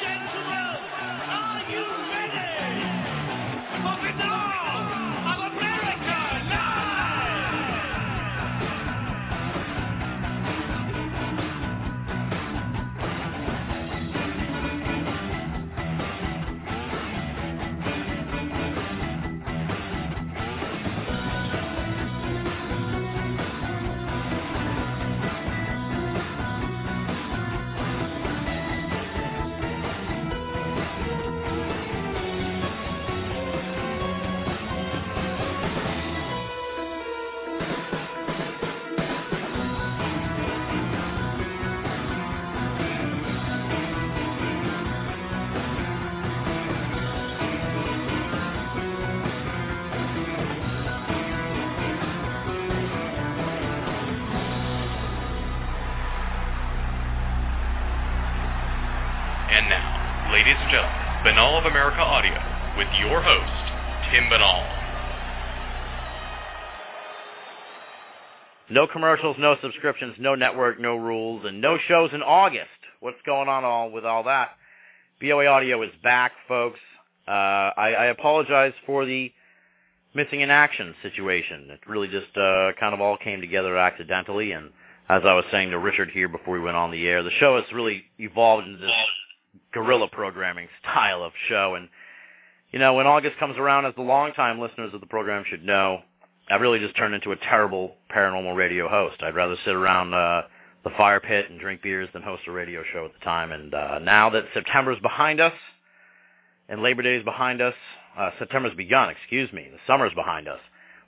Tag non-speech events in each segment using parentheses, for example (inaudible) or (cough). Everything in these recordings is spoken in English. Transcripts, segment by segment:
Binnall of No commercials, no subscriptions, no network, no rules, and no shows in August. What's going on all with all that? BOA Audio is back, folks. Uh, I, I apologize for the missing in action situation. It really just uh, kind of all came together accidentally, and as I was saying to Richard here before we went on the air, the show has really evolved into this guerrilla programming style of show. And, you know, when August comes around, as the longtime listeners of the program should know, I've really just turned into a terrible paranormal radio host. I'd rather sit around uh, the fire pit and drink beers than host a radio show at the time. And uh, now that September's behind us and Labor Day's behind us, uh, September's begun, excuse me, the summer's behind us,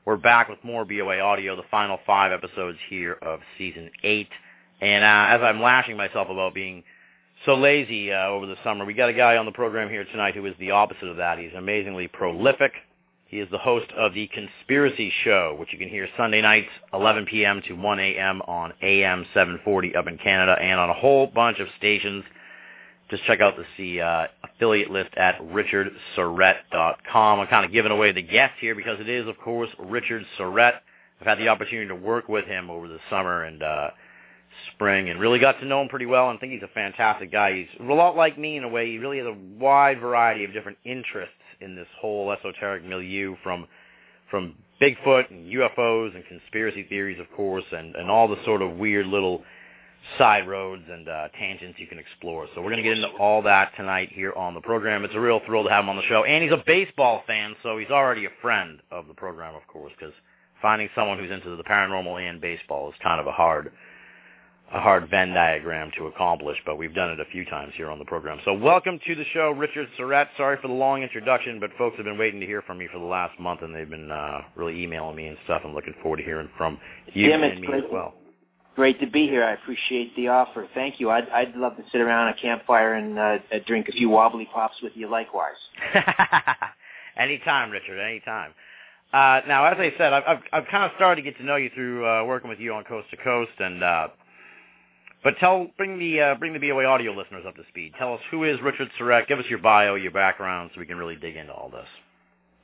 we're back with more BOA audio, the final five episodes here of season eight. And uh, as I'm lashing myself about being so lazy uh, over the summer. We got a guy on the program here tonight who is the opposite of that. He's amazingly prolific. He is the host of the Conspiracy Show, which you can hear Sunday nights, 11 p.m. to 1 a.m. on AM 740 up in Canada, and on a whole bunch of stations. Just check out the uh, affiliate list at richardsyrett.com. I'm kind of giving away the guest here because it is, of course, Richard Syrett. I've had the opportunity to work with him over the summer, and uh, spring and really got to know him pretty well and think he's a fantastic guy. He's a lot like me in a way. He really has a wide variety of different interests in this whole esoteric milieu from from Bigfoot and UFOs and conspiracy theories, of course, and, and all the sort of weird little side roads and uh, tangents you can explore. So we're going to get into all that tonight here on the program. It's a real thrill to have him on the show. And he's a baseball fan, so he's already a friend of the program, of course, because finding someone who's into the paranormal and baseball is kind of a hard a hard Venn diagram to accomplish, but we've done it a few times here on the program. So welcome to the show, Richard Syrett. Sorry for the long introduction, but folks have been waiting to hear from me for the last month, and they've been uh, really emailing me and stuff. I'm looking forward to hearing from you Tim, and me great, as well. Great to be here. I appreciate the offer. Thank you. I'd, I'd love to sit around a campfire and uh, drink a few wobbly pops with you likewise. (laughs) anytime, Richard, anytime. Uh, now, as I said, I've, I've, I've kind of started to get to know you through uh, working with you on Coast to Coast, and uh, but tell, bring the uh, bring the BOA audio listeners up to speed. Tell us who is Richard Syrett. Give us your bio, your background, so we can really dig into all this.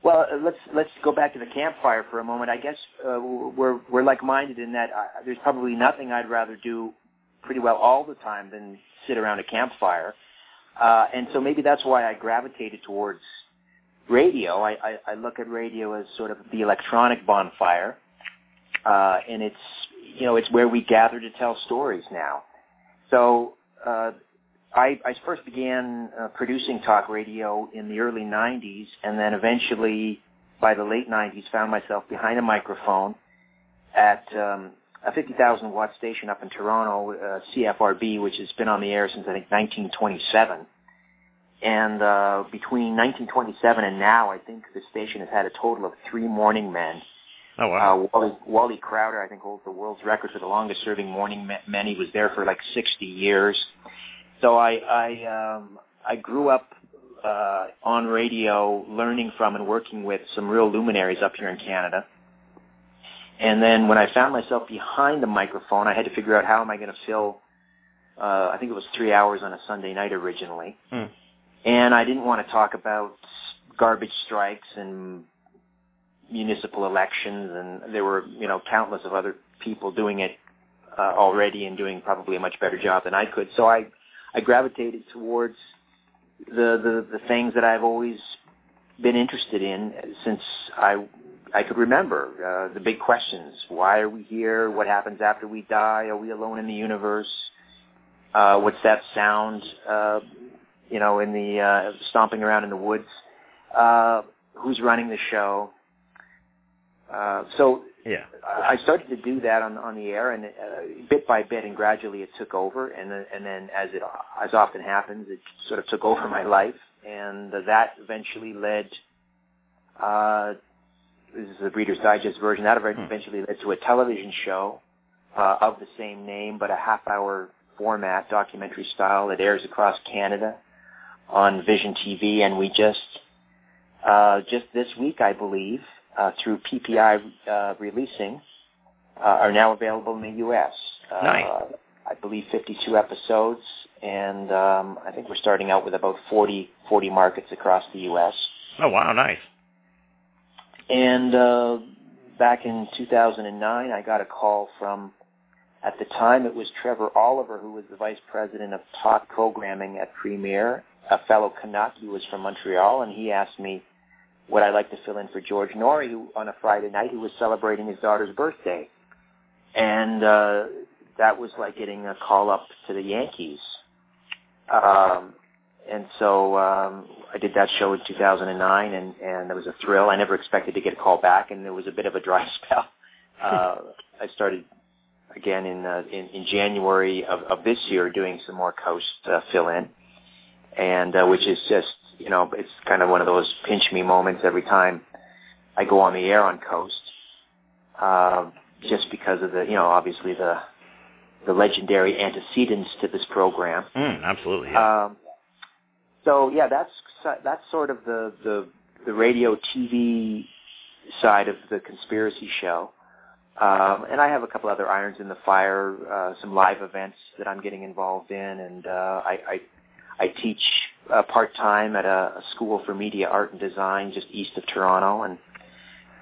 Well, uh, let's let's go back to the campfire for a moment. I guess uh, we're we're like-minded in that uh, there's probably nothing I'd rather do pretty well all the time than sit around a campfire, uh, and so maybe that's why I gravitated towards radio. I, I, I look at radio as sort of the electronic bonfire, uh, and it's you know it's where we gather to tell stories now. So uh, I, I first began uh, producing talk radio in the early 90s, and then eventually, by the late 90s, found myself behind a microphone at um, a 50,000 watt station up in Toronto, uh, CFRB, which has been on the air since I think 1927. And uh, between 1927 and now, I think the station has had a total of three morning men Oh wow! Uh, Wally, Wally Crouter, I think, holds the world's record for the longest-serving morning man. He was there for like 60 years. So I I um, I grew up uh, on radio, learning from and working with some real luminaries up here in Canada. And then when I found myself behind the microphone, I had to figure out how am I going to fill. Uh, I think it was three hours on a Sunday night originally, Hmm. and I didn't want to talk about garbage strikes and municipal elections, and there were you know countless of other people doing it uh, already and doing probably a much better job than I could. So I I gravitated towards the, the the things that I've always been interested in since I I could remember. Uh, the big questions: Why are we here? What happens after we die? Are we alone in the universe? Uh, what's that sound? Uh, you know, in the uh, stomping around in the woods. Uh, who's running the show? Uh, so Yeah. I started to do that on on the air, and uh, bit by bit, and gradually it took over, and then, and then as it as often happens, it sort of took over my life, and that eventually led. Uh, this is the Reader's Digest version. That eventually led to a television show uh, of the same name, but a half-hour format, documentary style, that airs across Canada on Vision TV, and we just uh, just this week, I believe, uh, through PPI uh, releasing, uh, are now available in the U.S. Uh, Nice. I believe 52 episodes, and um, I think we're starting out with about 40, 40 markets across the U.S. Oh wow, nice. And uh, back in 2009, I got a call from, at the time, it was Trevor Oliver, who was the vice president of talk programming at Premiere, a fellow Canuck. He was from Montreal, and he asked me would I like to fill in for George Noory, who on a Friday night who was celebrating his daughter's birthday, and uh, that was like getting a call up to the Yankees. Um, and so um, I did that show in 2009, and and it was a thrill. I never expected to get a call back, and there was a bit of a dry (laughs) spell. Uh, I started again in uh, in, in January of, of this year doing some more coast uh, fill in, and uh, which is just you know it's kind of one of those pinch me moments every time I go on the air on coast, uh, just because of the you know obviously the the legendary antecedents to this program. Mm, absolutely. Yeah. Um, so yeah, that's that's sort of the, the the radio TV side of the conspiracy show. Um, and I have a couple other irons in the fire, uh, some live events that I'm getting involved in, and uh, I, I teach uh, part time at a, a school for media art and design just east of Toronto, and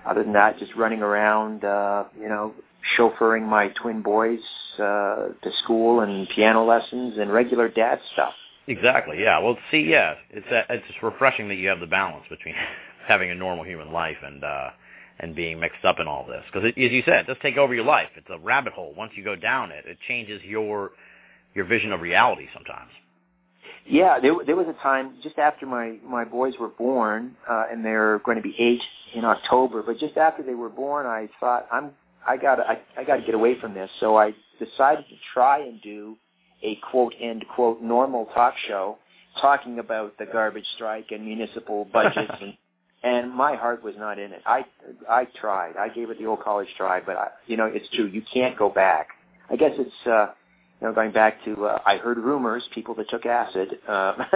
other than that, just running around, uh, you know, chauffeuring my twin boys uh, to school and piano lessons and regular dad stuff. Exactly. Yeah. Well, see, yeah, it's uh, it's just refreshing that you have the balance between (laughs) having a normal human life and uh and being mixed up in all this because as you said, it does take over your life. It's a rabbit hole. Once you go down it, it changes your your vision of reality sometimes. Yeah, there there was a time just after my my boys were born, uh, and they're going to be eight in October. But just after they were born, I thought I'm I got I, I got to get away from this. So I decided to try and do a quote end quote normal talk show talking about the garbage strike and municipal (laughs) budgets and and my heart was not in it. I I tried. I gave it the old college try, but I, you know it's true. You can't go back. I guess it's uh, you know going back to uh, I heard rumors. People that took acid, uh, (laughs)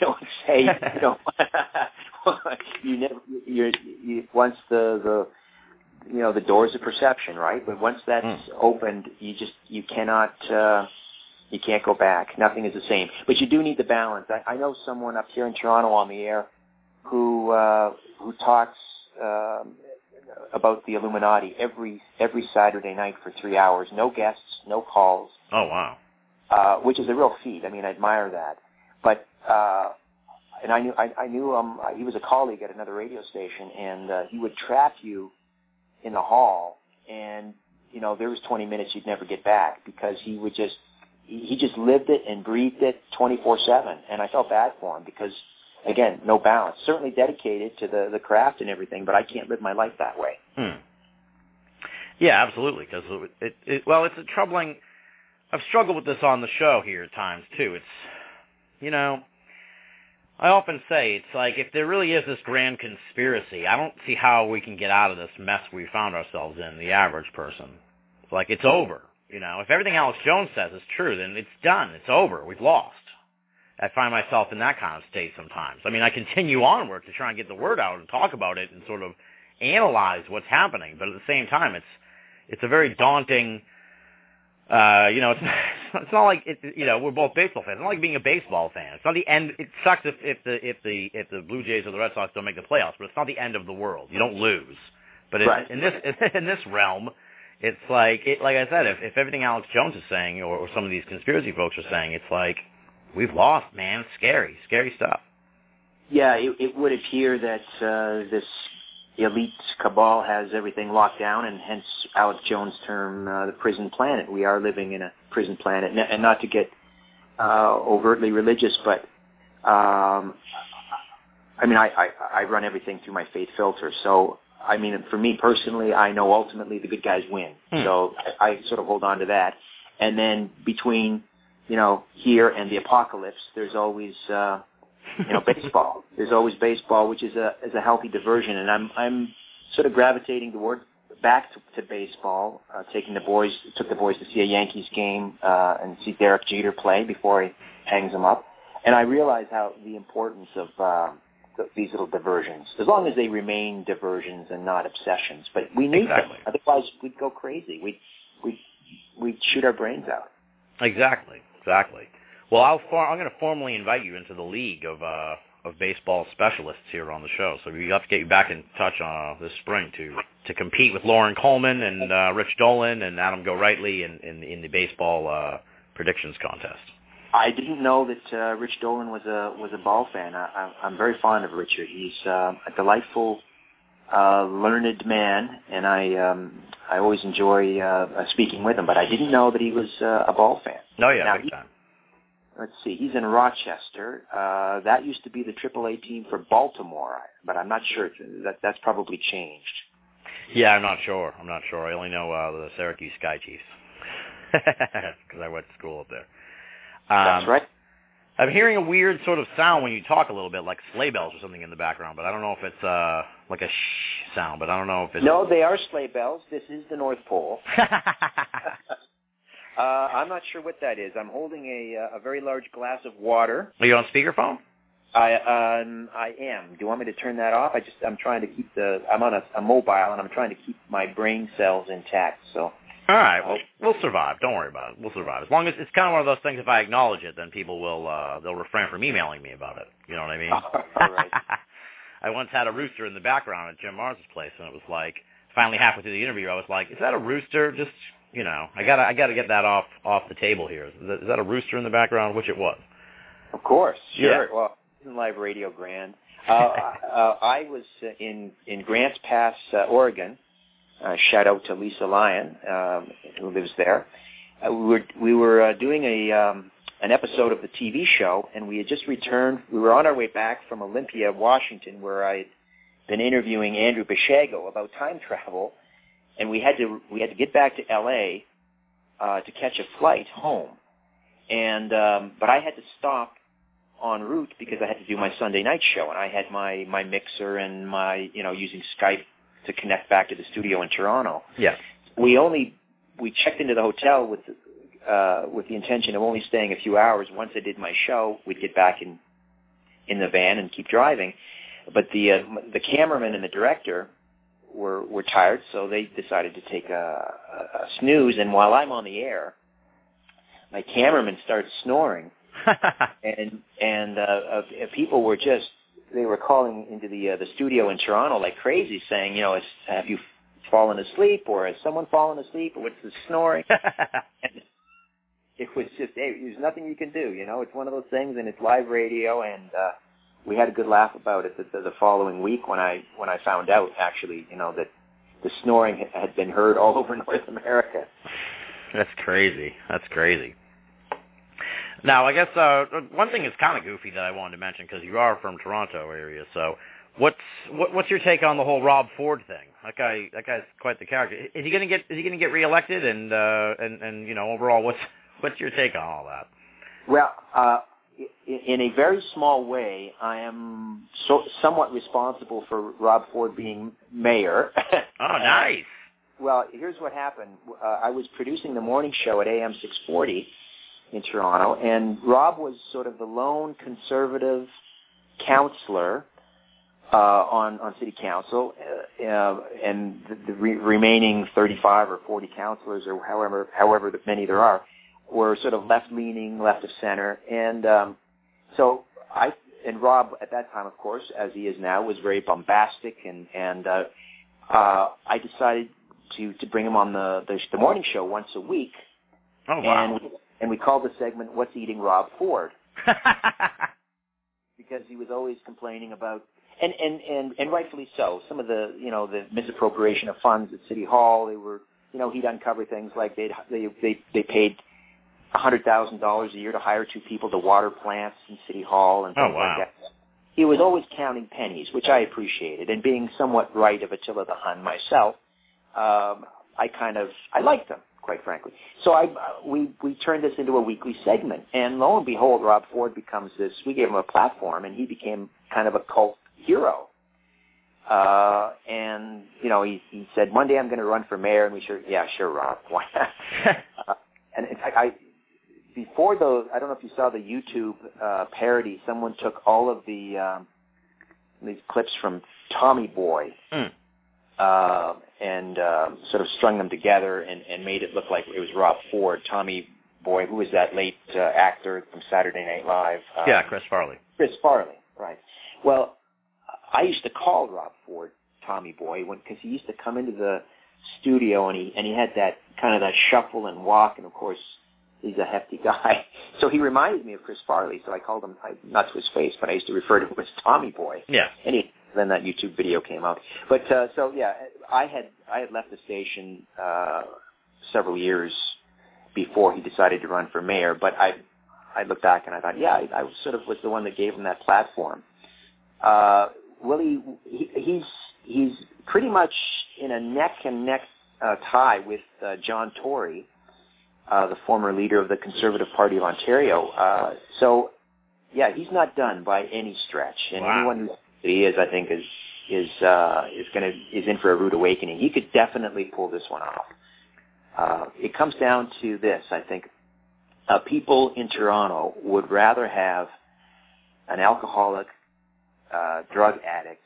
you know, say you know (laughs) you never you you once the the you know the doors of perception, right? But once that's Mm. opened, you just you cannot. Uh, you can't go back. Nothing is the same. But you do need the balance. I, I know someone up here in Toronto on the air who uh, who talks um, about the Illuminati every every Saturday night for three hours. No guests, no calls, Oh wow. uh, which is a real feat. I mean, I admire that. But uh, and I knew I, I knew um he was a colleague at another radio station, and uh, he would trap you in the hall, and you know there was 20 minutes you'd never get back because he would just he he just lived it and breathed it 24/7, and I felt bad for him because again, no balance. Certainly dedicated to the the craft and everything, but I can't live my life that way. Hmm. Yeah, absolutely. Because it, it, it, well, it's a troubling. I've struggled with this on the show here at times too. It's, you know, I often say it's like if there really is this grand conspiracy, I don't see how we can get out of this mess we found ourselves in. The average person, it's like it's over. You know, if everything Alex Jones says is true, then it's done. It's over. We've lost. I find myself in that kind of state sometimes. I mean, I continue onward to try and get the word out and talk about it and sort of analyze what's happening, but at the same time, it's it's a very daunting. Uh, you know, it's (laughs) it's not like it, you know we're both baseball fans. It's not like being a baseball fan. It's not the end. It sucks if if the if the if the Blue Jays or the Red Sox don't make the playoffs, but it's not the end of the world. You don't lose. But in, Right. in this (laughs) in this realm, it's like it, like I said, if if everything Alex Jones is saying or, or some of these conspiracy folks are saying, it's like we've lost, man. It's scary, scary stuff. Yeah, it, it would appear that uh, this elite cabal has everything locked down, and hence Alex Jones' term, uh, the prison planet. We are living in a prison planet, and not to get uh, overtly religious, but um, I mean, I, I, I run everything through my faith filter. So, I mean, for me personally, I know ultimately the good guys win. Hmm. So I, I sort of hold on to that. And then between, you know, here and the apocalypse, there's always, uh, you know, (laughs) baseball. There's always baseball, which is a is a healthy diversion, and I'm I'm sort of gravitating toward back to, to baseball. Uh, taking the boys, took the boys to see a Yankees game uh, and see Derek Jeter play before he hangs them up, and I realize how the importance of uh, these little diversions, as long as they remain diversions and not obsessions. But we need Exactly. them, otherwise we'd go crazy. We'd we'd we'd shoot our brains out. Exactly, exactly. Well, I'll for, I'm going to formally invite you into the league of uh, of baseball specialists here on the show. So we have to get you back in touch uh, this spring to to compete with Loren Coleman and uh, Rich Dolan and Adam Gorightly in in, in the baseball uh, predictions contest. I didn't know that uh, Rich Dolan was a was a ball fan. I, I, I'm very fond of Richard. He's uh, a delightful, uh, learned man, and I um, I always enjoy uh, speaking with him. But I didn't know that he was uh, a ball fan. Oh yeah, Now, big he- time. Let's see, he's in Rochester. Uh, that used to be the AAA team for Baltimore, but I'm not sure. That that's probably changed. Yeah, I'm not sure. I'm not sure. I only know uh, the Syracuse Sky Chiefs (laughs) because I went to school up there. Um, That's right. I'm hearing a weird sort of sound when you talk a little bit, like sleigh bells or something in the background, but I don't know if it's uh like a shh sound, but I don't know if it's. No, they are sleigh bells. This is the North Pole. (laughs) Uh, I'm not sure what that is. I'm holding a uh, a very large glass of water. Are you on speakerphone? I um I am. Do you want me to turn that off? I just I'm trying to keep the I'm on a, a mobile and I'm trying to keep my brain cells intact. So All right, well, we'll survive. Don't worry about it. We'll survive. As long as it's kind of one of those things. If I acknowledge it, then people will uh they'll refrain from emailing me about it. You know what I mean? (laughs) All right. (laughs) I once had a rooster in the background at Jim Marrs's place, and it was like finally halfway through the interview, I was like, "Is that a rooster?" Just you know, I gotta I gotta get that off off the table here. Is that, is that a rooster in the background? Which it was. of course, sure. Yeah. Well, in live radio grand. Uh, uh, I was in in Grants Pass, uh, Oregon. Uh, shout out to Lisa Lyon, um, who lives there. Uh, we were we were uh, doing a um, an episode of the TV show, and we had just returned. We were on our way back from Olympia, Washington, where I had been interviewing Andrew Basiago about time travel, and we had to we had to get back to L.A. Uh, to catch a flight home, and um, but I had to stop en route because I had to do my Sunday night show, and I had my my mixer and my you know using Skype to connect back to the studio in Toronto Yeah. we only we checked into the hotel with uh, with the intention of only staying a few hours. Once I did my show, we'd get back in in the van and keep driving. But the uh, the cameraman and the director were were tired, so they decided to take a, a, a snooze. And while I'm on the air, my cameraman starts snoring, (laughs) and and uh, uh, people were just they were calling into the uh, the studio in Toronto like crazy, saying, you know, is, have you fallen asleep, or has someone fallen asleep, or what's the snoring? (laughs) it was just hey, there's nothing you can do, you know. It's one of those things, and it's live radio, and uh, we had a good laugh about it the, the, the following week when I when I found out actually, you know, that the snoring had been heard all over (laughs) North America. That's crazy. That's crazy. Now, I guess uh, one thing is kind of goofy that I wanted to mention because you are from Toronto area. So, what's what, what's your take on the whole Rob Ford thing? That guy, that guy's quite the character. Is he gonna get is he gonna get reelected? And uh, and and you know, overall, what's what's your take on all that? Well, uh, in a very small way, I am so, somewhat responsible for Rob Ford being mayor. (laughs) Oh, nice. Well, here's what happened. Uh, I was producing the morning show at AM 640 in Toronto, and Rob was sort of the lone conservative counselor uh, on on city council, uh, uh, and the, the re- remaining 35 or 40 councilors, or however however many there are, were sort of left leaning, left of center, and um, so I and Rob at that time, of course, as he is now, was very bombastic, and and uh, uh, I decided to to bring him on the, the the morning show once a week, Oh wow. and and we called the segment "What's Eating Rob Ford." (laughs) because he was always complaining about and, and and and rightfully so. Some of the you know the misappropriation of funds at City Hall. They were you know he'd uncover things like they they they they paid a hundred thousand dollars a year to hire two people to water plants in City Hall and things oh, wow. like that. He was always counting pennies, which I appreciated, and being somewhat right of Attila the Hun myself, um, I kind of I liked him quite frankly. So I we we turned this into a weekly segment, and lo and behold, Rob Ford becomes this. We gave him a platform, and he became kind of a cult hero. Uh, and you know, he he said Monday I'm going to run for mayor, and we sure yeah sure Rob (laughs) why not? uh, (laughs) and in fact I before those I don't know if you saw the YouTube uh, parody. Someone took all of the um, these clips from Tommy Boy. Mm. Uh, and uh, sort of strung them together and, and made it look like it was Rob Ford, Tommy Boy, who was that late uh, actor from Saturday Night Live. Um, yeah, Chris Farley. Chris Farley, right. Well, I used to call Rob Ford Tommy Boy because he used to come into the studio and he and he had that kind of that shuffle and walk, and of course he's a hefty (laughs) guy, so he reminded me of Chris Farley. So I called him I, not to his face, but I used to refer to him as Tommy Boy. Yeah. And he then that YouTube video came out. But uh, so yeah, I had I had left the station uh, several years before he decided to run for mayor. But I I looked back and I thought, yeah, I, I sort of was the one that gave him that platform. Uh, Willie, he, he's he's pretty much in a neck and neck uh, tie with uh, John Tory, uh, the former leader of the Conservative Party of Ontario. Uh, so, yeah, he's not done by any stretch. And wow. anyone who he is, I think, is is uh, is going to is in for a rude awakening. He could definitely pull this one off. Uh, it comes down to this, I think. Uh, people in Toronto would rather have an alcoholic, uh, drug addict,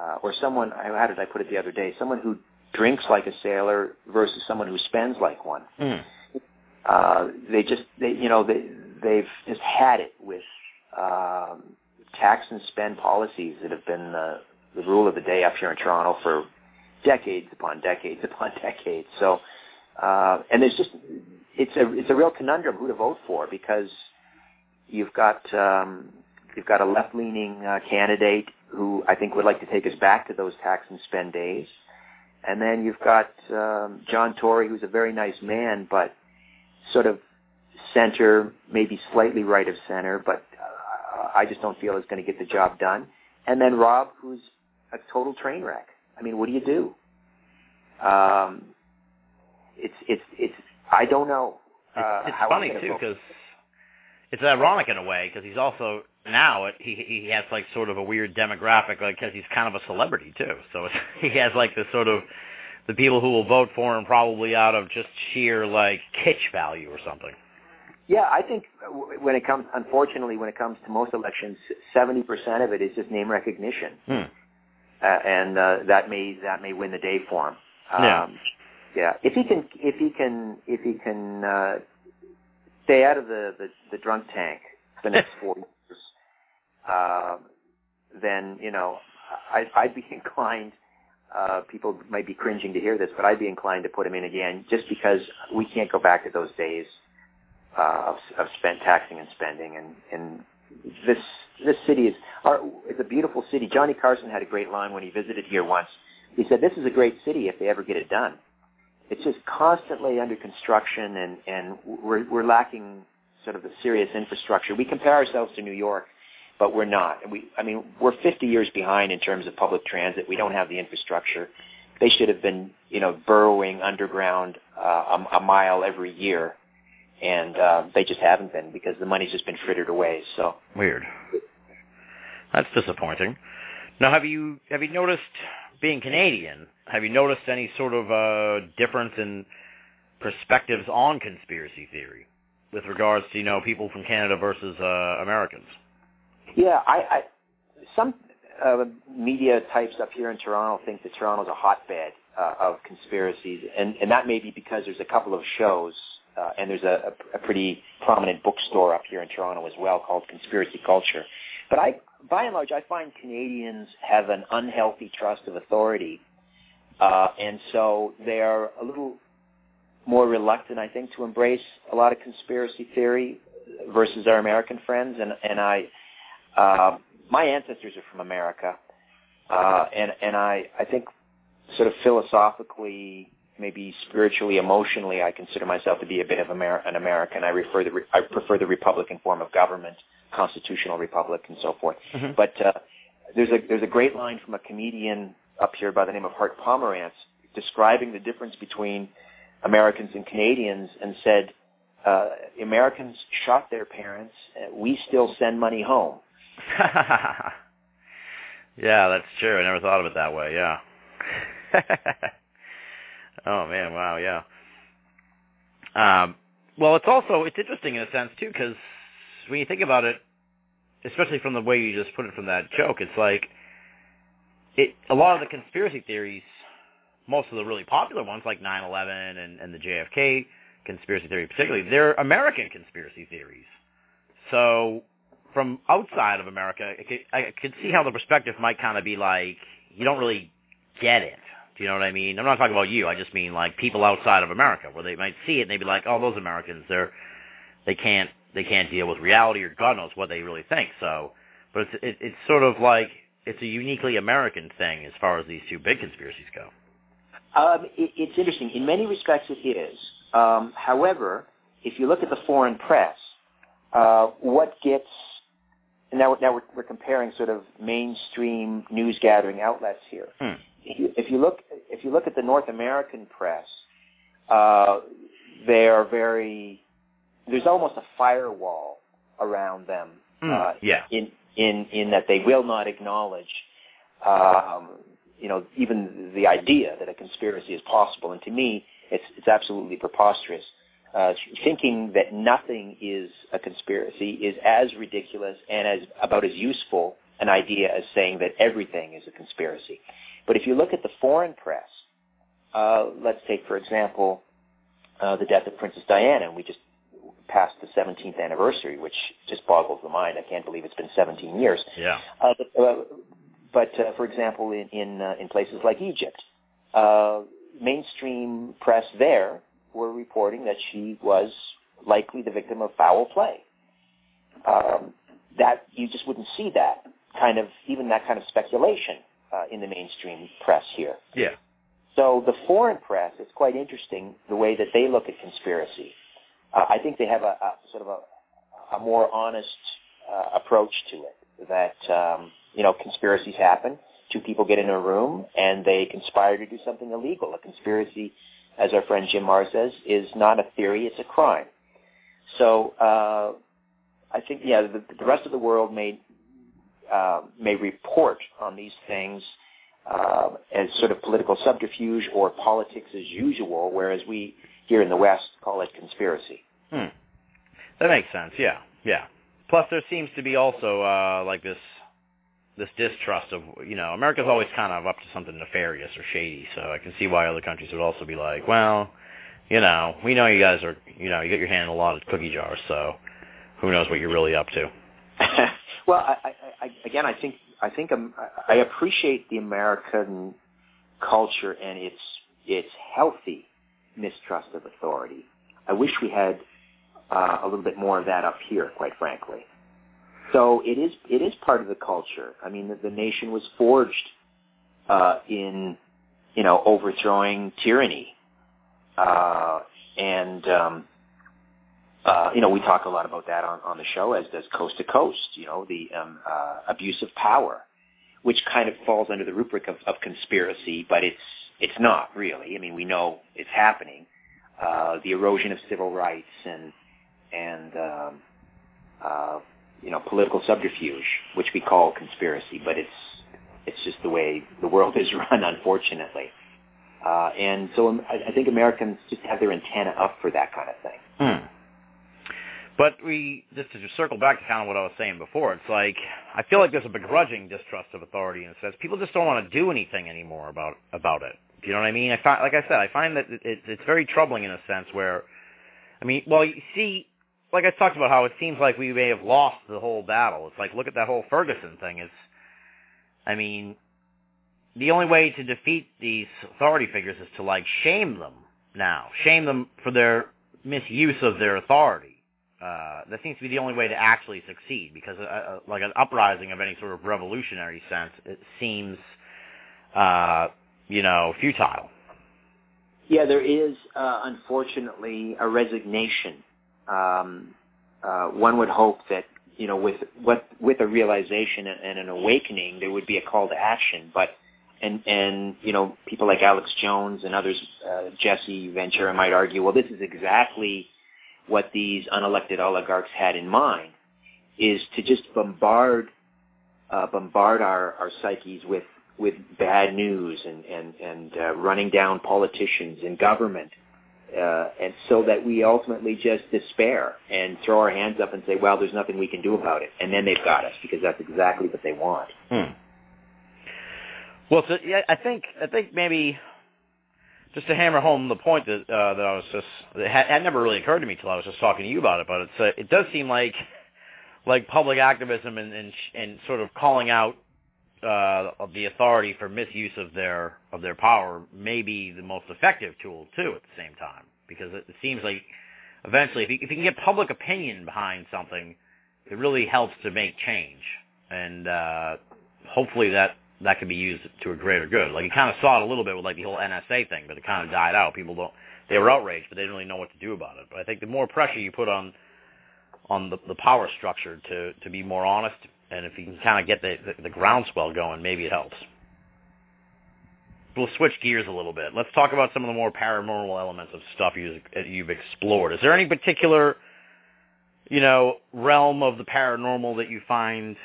uh, or someone. How did I put it the other day? Someone who drinks like a sailor versus someone who spends like one. Mm. Uh, they just, they, you know, they they've just had it with. Um, tax and spend policies that have been the, the rule of the day up here in Toronto for decades upon decades (laughs) upon decades. So, uh, and there's just it's a it's a real conundrum who to vote for because you've got um, you've got a left leaning uh, candidate who I think would like to take us back to those tax and spend days, and then you've got um, John Tory who's a very nice man but sort of center, maybe slightly right of center, but I just don't feel is going to get the job done. And then Rob, who's a total train wreck. I mean, what do you do? Um, it's it's it's. I don't know. Uh, it's, it's funny too because it's ironic in a way because he's also now it, he he has like sort of a weird demographic like because he's kind of a celebrity too. So it's, (laughs) he has like this sort of the people who will vote for him probably out of just sheer like kitsch value or something. Yeah, I think when it comes, unfortunately, when it comes to most elections, seventy percent of it is just name recognition, hmm. uh, and uh, that may that may win the day for him. Um, yeah. yeah. If he can, if he can, if he can uh, stay out of the, the the drunk tank for the next (laughs) four years, uh, then you know, I, I'd be (laughs) inclined. Uh, people might be cringing to hear this, but I'd be inclined to put him in again, just because we can't go back to those days uh, of, of spend taxing and spending, and and this this city is our, it's a beautiful city. Johnny Carson had a great line when he visited here once. He said, "This is a great city if they ever get it done. It's just constantly under construction, and and we're we're lacking sort of the serious infrastructure. We compare ourselves to New York." But we're not. We, I mean, we're 50 years behind in terms of public transit. We don't have the infrastructure. They should have been, you know, burrowing underground uh, a, a mile every year and uh, they just haven't been because the money's just been frittered away. So weird. That's disappointing. Now, have you have you noticed, being Canadian, have you noticed any sort of uh, difference in perspectives on conspiracy theory with regards to you know people from Canada versus uh, Americans? Yeah, I, I some uh, media types up here in Toronto think that Toronto's a hotbed uh, of conspiracies, and and that may be because there's a couple of shows uh, and there's a, a, pretty prominent bookstore up here in Toronto as well called Conspiracy Culture. But I, by and large, I find Canadians have an unhealthy trust of authority, uh, and so they are a little more reluctant, I think, to embrace a lot of conspiracy theory. versus our American friends, and and I, uh, my ancestors are from America, uh, and and I I think sort of philosophically, maybe spiritually, emotionally, I consider myself to be a bit of Amer- an American. I refer the I prefer the Republican form of government, constitutional republic, and so forth. Mhm. But uh, there's a there's a great line from a comedian up here by the name of Hart Pomerantz describing the difference between Americans and Canadians, and said uh, Americans shot their parents, we still send money home. (laughs) (laughs) yeah, that's true. I never thought of it that way. Yeah. (laughs) oh man, wow, yeah. Um, well, it's also it's interesting in a sense too, because when you think about it, especially from the way you just put it from that joke, it's like it. A lot of the conspiracy theories, most of the really popular ones, like 9/11 and, and the JFK conspiracy theory, particularly, they're American conspiracy theories. So from outside of America, I could, I could see how the perspective might kind of be like, you don't really get it. You know what I mean? I'm not talking about you. I just mean like people outside of America, where they might see it and they'd be like, oh, those Americans, they're they can't they can't deal with reality or God knows what they really think. So, but it's it, it's sort of like it's a uniquely American thing as far as these two big conspiracies go. Um, it, it's interesting. In many respects, it is. Um, however, if you look at the foreign press, uh, what gets and now, now we're, we're comparing sort of mainstream news gathering outlets here. Hmm. If, you, if you look if you look at the North American press, uh, they are very there's almost a firewall around them. Hmm. Uh, Yeah. In in in that they will not acknowledge, um, you know, even the idea that a conspiracy is possible. And to me, it's it's absolutely preposterous. Uh, thinking that nothing is a conspiracy is as ridiculous and as about as useful an idea as saying that everything is a conspiracy. But if you look at the foreign press, uh, let's take for example uh, the death of Princess Diana, and we just passed the 17th anniversary, which just boggles the mind. I can't believe it's been 17 years. Yeah. Uh, but, uh, but uh, for example, in in, uh, in places like Egypt, uh, mainstream press there were reporting that she was likely the victim of foul play. Um, that you just wouldn't see that kind of even that kind of speculation uh, in the mainstream press here. Yeah. So the foreign press, it's quite interesting the way that they look at conspiracy. Uh, I think they have a, a sort of a, a more honest uh, approach to it. That um, you know, conspiracies happen. Two people get in a room and they conspire to do something illegal. A conspiracy, as our friend Jim Marrs says, is not a theory; it's a crime. So uh, I think, yeah, the, the rest of the world may uh, may report on these things uh, as sort of political subterfuge or politics as usual, whereas we here in the West call it conspiracy. Hmm. That makes sense. Yeah. Yeah. Plus, there seems to be also uh, like this this distrust of you know America's always kind of up to something nefarious or shady. So I can see why other countries would also be like, well, you know, we know you guys are you know you get your hand in a lot of cookie jars, so who knows what you're really up to. (laughs) well, I, I, again, I think I think um, I appreciate the American culture and its its healthy mistrust of authority. I wish we had uh, a little bit more of that up here, quite frankly. So it is it is part of the culture. I mean, the, the nation was forged uh, in you know overthrowing tyranny, uh, and um, uh, you know we talk a lot about that on, on the show, as does Coast to Coast. You know the um, uh, abuse of power, which kind of falls under the rubric of, of conspiracy, but it's it's not really. I mean, we know it's happening. Uh, the erosion of civil rights and and um, uh, you know political subterfuge, which we call conspiracy, but it's it's just the way the world is (laughs) run, unfortunately. Uh, and so um, I, I think Americans just have their antenna up for that kind of thing. Hmm. But we just to circle back to kind of what I was saying before, it's like I feel like there's a begrudging distrust of authority in a sense. People just don't want to do anything anymore about about it. Do you know what I mean? I find, like I said, I find that it, it's very troubling in a sense where, I mean, well, you see, like I talked about how it seems like we may have lost the whole battle. It's like look at that whole Ferguson thing. It's, I mean, the only way to defeat these authority figures is to like shame them now, shame them for their misuse of their authority uh, that seems to be the only way to actually succeed because uh, uh, like an uprising of any sort of revolutionary sense, it seems, uh, you know, futile. Yeah, there is uh, unfortunately a resignation. Um, one would hope that you know, with what with a realization and an awakening, there would be a call to action. But and and you know, people like Alex Jones and others, Jesse Ventura might argue, well, this is exactly what these unelected oligarchs had in mind, is to just bombard uh, bombard our, our psyches with with bad news and and and uh, running down politicians and government, uh, and so that we ultimately just despair and throw our hands up and say, well, there's nothing we can do about it, and then they've got us because that's exactly what they want. Hmm. Well, so, yeah, I think I think maybe just to hammer home the point that uh, that I was just it had, had never really occurred to me till I was just talking to you about it, but it's uh, it does seem like (laughs) like public activism and and, and sort of calling out uh, of the authority for misuse of their of their power may be the most effective tool too at the same time. Because it, it seems like eventually if you, if you can get public opinion behind something, it really helps to make change. And uh, hopefully that that can be used to a greater good. Like you kind of saw it a little bit with like the whole NSA thing, but it kind of died out. People don't they were outraged, but they didn't really know what to do about it. But I think the more pressure you put on on the, the power structure to to be more honest, and if you can kind of get the, the the groundswell going, maybe it helps. We'll switch gears a little bit. Let's talk about some of the more paranormal elements of stuff you, you've explored. Is there any particular, you know, realm of the paranormal that you find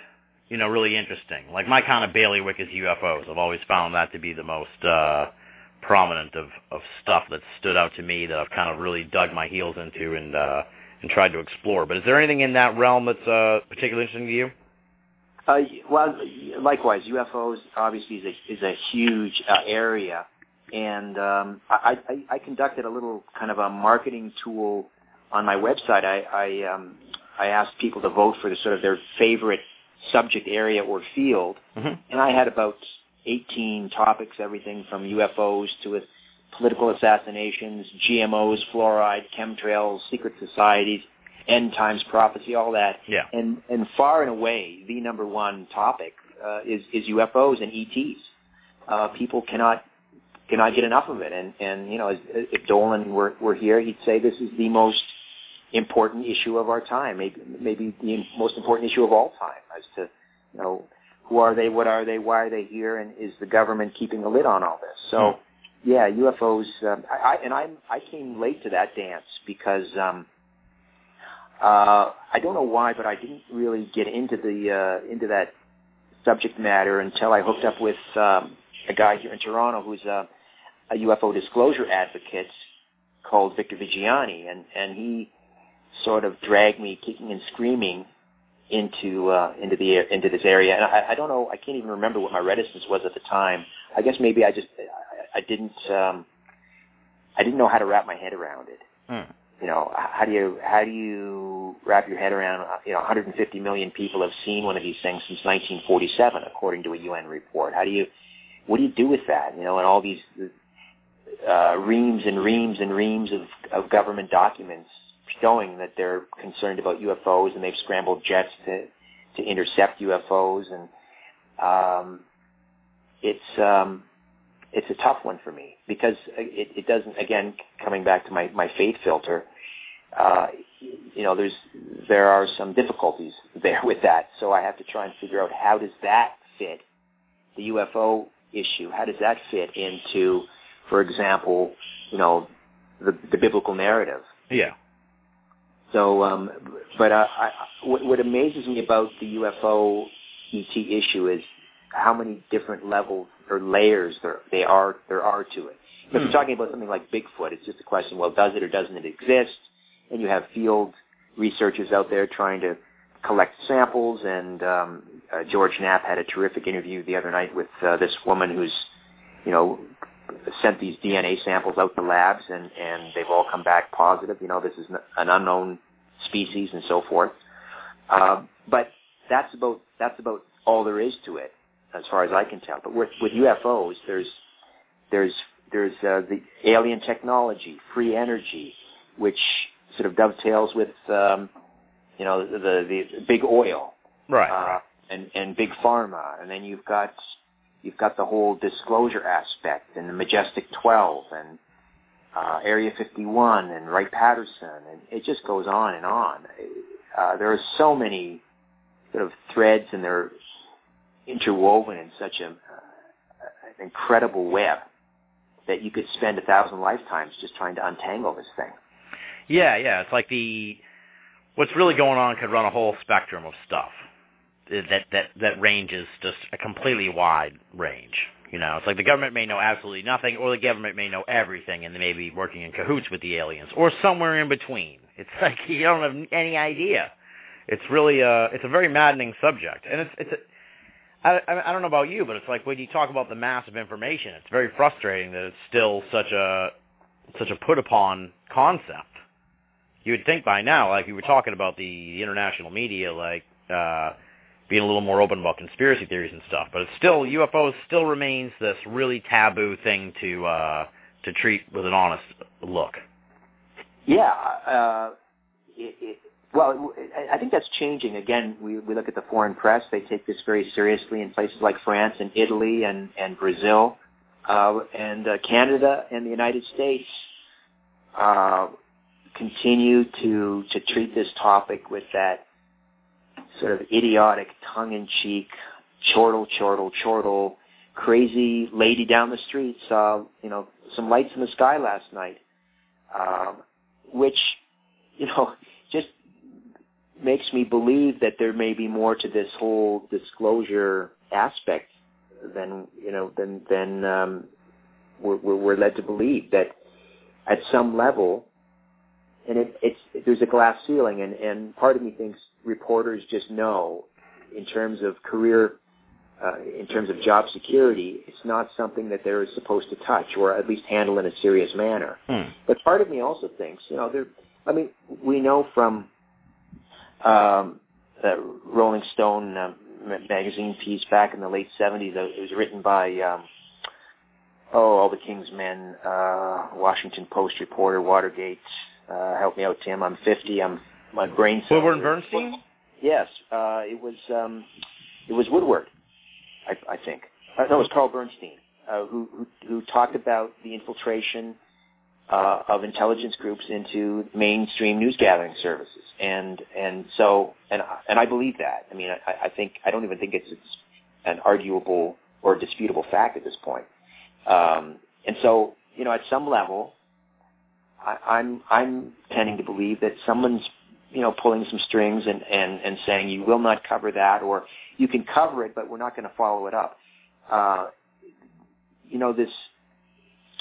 you know, really interesting. Like my kind of bailiwick is UFOs. I've always found that to be the most uh, prominent of, of stuff that stood out to me that I've kind of really dug my heels into and uh, and tried to explore. But is there anything in that realm that's uh, particularly interesting to you? Uh, well, likewise, UFOs obviously is a, is a huge uh, area, and um, I, I, I conducted a little kind of a marketing tool on my website. I I, um, I asked people to vote for the sort of their favorite subject area or field. Mm-hmm. And I had about 18 topics, everything from UFOs to political assassinations, GMOs, fluoride, chemtrails, secret societies, end times prophecy, all that. Yeah. And and far and away, the number one topic uh, is is UFOs and ETs. Uh, people cannot cannot get enough of it. And and you know, as, if Dolan were were here, he'd say this is the most important issue of our time, maybe maybe the most important issue of all time, as to you know who are they, what are they, why are they here, and is the government keeping a lid on all this? So, hmm. yeah, UFOs. Um, I, I and I I came late to that dance because um, uh, I don't know why, but I didn't really get into the uh, into that subject matter until I hooked up with um, a guy here in Toronto who's a, a UFO disclosure advocate called Victor Viggiani, and and he sort of dragged me kicking and screaming into uh, into the into this area. And I, I don't know. I can't even remember what my reticence was at the time. I guess maybe I just I, I didn't um, I didn't know how to wrap my head around it. Hmm. You know, how do you how do you wrap your head around? Uh, you know, 150 million people have seen one of these things since 1947, according to a UN report. How do you what do you do with that? You know, and all these uh, reams and reams and reams of, of government documents showing that they're concerned about UFOs and they've scrambled jets to to intercept UFOs and um, it's um, it's a tough one for me because it, it doesn't again coming back to my my faith filter uh, you know there's there are some difficulties there with that. So I have to try and figure out how does that fit the UFO issue? How does that fit into for example you know the the biblical narrative? Yeah so, um, but uh, I, what, what amazes me about the UFO ET issue is how many different levels or layers there they are there are to it. If you're hmm. talking about something like Bigfoot, it's just a question: well, does it or doesn't it exist? And you have field researchers out there trying to collect samples. And um, uh, George Knapp had a terrific interview the other night with uh, this woman who's, you know, sent these DNA samples out to labs, and and they've all come back positive. You know, this is an unknown species and so forth. Uh, but that's about that's about all there is to it, as far as I can tell. But with with UFOs, there's there's there's uh, the alien technology, free energy, which sort of dovetails with um, you know, the the, the big oil, right, uh, right. and and big pharma, and then you've got you've got the whole disclosure aspect and the Majestic 12 and uh, Area 51 and Wright Patterson, and it just goes on and on. Uh, there are so many sort of threads, and they're interwoven in such a, uh, an incredible web that you could spend a thousand lifetimes just trying to untangle this thing. Yeah, yeah. It's like the what's really going on could run a whole spectrum of stuff. That that that range is just a completely wide range. You know, it's like the government may know absolutely nothing, or the government may know everything, and they may be working in cahoots with the aliens, or somewhere in between. It's (laughs) like you don't have any idea. It's really a it's a very maddening subject, and it's it's. A, I, I don't know about you, but it's like when you talk about the mass of information, it's very frustrating that it's still such a such a put upon concept. You would think by now, like we were talking about the international media, like uh, being a little more open about conspiracy theories and stuff, but it's still UFOs still remains this really taboo thing to uh, to treat with an honest look. Yeah, uh, it, it, well, I think that's changing. Again, we, we look at the foreign press; they take this very seriously in places like France and Italy and and Brazil, uh, and uh, Canada and the United States. Uh, continue to to treat this topic with that sort of idiotic, tongue-in-cheek, chortle, chortle, chortle, crazy lady down the street saw you know some lights in the sky last night, um, which you know (laughs) just makes me believe that there may be more to this whole disclosure aspect than you know than than um, we're, we're led to believe that at some level and it, it's there's a glass ceiling, and and part of me thinks reporters just know, in terms of career, uh, in terms of job security, it's not something that they're supposed to touch or at least handle in a serious manner. Hmm. But part of me also thinks, you know, there. I mean, we know from um, the Rolling Stone uh, magazine piece back in the late '70s. It was written by. Um, oh, all the King's Men, uh, Washington Post reporter, Watergate, uh, help me out, Tim. I'm 50. I'm my brain. And Bernstein. Yes, uh, it was. Um, it was Woodward, I, I think. Uh, no, it was Carl Bernstein uh, who, who who talked about the infiltration uh, of intelligence groups into mainstream news gathering services, and and so and and I believe that. I mean, I, I think I don't even think it's, it's an arguable or disputable fact at this point. Um, and so, you know, at some level, I, I'm I'm tending to believe that someone's you know pulling some strings and and and saying you will not cover that or you can cover it but we're not going to follow it up. Uh, you know this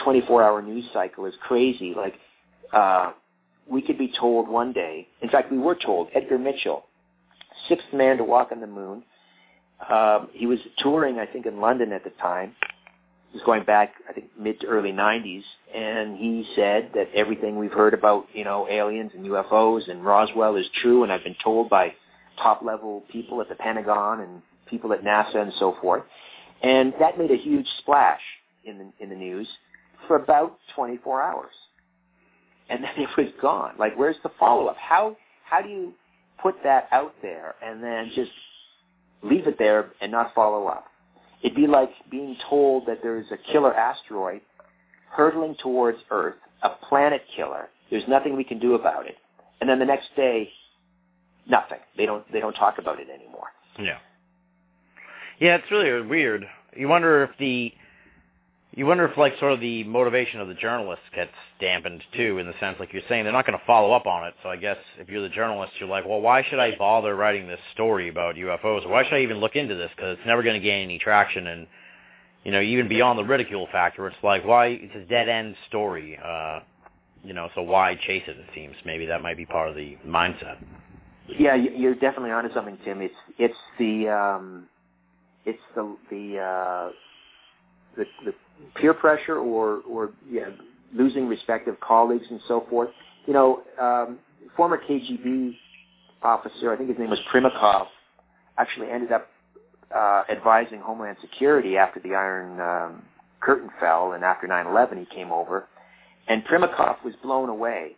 24-hour news cycle is crazy. Like uh, we could be told one day. In fact, we were told Edgar Mitchell, sixth man to walk on the moon. Um, he was touring, I think, in London at the time was going back, I think, mid to early 90s, and he said that everything we've heard about, you know, aliens and UFOs and Roswell is true, and I've been told by top-level people at the Pentagon and people at NASA and so forth. And that made a huge splash in the, in the news for about 24 hours. And then (laughs) it was gone. Like, where's the follow-up? How, how do you put that out there and then just leave it there and not follow up? It'd be like being told that there's a killer asteroid hurtling towards Earth, a planet killer. There's nothing we can do about it. And then the next day, nothing. They don't they don't talk about it anymore. Yeah. Yeah, it's really weird. You wonder if the you wonder if like sort of the motivation of the journalists gets dampened too in the sense like you're saying they're not going to follow up on it. So I guess if you're the journalist, you're like, well, why should I bother writing this story about UFOs? Why should I even look into this? Because it's never going to gain any traction. And you know, even beyond the ridicule factor, it's like why it's a dead end story. Uh, you know, so why chase it? It seems maybe that might be part of the mindset. Yeah, you're definitely onto something, Tim. It's it's the um, it's the the uh, the, the peer pressure or or yeah, losing respective colleagues and so forth. You know, um, former KGB officer, I think his name was Primakov, actually ended up uh, advising Homeland Security after the Iron um, Curtain fell and after 9/11 he came over, and Primakov was blown away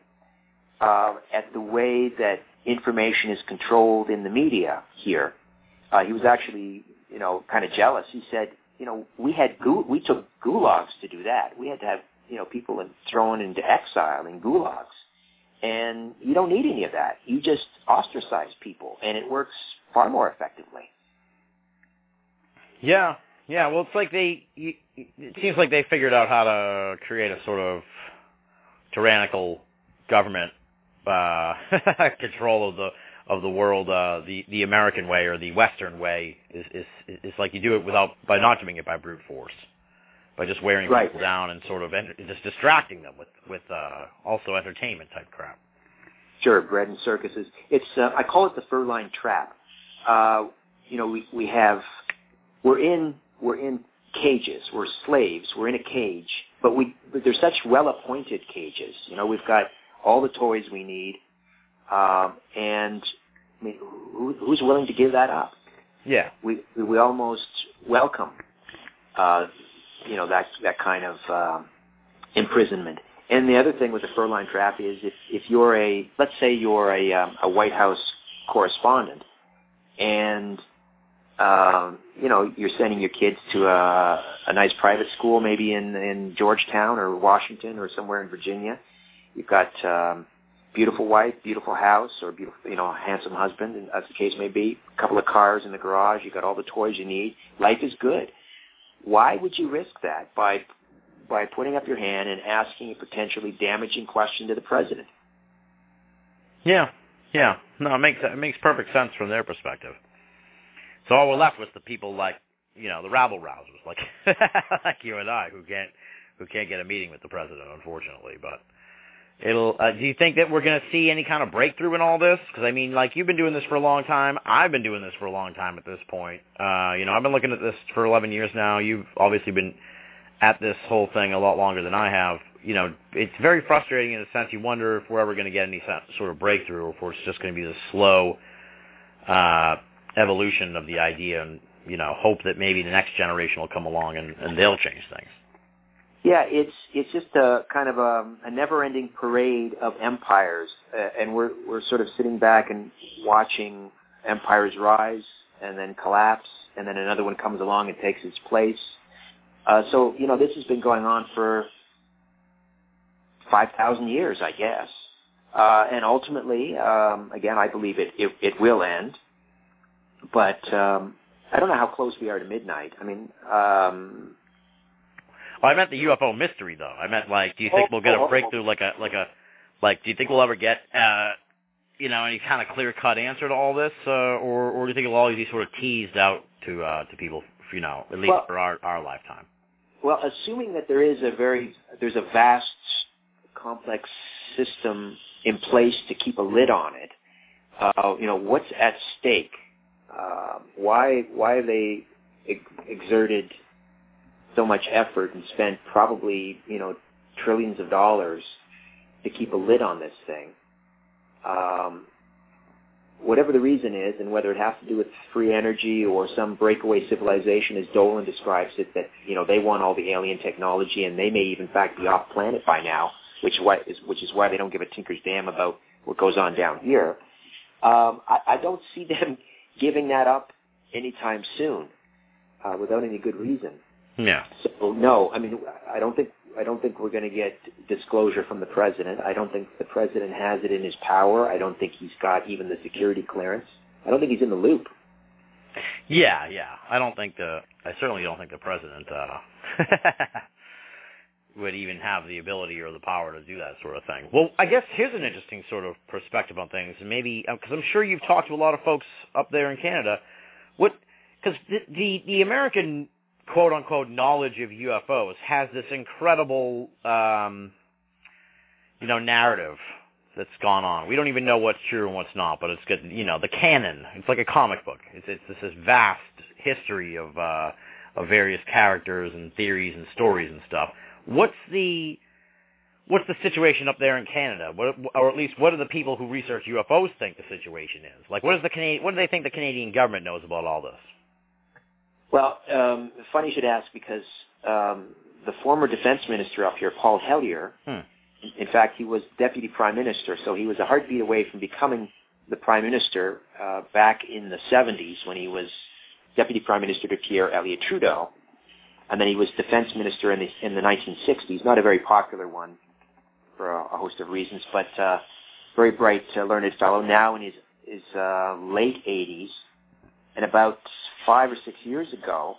uh, at the way that information is controlled in the media here. Uh, he was actually, you know, kind of jealous. He said, you know, we had we took gulags to do that. We had to have, you know, people thrown into exile in gulags, and you don't need any of that. You just ostracize people, and it works far more effectively. Yeah, yeah. Well, it's like they. It seems like they figured out how to create a sort of tyrannical government uh, (laughs) control of the of the world. Uh, the the American way or the Western way is is is like you do it without by not doing it by brute force, by just wearing Right. people down and sort of ent- just distracting them with with uh, also entertainment type crap. Sure, bread and circuses. It's uh, I call it the fur line trap. Uh, you know, we we have we're in we're in cages. We're slaves. We're in a cage, but we but they're such well appointed cages. You know, we've got all the toys we need, um, and I mean, who, who's willing to give that up? Yeah. We we, almost welcome, uh, you know, that that kind of um, imprisonment. And the other thing with the fur line trap is if if you're a let's say you're a um, a White House correspondent, and um, you know you're sending your kids to a a nice private school, maybe in in Georgetown or Washington or somewhere in Virginia. You've got um, beautiful wife, beautiful house, or beautiful you know handsome husband, and as the case may be. A couple of cars in the garage. You got all the toys you need. Life is good. Why would you risk that by by putting up your hand and asking a potentially damaging question to the president? Yeah, yeah. No, it makes it makes perfect sense from their perspective. So all we're left with the people like you know the rabble rousers, like (laughs) like you and I, who can't who can't get a meeting with the president, unfortunately. But it'll. Uh, do you think that we're going to see any kind of breakthrough in all this? Because I mean, like you've been doing this for a long time. I've been doing this for a long time at this point. Uh, you know, I've been looking at this for 11 years now. You've obviously been at this whole thing a lot longer than I have. You know, it's very frustrating in a sense. You wonder if we're ever going to get any sort of breakthrough, or if it's just going to be the slow uh, evolution of the idea, and you know, hope that maybe the next generation will come along and, and they'll change things. Yeah, it's it's just a kind of a, a never-ending parade of empires, uh, and we're we're sort of sitting back and watching empires rise and then collapse, and then another one comes along and takes its place. Uh, so you know, this has been going on for five thousand years, I guess, uh, and ultimately, um, again, I believe it, it it will end, but um, I don't know how close we are to midnight. I mean. Um, Oh, I meant the UFO mystery, though. I meant like, do you think Oh, we'll get a oh. breakthrough, like a like a like? Do you think we'll ever get uh, you know any kind of clear cut answer to all this, uh, or or do you think it'll always be sort of teased out to uh, to people, you know, at least Well- for our our lifetime? Well, assuming that there is a very there's a vast, complex system in place to keep a lid on it, uh, you know, what's at stake? Uh, why why they exerted so much effort and spent probably you know trillions of dollars to keep a lid on this thing? Um, whatever the reason is, and whether it has to do with free energy or some breakaway civilization, as Dolan describes it, that you know they want all the alien technology, and they may even in fact be off planet by now, which why is, which is why they don't give a tinker's damn about what goes on down here. Um, I, I don't see them (laughs) giving that up anytime soon, uh, without any good reason. Yeah. So no, I mean, I don't think I don't think we're going to get disclosure from the president. I don't think the president has it in his power. I don't think he's got even the security clearance. I don't think he's in the loop. Yeah, yeah. I don't think the I certainly don't think the president uh (laughs) would even have the ability or the power to do that sort of thing. Well, I guess here's an interesting sort of perspective on things, maybe because I'm sure you've talked to a lot of folks up there in Canada. What because the, the the American quote unquote knowledge of UFOs has this incredible um you know narrative that's gone on. We don't even know what's true and what's not, but it's good. You know, the canon. It's like a comic book. It's it's this, this vast history of uh, of various characters and theories and stories and stuff. What's the what's the situation up there in Canada? What, or at least what do the people who research UFOs think the situation is? Like, what is the Canadian? What do they think the Canadian government knows about all this? Well, um, funny you should ask because um, the former defense minister up here, Paul Hellyer, Hmm. in fact, he was deputy prime minister, so he was a heartbeat away from becoming the prime minister uh, back in the 70s when he was deputy prime minister to Pierre Elliott Trudeau, and then he was defense minister in the in the 1960s. Not a very popular one for a, a host of reasons, but uh, very bright, uh, learned fellow. Now in his his uh, late 80s, and about five or six years ago,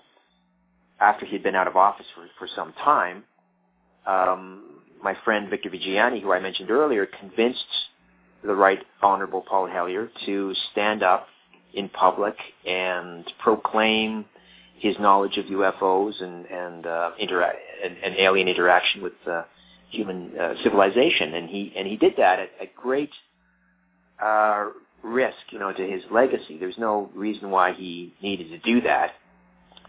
after he'd been out of office for for some time, um, my friend Victor Viggiani, who I mentioned earlier, convinced the Right Honorable Paul Hellyer to stand up in public and proclaim his knowledge of UFOs and and, uh, intera- and, and alien interaction with uh, human uh, civilization, and he and he did that at, at great uh, risk, you know, to his legacy. There's no reason why he needed to do that,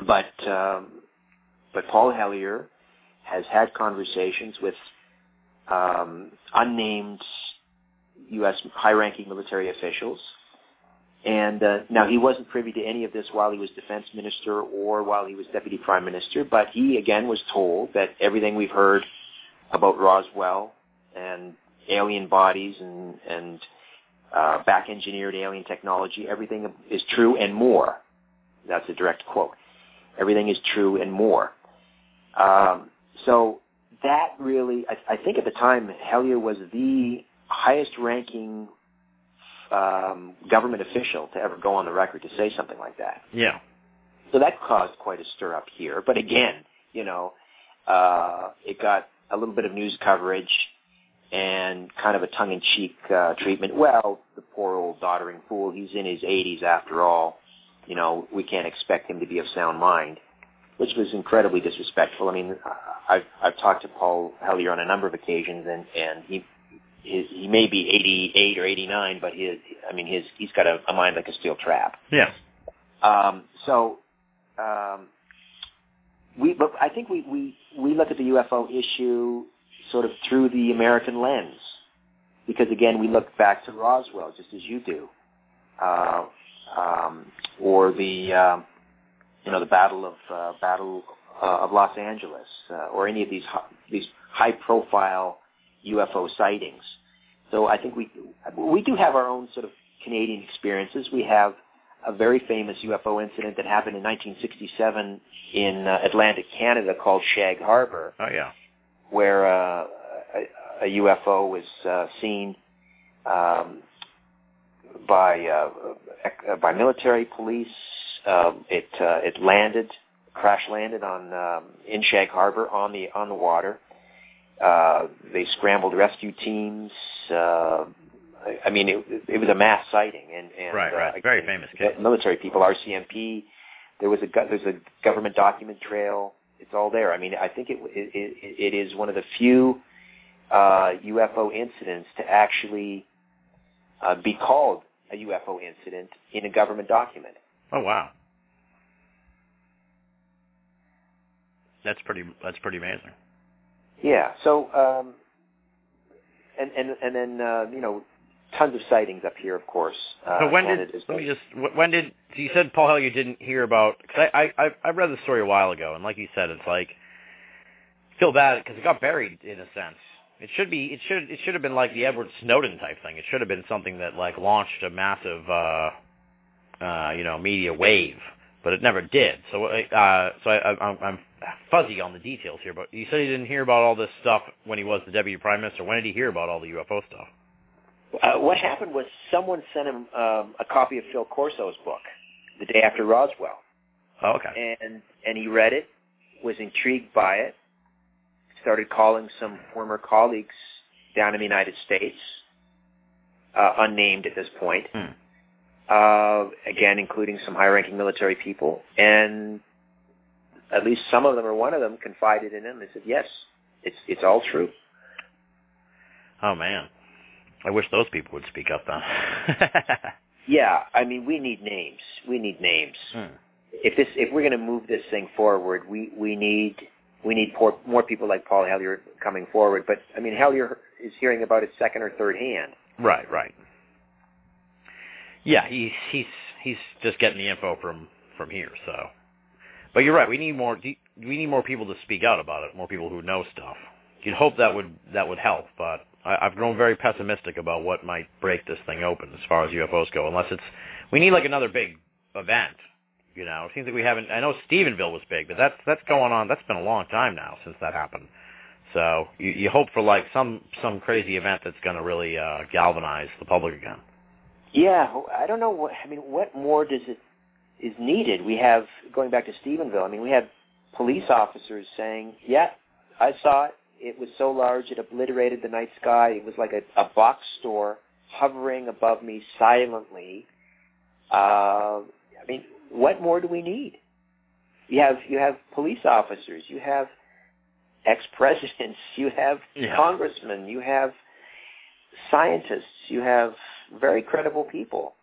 but um, but Paul Hellyer has had conversations with um, unnamed U.S. high-ranking military officials. And uh, now he wasn't privy to any of this while he was defense minister or while he was deputy prime minister, but he again was told that everything we've heard about Roswell and alien bodies and, and uh, back-engineered alien technology, everything is true and more. That's a direct quote. Everything is true and more. Um, so that really, I, I think at the time, Hellyer was the highest ranking um, government official to ever go on the record to say something like that. Yeah. So that caused quite a stir up here. But again, you know, uh, it got a little bit of news coverage and kind of a tongue-in-cheek uh, treatment. Well, the poor old doddering fool, he's in his 80s after all. You know, we can't expect him to be of sound mind, which was incredibly disrespectful. I mean, I've, I've talked to Paul Hellyer on a number of occasions, and, and he his, he may be 88 or 89, but his, I mean, his, he's got a, a mind like a steel trap. Yeah. Um, so, um, we, but I think we, we, we look at the UFO issue sort of through the American lens, because again, we look back to Roswell just as you do, uh, um, or the, uh, you know, the Battle of uh, Battle uh, of Los Angeles, uh, or any of these these high-profile UFO sightings. So I think we we do have our own sort of Canadian experiences. We have a very famous UFO incident that happened in 1967 in uh, Atlantic Canada called Shag Harbor. Oh yeah. Where uh, a, a UFO was uh, seen um, by uh, by military police. Um, it uh, it landed, crash landed on um, in Shag Harbor on the on the water. Uh, they scrambled rescue teams. Uh, I mean, it, it was a mass sighting, and, and right, right, very famous case. Military people, RCMP. There was a there's a government document trail. It's all there. I mean, I think it it, it is one of the few uh, UFO incidents to actually uh, be called a UFO incident in a government document. Oh wow, that's pretty that's pretty amazing. Yeah. So, um, and and and then uh, you know, tons of sightings up here, of course. Uh, so when did let me just when did so you said Paul Hellyer didn't hear about? Cause I I I read the story a while ago, and like you said, it's like feel bad because it got buried in a sense. It should be it should it should have been like the Edward Snowden type thing. It should have been something that like launched a massive uh uh you know media wave, but it never did. So uh so I, I I'm fuzzy on the details here, but you said he didn't hear about all this stuff when he was the deputy prime minister. When did he hear about all the UFO stuff? Uh, what happened was someone sent him um, a copy of Phil Corso's book the day after Roswell. Oh, okay. And and he read it, was intrigued by it, started calling some former colleagues down in the United States, uh, unnamed at this point. Hmm. Uh, again, including some high-ranking military people, and at least some of them or one of them confided in him. They said, "Yes, it's it's all true." Oh man, I wish those people would speak up then. (laughs) yeah, I mean, we need names. We need names. Hmm. If this if we're going to move this thing forward, we we need we need more, more people like Paul Hellyer coming forward. But I mean, Hellyer is hearing about it second or third hand. Right, right. Yeah, he's he's he's just getting the info from from here. So, but you're right. We need more. We need more people to speak out about it. More people who know stuff. You'd hope that would that would help, but I, I've grown very pessimistic about what might break this thing open as far as UFOs go. Unless it's we need like another big event. You know, it seems like we haven't. I know Stephenville was big, but that's that's going on. That's been a long time now since that happened. So you, you hope for like some some crazy event that's going to really uh, galvanize the public again. Yeah, I don't know what. I mean, what more does it is needed? We have going back to Stephenville. I mean, we have police officers saying, "Yeah, I saw it. It was so large it obliterated the night sky. It was like a, a box store hovering above me silently." Uh, I mean, what more do we need? You have you have police officers. You have ex-presidents. (laughs) You have Yeah. congressmen. You have scientists. You have very credible people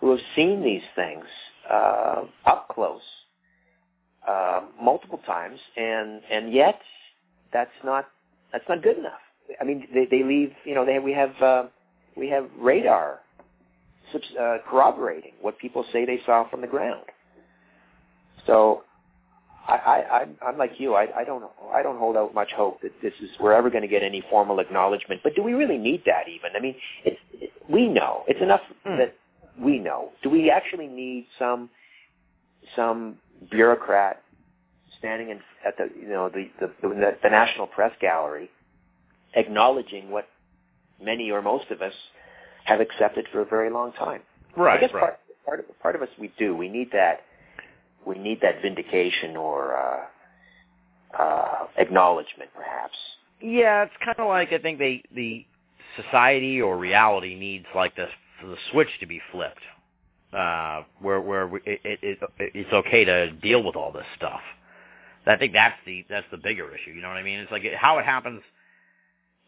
who have seen these things uh, up close uh, multiple times, and and yet that's not that's not good enough. I mean, they, they leave. You know, they we have uh, we have radar uh, corroborating what people say they saw from the ground. So. I, I, I'm- like you. I, I don't. I don't hold out much hope that this is we're ever going to get any formal acknowledgement. But do we really need that? Even I mean, it's it, we know it's enough Hmm. that we know. Do we actually need some some bureaucrat standing in, at the you know the, the the the National Press Gallery acknowledging what many or most of us have accepted for a very long time? Right. I guess right. part part of part of us we do. We need that. We need that vindication or uh, uh, acknowledgement, perhaps. Yeah, it's kind of like I think they the society or reality needs like this the switch to be flipped, uh, where where we, it, it, it it's okay to deal with all this stuff. I think that's the that's the bigger issue. You know what I mean? It's like how it happens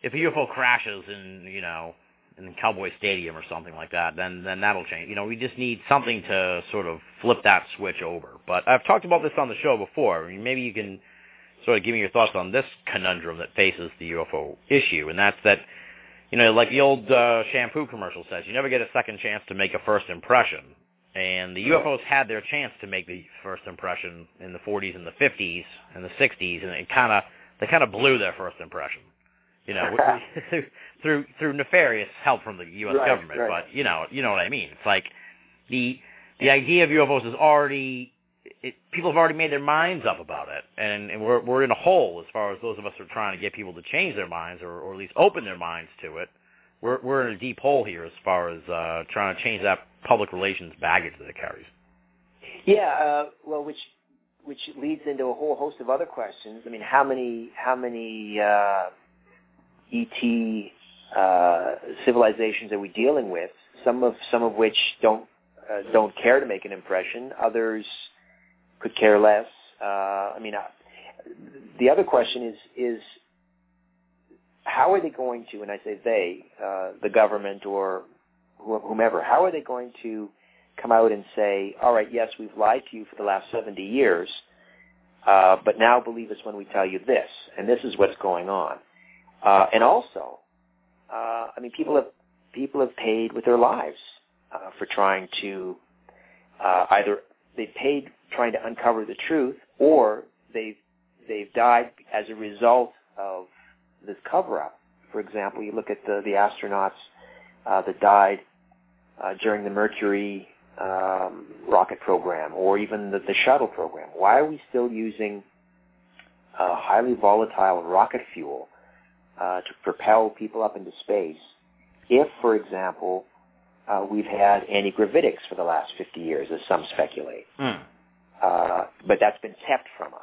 if a UFO crashes in you know in Cowboy Stadium or something like that, then then that'll change. You know, we just need something to sort of flip that switch over. But I've talked about this on the show before. I mean, maybe you can sort of give me your thoughts on this conundrum that faces the UFO issue, and that's that, you know, like the old uh, shampoo commercial says, you never get a second chance to make a first impression. And the UFOs had their chance to make the first impression in the 40s and the 50s and the 60s, and it kind of they kind of blew their first impression. You know, (laughs) through through nefarious help from the U.S. Right, government. right. But you know, you know what I mean. It's like the the idea of UFOs is already it, people have already made their minds up about it, and, and we're we're in a hole as far as those of us who are trying to get people to change their minds or, or at least open their minds to it. We're we're in a deep hole here as far as uh, trying to change that public relations baggage that it carries. Yeah, uh, well, which which leads into a whole host of other questions. I mean, how many how many uh, ET uh, civilizations are we dealing with? Some of some of which don't uh, don't care to make an impression. Others could care less. Uh, I mean, uh, the other question is is how are they going to? And I say they, uh, the government or whomever. How are they going to come out and say, all right, yes, we've lied to you for the last 70 years, uh, but now believe us when we tell you this, and this is what's going on. Uh, and also, uh, I mean, people have people have paid with their lives uh, for trying to uh, either they paid trying to uncover the truth, or they've they've died as a result of this cover-up. For example, you look at the the astronauts uh, that died uh, during the Mercury um, rocket program or even the, the shuttle program. Why are we still using uh, highly volatile rocket fuel uh, to propel people up into space if, for example, uh, we've had antigravitics for the last 50 years, as some speculate? Uh, but that's been kept from us.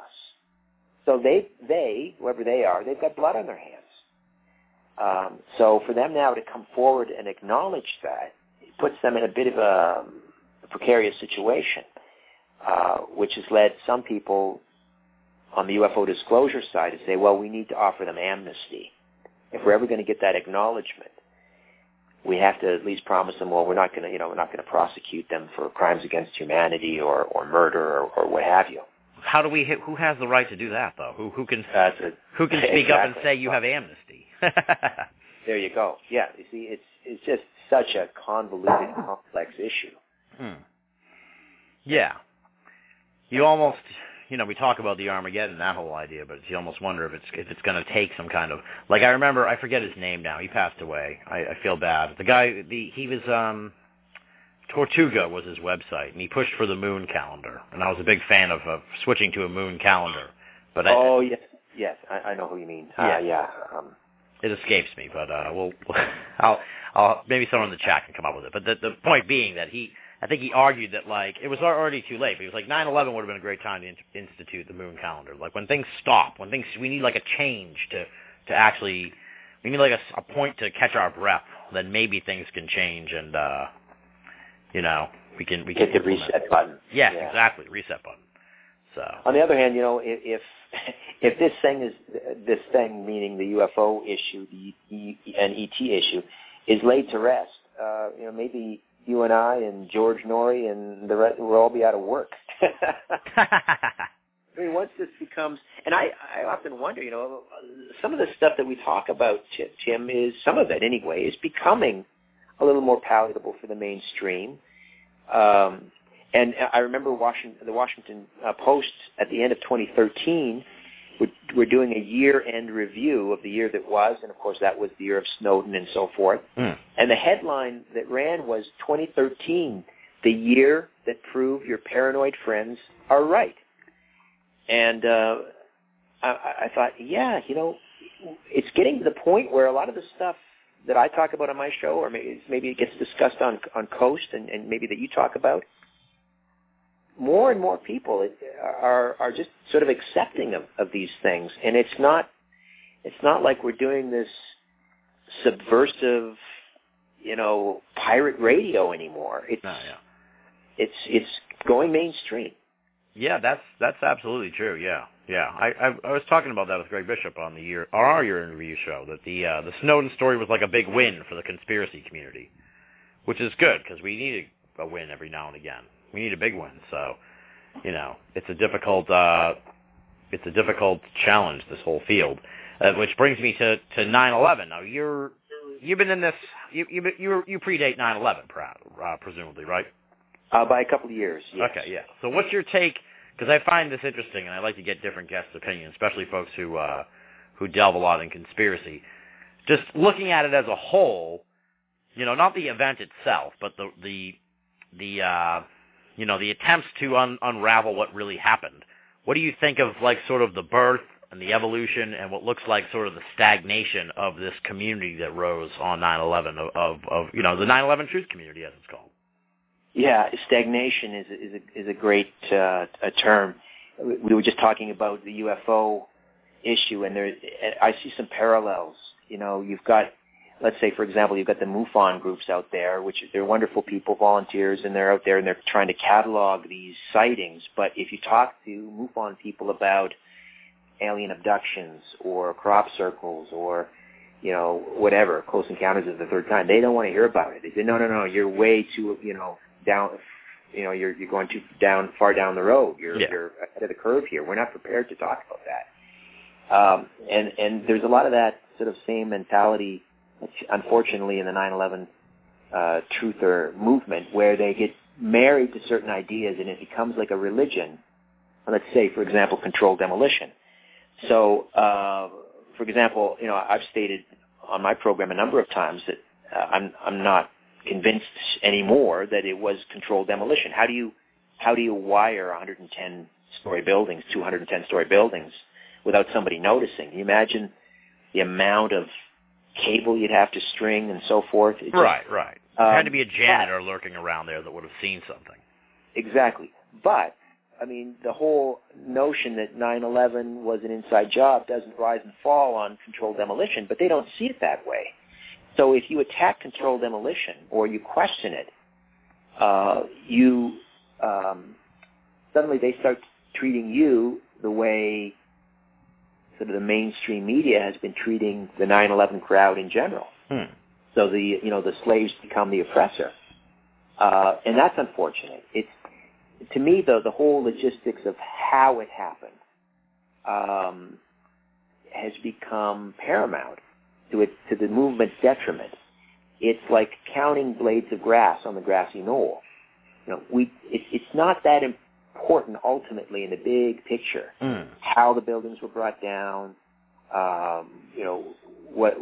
So they, they, whoever they are, they've got blood on their hands. Um, so for them now to come forward and acknowledge that, puts them in a bit of a, a precarious situation, uh, which has led some people on the UFO disclosure side to say, well, we need to offer them amnesty. If we're ever going to get that acknowledgement, we have to at least promise them, well, we're not going to, you know, we're not going to prosecute them for crimes against humanity or, or murder or, or what have you. How do we? Who has the right to do that though? Who who can a, who can (laughs) speak up and say you have amnesty? (laughs) there you go. Yeah, you see, it's it's just such a convoluted, complex issue. Hmm. Yeah. You almost you know, we talk about the Armageddon, that whole idea, but you almost wonder if it's if it's going to take some kind of like I remember I forget his name now. He passed away. I, I feel bad. The guy, the he was um Tortuga was his website, and he pushed for the moon calendar, and I was a big fan of, of switching to a moon calendar. But oh I, yes, yes, I, I know who you mean. Yeah. uh, yeah. Um, it escapes me, but uh, we'll, (laughs) I'll, I'll maybe someone in the chat can come up with it. But the the point being that he, I think he argued that like it was already too late. But he was like 9/11 would have been a great time to in- institute the moon calendar. Like when things stop, when things we need like a change to to actually we need like a, a point to catch our breath. Then maybe things can change and uh, you know we can we can hit the reset button. Yes, Yeah. exactly, reset button. So On the other hand, you know, if if, (laughs) this thing is this thing, meaning the UFO issue, the and ET issue, is laid to rest, uh, you know, maybe you and I and George Noory and the rest will all be out of work. (laughs) I mean, once this becomes, and I, I often wonder, you know, some of the stuff that we talk about, Tim, is some of it anyway, is becoming a little more palatable for the mainstream. Um, and I remember Washington, the Washington uh, Post at the end of 2013 we're, we're doing a year-end review of the year that was, and of course that was the year of Snowden and so forth. Mm. And the headline that ran was 2013, the year that proved your paranoid friends are right. And uh, I, I thought, yeah, you know, it's getting to the point where a lot of the stuff that I talk about on my show, or maybe maybe it gets discussed on on Coast, and, and maybe that you talk about, more and more people are are just sort of accepting of, of these things, and it's not it's not like we're doing this subversive, you know, pirate radio anymore. It's no, yeah. it's it's going mainstream. Yeah, that's that's absolutely true. Yeah, yeah. I, I I was talking about that with Greg Bishop on the year on our year interview show that the uh, the Snowden story was like a big win for the conspiracy community, which is good because we need a win every now and again. We need a big one. So, you know, it's a difficult uh, it's a difficult challenge this whole field. Uh, which brings me to to 9/11. Now you're you've been in this you you you, you predate 9/11, uh, presumably, right? Uh, by a couple of years. Yes. Okay, yeah. So what's your take? Because I find this interesting, and I like to get different guests' opinions, especially folks who uh, who delve a lot in conspiracy. Just looking at it as a whole, you know, not the event itself, but the the the uh, you know the attempts to un- unravel what really happened. What do you think of like sort of the birth and the evolution and what looks like sort of the stagnation of this community that rose on 9/11 of, of, of you know the 9/11 truth community as it's called? Yeah, stagnation is is a, is a great uh, a term. We were just talking about the UFO issue, and there I see some parallels. You know, you've got, let's say, for example, you've got the MUFON groups out there, which they're wonderful people, volunteers, and they're out there and they're trying to catalog these sightings. But if you talk to MUFON people about alien abductions or crop circles or you know whatever close encounters of the third kind, they don't want to hear about it. They say, no, no, no, you're way too you know down you know you're you're going too down far down the road you're Yeah. you're ahead of the curve here we're not prepared to talk about that um and and there's a lot of that sort of same mentality unfortunately in the 9/11 uh truther movement where they get married to certain ideas and it becomes like a religion let's say for example controlled demolition so uh for example you know I've stated on my program a number of times that uh, I'm I'm not convinced anymore that it was controlled demolition. How do you how do you wire 110 story buildings, 210 story buildings without somebody noticing? Can you imagine the amount of cable you'd have to string and so forth? It just- Right, right. There had to Um, be a janitor lurking around there that would have seen something. Exactly. But I mean, the whole notion that 9/11 was an inside job doesn't rise and fall on controlled demolition, but they don't see it that way. So if you attack controlled demolition or you question it, uh, you um, suddenly they start treating you the way sort of the mainstream media has been treating the 9/11 crowd in general. Hmm. So the you know the slaves become the oppressor, uh, and that's unfortunate. It's to me though the whole logistics of how it happened um, has become paramount to it to the movement's detriment. It's like counting blades of grass on the grassy knoll. You know, we it, it's not that important ultimately in the big picture. Mm. How the buildings were brought down, um, you know, what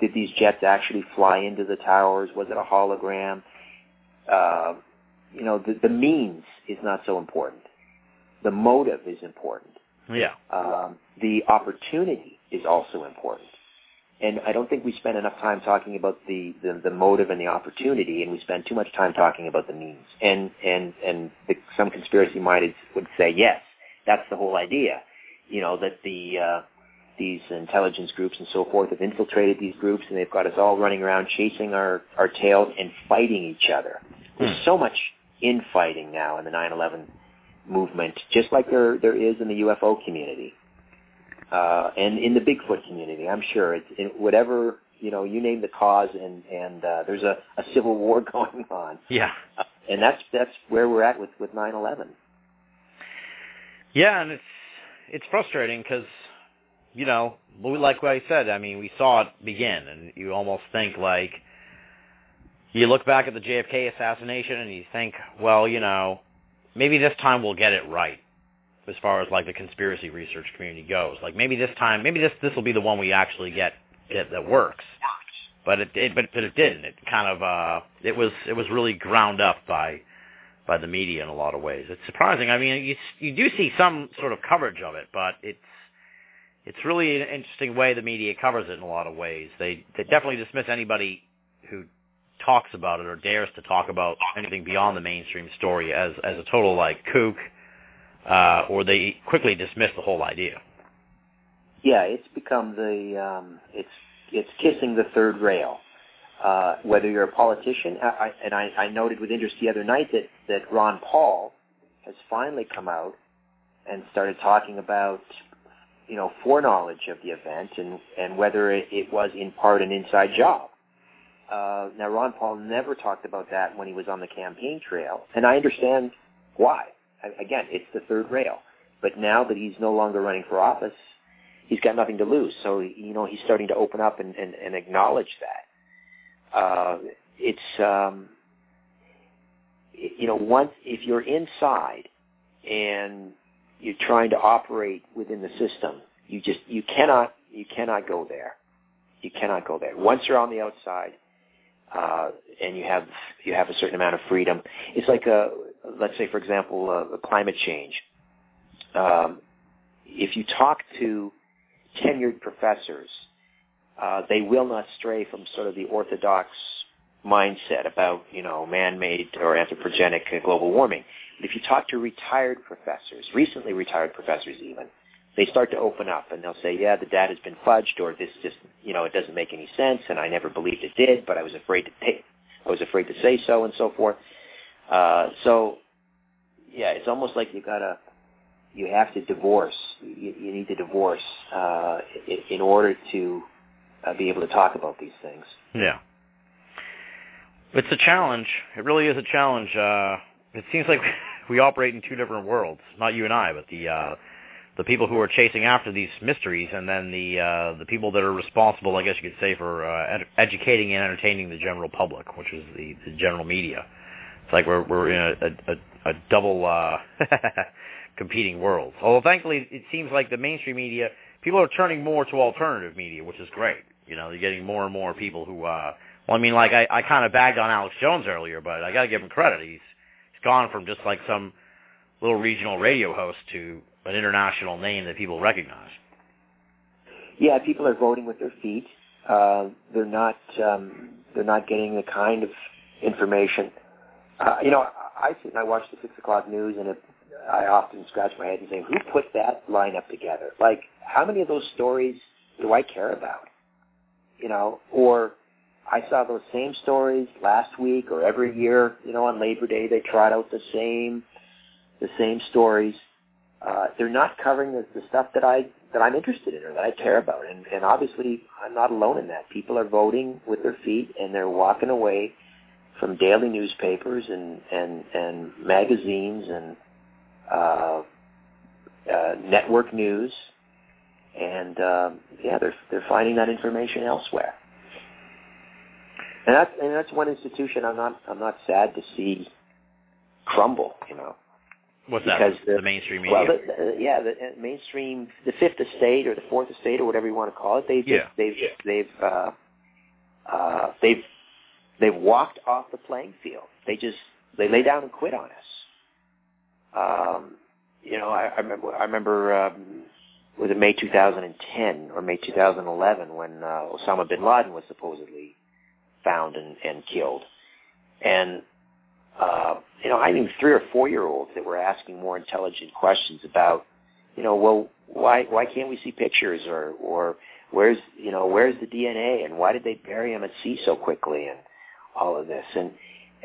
did these jets actually fly into the towers? Was it a hologram? Uh, you know, the, the means is not so important. The motive is important. Yeah. Um, the opportunity is also important. And I don't think we spend enough time talking about the, the, the motive and the opportunity, and we spend too much time talking about the means. And and and the, some conspiracy minded would say, yes, that's the whole idea. You know that the uh, these intelligence groups and so forth have infiltrated these groups, and they've got us all running around chasing our our tails and fighting each other. There's Hmm. so much infighting now in the 9/11 movement, just like there there is in the UFO community uh, and in the Bigfoot community. I'm sure it's in whatever you know. You name the cause, and and uh, there's a, a civil (laughs) war going on, Yeah. uh, and that's that's where we're at with with 9/11. Yeah, and it's it's frustrating because you know, we- like what I said. I mean, we saw it begin, and you almost think like you look back at the JFK assassination, and you think, well, you know, maybe this time we'll get it right as far as like the conspiracy research community goes. Like maybe this time, maybe this this will be the one we actually get get that works. But it, it but but it didn't. It kind of uh it was it was really ground up by by the media in a lot of ways. It's surprising. I mean, you you do see some sort of coverage of it, but it's it's really an interesting way the media covers it in a lot of ways. They they definitely dismiss anybody who talks about it or dares to talk about anything beyond the mainstream story as as a total like kook, uh, or they quickly dismiss the whole idea. Yeah, it's become the um, it's it's kissing the third rail. Uh, whether you're a politician, I, I, and I, I noted with interest the other night that that Ron Paul has finally come out and started talking about you know foreknowledge of the event and and whether it, it was in part an inside job. Uh, now Ron Paul never talked about that when he was on the campaign trail, and I understand why. Again, it's the third rail. But now that he's no longer running for office, he's got nothing to lose. So you know he's starting to open up and, and, and acknowledge that. Uh, it's um, you know once if you're inside and you're trying to operate within the system, you just you cannot you cannot go there. You cannot go there. Once you're on the outside, uh, and you have you have a certain amount of freedom. It's like a let's say for example uh, climate change. Um, if you talk to tenured professors, uh, they will not stray from sort of the orthodox mindset about you know man-made or anthropogenic global warming. But if you talk to retired professors, recently retired professors even, they start to open up and they'll say, yeah, the data's been fudged or this just, you know, it doesn't make any sense and I never believed it did, but I was afraid to take, I was afraid to say so and so forth. Uh, so, yeah, it's almost like you gotta, you have to divorce. You, you need to divorce uh, in, order to uh, be able to talk about these things. Yeah. It's a challenge. It really is a challenge. Uh, it seems like (laughs) we operate in two different worlds. Not you and I, but the uh, the people who are chasing after these mysteries, and then the uh, the people that are responsible, I guess you could say, for uh, ed- educating and entertaining the general public, which is the, the general media. It's like we're we're in a, a, a double uh, (laughs) competing world. Although thankfully, it seems like the mainstream media people are turning more to alternative media, which is great. You know, you're getting more and more people who. Uh, well, I mean, like I, I kind of bagged on Alex Jones earlier, but I got to give him credit. He's he's gone from just like some little regional radio host to an international name that people recognize. Yeah, people are voting with their feet. Uh, they're not um, they're not getting the kind of information. Uh, you know, I sit and I watch the six o'clock news, and it, I often scratch my head and say, "Who put that lineup together? Like, how many of those stories do I care about? You know, or I saw those same stories last week or every year. You know, on Labor Day they trot out the same the same stories. Uh, they're not covering the, the stuff that I that I'm interested in or that I care about, and, and obviously I'm not alone in that. People are voting with their feet and they're walking away from daily newspapers and and and magazines and uh, uh, network news, and um, yeah, they're they're finding that information elsewhere. And that's and that's one institution I'm not I'm not sad to see crumble. You know. What's that? because The, mainstream media. Well, the, the, yeah, the uh, mainstream, the fifth estate or the fourth estate or whatever you want to call it, they've Yeah. they've they've uh, uh, they've they've walked off the playing field. They just they lay down and quit on us. Um, you know, I, I remember I remember um, was it May 2010 or May 2011 when uh, Osama bin Laden was supposedly found and, and killed, and uh, you know, I knew three or four year olds that were asking more intelligent questions about, you know, well, why why can't we see pictures or or where's you know where's the DNA and why did they bury him at sea so quickly and all of this and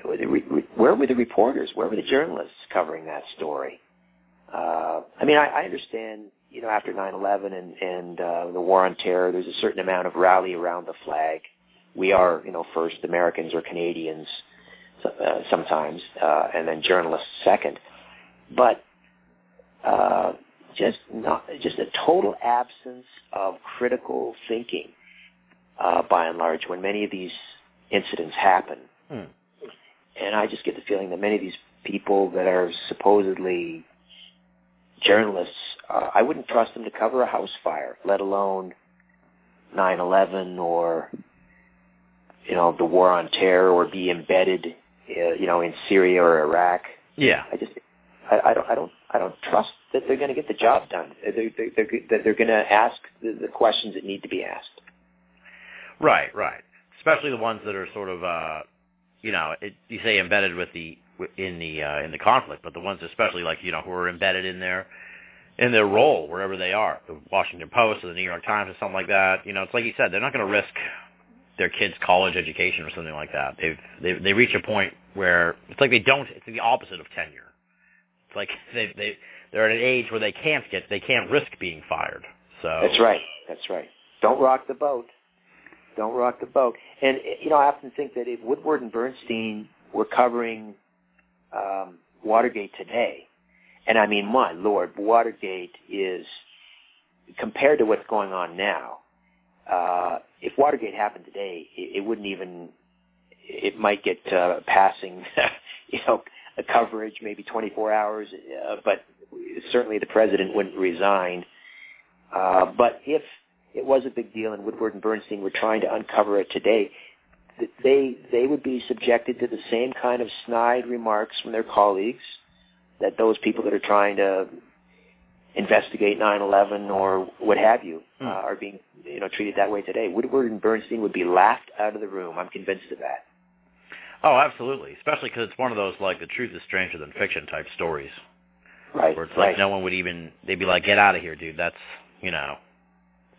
where the re- where were the reporters? Where were the journalists covering that story? Uh, I mean, I, I understand, you know, after 9/11 and and uh, the war on terror, there's a certain amount of rally around the flag. We are, you know, first Americans or Canadians uh, sometimes, uh, and then journalists second. But uh, just not just a total absence of critical thinking, uh, by and large, when many of these incidents happen. Hmm. And I just get the feeling that many of these people that are supposedly journalists, uh, I wouldn't trust them to cover a house fire, let alone 9/11 or you know the war on terror or be embedded uh, you know in Syria or Iraq. yeah. I just I, I don't I don't I don't trust that they're going to get the job done. They're, they're, they're, that they're going to ask the, the questions that need to be asked. Right, right. Especially the ones that are sort of, uh, you know, it, you say embedded with the in the uh, in the conflict, but the ones especially like you know who are embedded in their in their role wherever they are, the Washington Post or the New York Times or something like that. You know, it's like you said, they're not going to risk their kids' college education or something like that. They've they they reach a point where it's like they don't. It's the opposite of tenure. It's like (laughs) they they they're at an age where they can't get they can't risk being fired. So That's right. That's right. Don't rock the boat. Don't rock the boat. And you know, I often think that if Woodward and Bernstein were covering um, Watergate today, and I mean, my lord, Watergate is compared to what's going on now. Uh, if Watergate happened today, it, it wouldn't even. It might get uh, passing, (laughs) you know, coverage, maybe 24 hours, uh, but certainly the president wouldn't resign. Uh, but if it was a big deal and Woodward and Bernstein were trying to uncover it today, they they would be subjected to the same kind of snide remarks from their colleagues that those people that are trying to investigate 9/11 or what have you Hmm. uh, are being you know treated that way today. Woodward and Bernstein would be laughed out of the room. I'm convinced of that. Oh, absolutely. Especially because it's one of those like the truth is stranger than fiction type stories, Right. where it's like right. no one would even they'd be like, get out of here, dude. That's you know,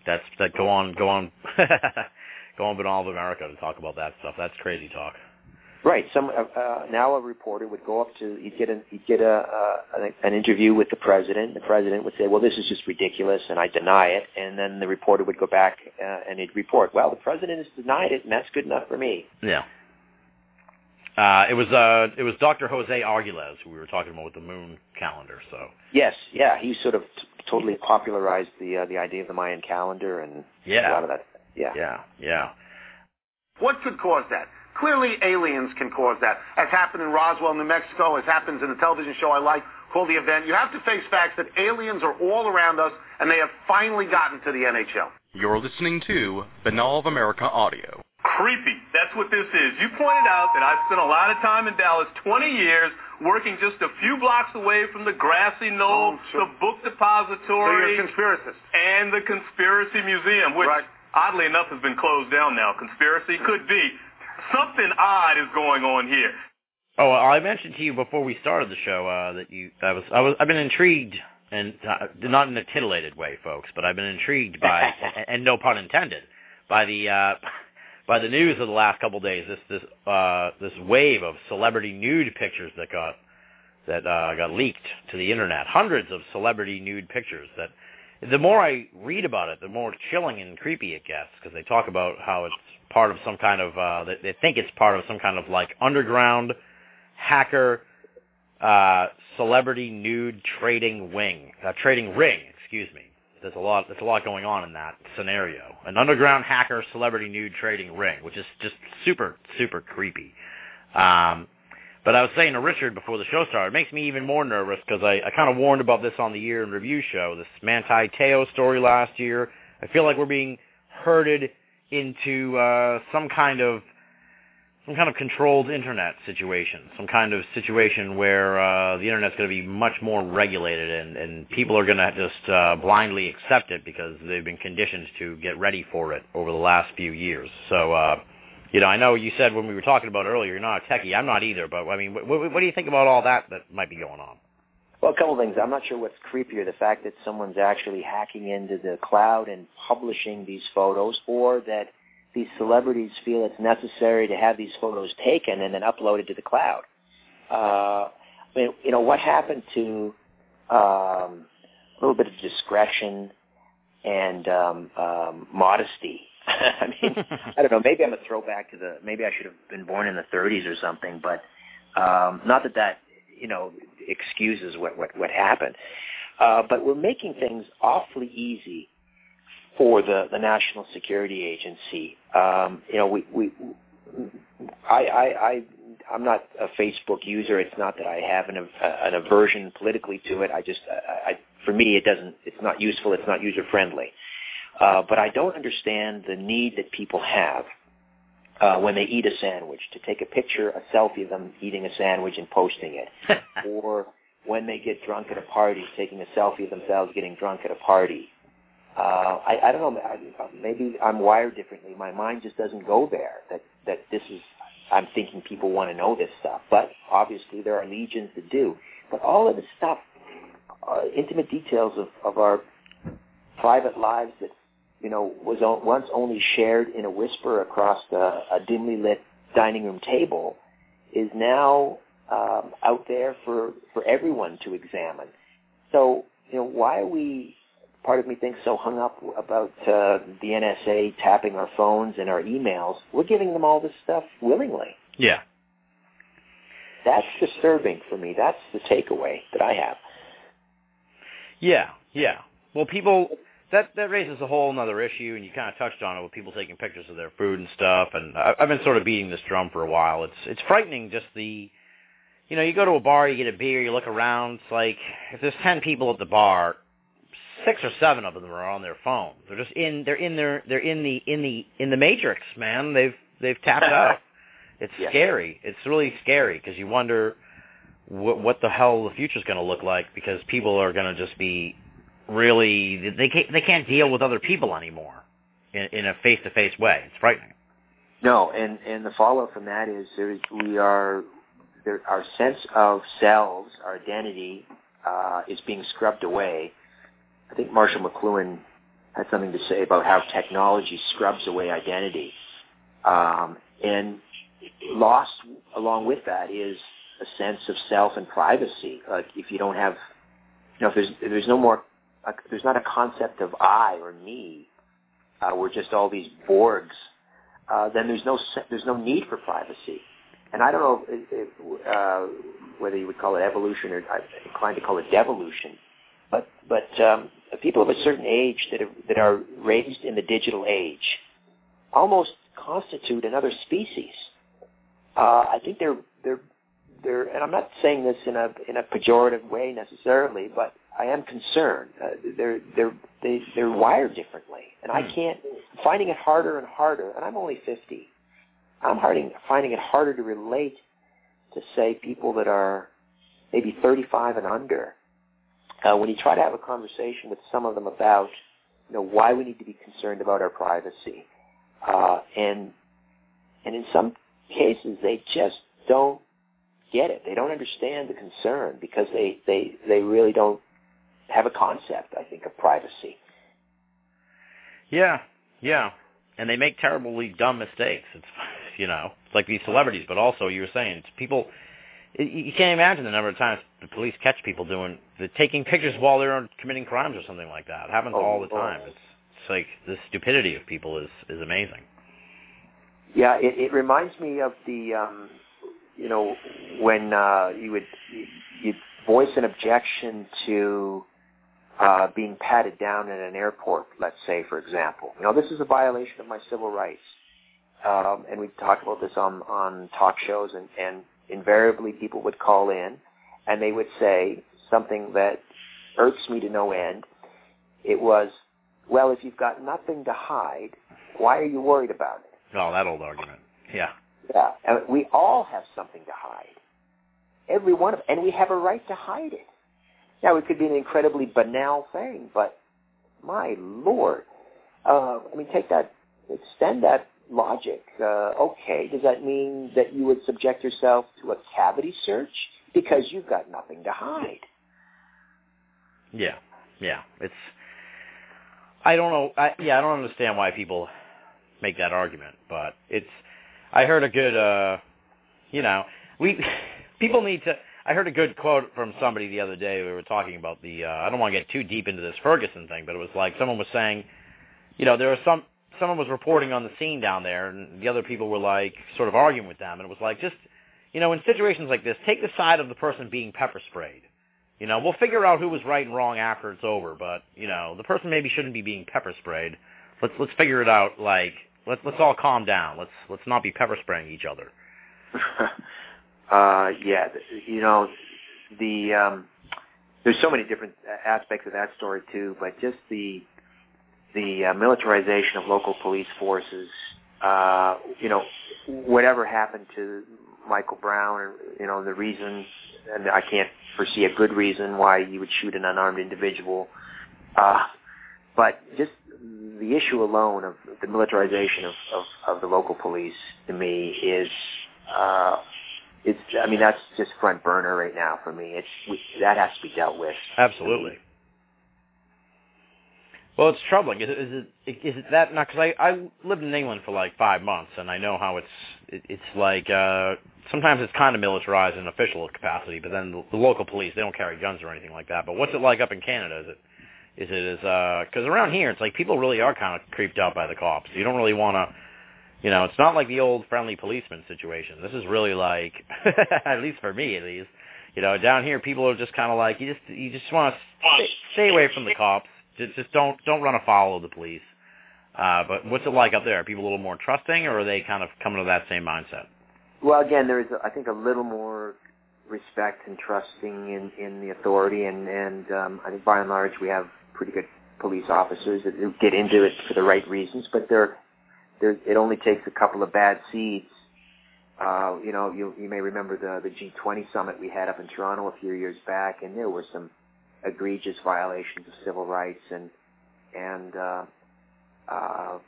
that's that go on go on (laughs) go on Banal of America to talk about that stuff. That's crazy talk. Right. Some uh, uh, now a reporter would go up to he'd get an he'd get a, uh, an an interview with the president. The president would say, "Well, this is just ridiculous," and I deny it. And then the reporter would go back uh, and he'd report, "Well, the president has denied it, and that's good enough for me." Yeah. Uh, it was uh, it was Dr. Jose Arguelles who we were talking about with the moon calendar. So Yes, yeah, he sort of t- totally popularized the uh, the idea of the Mayan calendar and yeah. a lot of that. Yeah. yeah, yeah. What could cause that? Clearly, aliens can cause that, as happened in Roswell, New Mexico, as happens in the television show I like called The Event. You have to face facts that aliens are all around us, and they have finally gotten to the NHL. You're listening to Banal of America Audio. Creepy. That's what this is. You pointed out that I've spent a lot of time in Dallas, 20 years, working just a few blocks away from the grassy knoll, Oh, sure. the book So depository, you're conspiracist. and the Conspiracy Museum, which Right. oddly enough has been closed down now. Conspiracy could be. Something odd is going on here. Oh, well, I mentioned to you before we started the show uh, that you I was I was I've been intrigued and uh, not in a titillated way, folks, but I've been intrigued by (laughs) and, and no pun intended by the uh, by the news of the last couple of days. This this uh, this wave of celebrity nude pictures that got that uh, got leaked to the internet. Hundreds of celebrity nude pictures that. The more I read about it, the more chilling and creepy it gets because they talk about how it's part of some kind of uh, they, think it's part of some kind of like underground hacker uh, celebrity nude trading wing, uh, trading ring, excuse me. There's a lot, there's a lot going on in that scenario. An underground hacker celebrity nude trading ring, which is just super, super creepy. Um, But I was saying to Richard before the show started, it makes me even more nervous because I, I kind of warned about this on the year in review show, this Manti Te'o story last year. I feel like we're being herded into uh, some kind of some kind of controlled internet situation, some kind of situation where uh, the internet's going to be much more regulated and, and people are going to just uh, blindly accept it because they've been conditioned to get ready for it over the last few years. So, uh, you know, I know you said when we were talking about earlier, you're not a techie. I'm not either, but I mean, what, what do you think about all that that might be going on? Well, a couple of things. I'm not sure what's creepier, the fact that someone's actually hacking into the cloud and publishing these photos, or that these celebrities feel it's necessary to have these photos taken and then uploaded to the cloud. Uh, I mean, you know, what happened to um, a little bit of discretion and um, um, modesty? (laughs) I mean, I don't know. Maybe I'm a throwback to the. Maybe I should have been born in the 30s or something. But um, not that that you know excuses what what what happened. Uh, but we're making things awfully easy for the, the National Security Agency. Um, you know, we, we, I, I, I, I'm not a Facebook user. It's not that I have an, an aversion politically to it. I just, I, I, for me, it doesn't, it's not useful. It's not user friendly. Uh, but I don't understand the need that people have uh, when they eat a sandwich to take a picture, a selfie of them eating a sandwich and posting it, (laughs) or when they get drunk at a party, taking a selfie of themselves getting drunk at a party, uh, I, I don't know. Maybe I'm wired differently. My mind just doesn't go there. That that this is. I'm thinking people want to know this stuff, but obviously there are legions that do. But all of this stuff, uh, intimate details of, of our private lives that you know was once only shared in a whisper across the, a dimly lit dining room table, is now um, out there for for everyone to examine. So you know why are we part of me thinks so hung up about uh, the NSA tapping our phones and our emails. We're giving them all this stuff willingly. Yeah. That's disturbing for me. That's the takeaway that I have. Yeah, yeah. Well, people that that raises a whole other issue, and you kind of touched on it with people taking pictures of their food and stuff. And I, I've been sort of beating this drum for a while. It's it's frightening just the, you know, you go to a bar, you get a beer, you look around. It's like if there's ten people at the bar, six or seven of them are on their phone. They're just in. They're in their. They're in the in the in the matrix, man. They've they've tapped (laughs) out. It's scary. It's really scary because you wonder what what the hell the future's going to look like because people are going to just be really they can't they can't deal with other people anymore in, in a face to face way. It's frightening. No, and and the follow up from that is there is we are there our sense of selves, our identity, uh, is being scrubbed away. I think Marshall McLuhan had something to say about how technology scrubs away identity, um, and lost along with that is a sense of self and privacy. Like if you don't have, you know, if there's if there's no more, there's not a concept of I or me. Uh, we're just all these Borgs uh, then there's no there's no need for privacy. And I don't know if, if, uh, whether you would call it evolution or I'm inclined to call it devolution. But but um, people of a certain age that are, that are raised in the digital age almost constitute another species. Uh, I think they're they're they're, and I'm not saying this in a in a pejorative way necessarily, but I am concerned. Uh, they're they're they, they're wired differently, and I Hmm. can't finding it harder and harder. And I'm only 50. I'm harding, finding it harder to relate to say people that are maybe 35 and under. Uh, when you try to have a conversation with some of them about you know why we need to be concerned about our privacy, uh, and and in some cases they just don't get it. They don't understand the concern because they they they really don't have a concept. I think of privacy. Yeah, yeah. And they make terribly dumb mistakes. It's (laughs) you know, it's like these celebrities, but also you were saying it's people. You can't imagine the number of times the police catch people doing the taking pictures while they're committing crimes or something like that. It happens Oh, all the oh. time. It's it's like the stupidity of people is is amazing. Yeah, it, it reminds me of the, um, you know, when uh, you would you voice an objection to uh, being patted down at an airport. Let's say, for example, you know, this is a violation of my civil rights, um, and we talk about this on on talk shows, and and invariably people would call in and they would say something that irks me to no end. It was, well, if you've got nothing to hide, why are you worried about it? Oh, that old argument. Yeah. Yeah. And we all have something to hide. Every one of and we have a right to hide it. Now it could be an incredibly banal thing, but my lord. Uh, I mean take that extend that logic. Uh, okay, does that mean that you would subject yourself to a cavity search because you've got nothing to hide? Yeah, yeah. It's. I don't know. I, yeah, I don't understand why people make that argument, but it's. I heard a good. uh You know, we (laughs) people need to. I heard a good quote from somebody the other day. We were talking about the. uh I don't want to get too deep into this Ferguson thing, but it was like someone was saying, you know, there are some someone was reporting on the scene down there, and the other people were like sort of arguing with them, and it was like just, you know, in situations like this, take the side of the person being pepper sprayed. You know, we'll figure out who was right and wrong after it's over, but you know, the person maybe shouldn't be being pepper sprayed. Let's let's figure it out. Like let's let's all calm down. Let's let's not be pepper spraying each other. (laughs) uh, yeah, you know, the um, there's so many different aspects of that story too, but just the the uh, militarization of local police forces. Uh, you know, whatever happened to Michael Brown, you know, the reason, and I can't foresee a good reason why you would shoot an unarmed individual. Uh, but just the issue alone of the militarization of, of, of the local police to me is, uh, it's, I mean, that's just front burner right now for me. It's, we, that has to be dealt with. Absolutely. Well, it's troubling. Is it, is it, is it that not? Because I I lived in England for like five months, and I know how it's it, it's like uh sometimes it's kind of militarized in official capacity, but then the, the local police they don't carry guns or anything like that. But what's it like up in Canada? Is it is it is uh because around here it's like people really are kind of creeped out by the cops. You don't really want to. You know, it's not like the old friendly policeman situation. This is really like, (laughs) at least for me, at least, you know, down here people are just kind of like you just you just want to stay, stay away from the cops just, just don't don't run afoul of the police. Uh, but what's it like up there? Are people a little more trusting, or are they kind of coming to that same mindset? Well, again, there is, I think, a little more respect and trusting in, in the authority, and, and um, I think by and large we have pretty good police officers that get into it for the right reasons. But there, there, it only takes a couple of bad seeds. Uh, you know, you, you may remember the the G20 summit we had up in Toronto a few years back, and there were some egregious violations of civil rights and and uh, uh,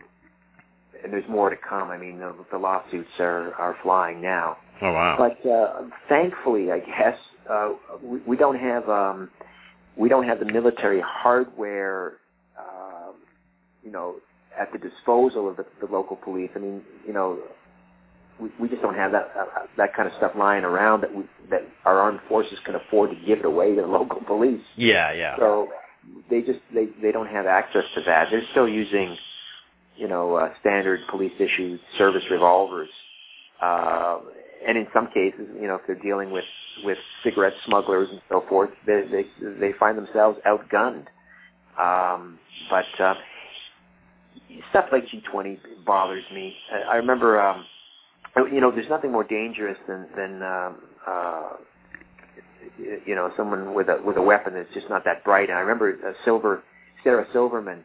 and there's more to come. I mean, the, the lawsuits are are flying now. Oh wow! But uh, thankfully, I guess uh, we, we don't have um, we don't have the military hardware, uh, you know, at the disposal of the, the local police. I mean, you know, we, we just don't have that uh, that kind of stuff lying around that we that our armed forces can afford to give it away to the (laughs) local police. Yeah, yeah. So they just they they don't have access to that. They're still using, you know, uh, standard police issued service revolvers. Uh, and in some cases, you know, if they're dealing with with cigarette smugglers and so forth, they they, they find themselves outgunned. Um, but uh, stuff like G20 bothers me. I, I remember um, you know, there's nothing more dangerous than than um, uh, you know someone with a with a weapon that's just not that bright. And I remember uh, Silver Sarah Silverman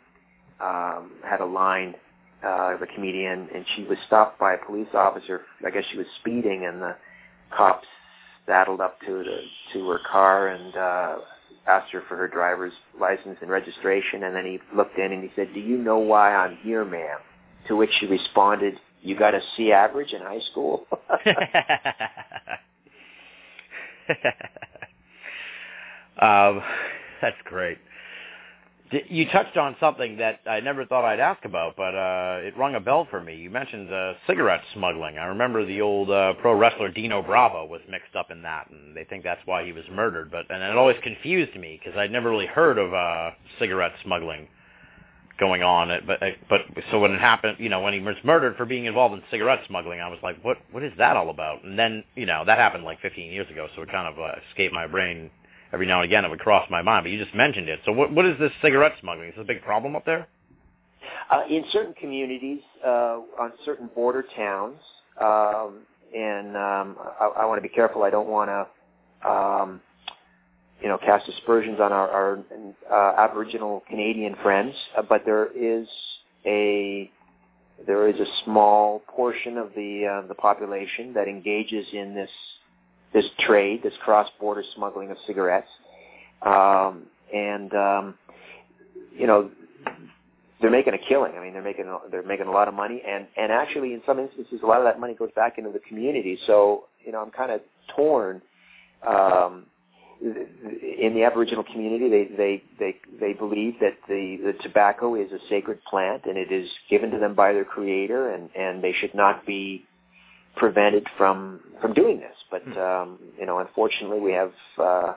um, had a line uh, the comedian, and she was stopped by a police officer. I guess she was speeding, and the cops saddled up to the to her car and uh, asked her for her driver's license and registration. And then he looked in and he said, "Do you know why I'm here, ma'am?" To which she responded, you got a C average in high school. (laughs) (laughs) um, that's great. You touched on something that I never thought I'd ask about, but uh, it rung a bell for me. You mentioned uh, cigarette smuggling. I remember the old uh, pro wrestler Dino Bravo was mixed up in that, and they think that's why he was murdered. But and it always confused me because I'd never really heard of uh, cigarette smuggling going on. But but so when it happened, you know, when he was murdered for being involved in cigarette smuggling, I was like, what what is that all about? And then you know that happened like 15 years ago, so it kind of uh, escaped my brain every now and again. It would cross my mind, but you just mentioned it. So what what is this cigarette smuggling? Is this a big problem up there? Uh, in certain communities, uh, on certain border towns, um, and um, I, I want to be careful. I don't want to, um, you know, cast aspersions on our, our uh, Aboriginal Canadian friends, uh, but there is a there is a small portion of the uh, the population that engages in this this trade, this cross-border smuggling of cigarettes, um, and um, you know they're making a killing. I mean, they're making they're making a lot of money, and and actually, in some instances, a lot of that money goes back into the community. So, you know, I'm kind of torn. Um, in the Aboriginal community, they they they they believe that the the tobacco is a sacred plant, and it is given to them by their creator, and and they should not be prevented from from doing this. But um, you know, unfortunately, we have uh,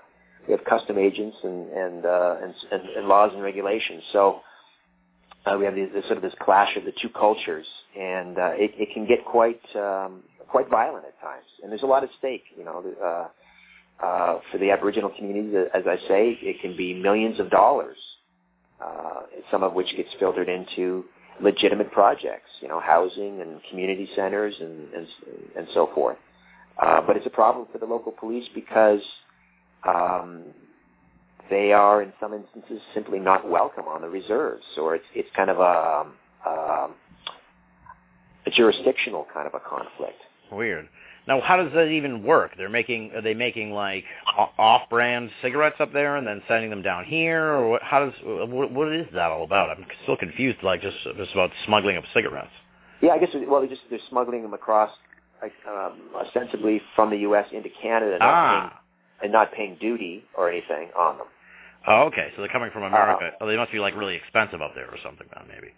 we have custom agents and and, uh, and and and laws and regulations. So uh, we have this, this sort of this clash of the two cultures, and uh, it, it can get quite um, quite violent at times. And there's a lot at stake, you know. Uh, uh, for the Aboriginal communities, as I say, it can be millions of dollars, uh, some of which gets filtered into legitimate projects, you know, housing and community centers and and, and so forth. Uh, but it's a problem for the local police because um, they are, in some instances, simply not welcome on the reserves, or it's it's kind of a um, a jurisdictional kind of a conflict. Weird. Now, how does that even work? They're making are they making like off-brand cigarettes up there and then sending them down here, or what? How does what, what is that all about? I'm still confused. Like just just about smuggling of cigarettes. Yeah, I guess well, they just they're smuggling them across, um, ostensibly from the U.S. into Canada, not Ah. paying, and not paying duty or anything on them. Oh, okay. So they're coming from America. oh, they must be like really expensive up there or something, then maybe.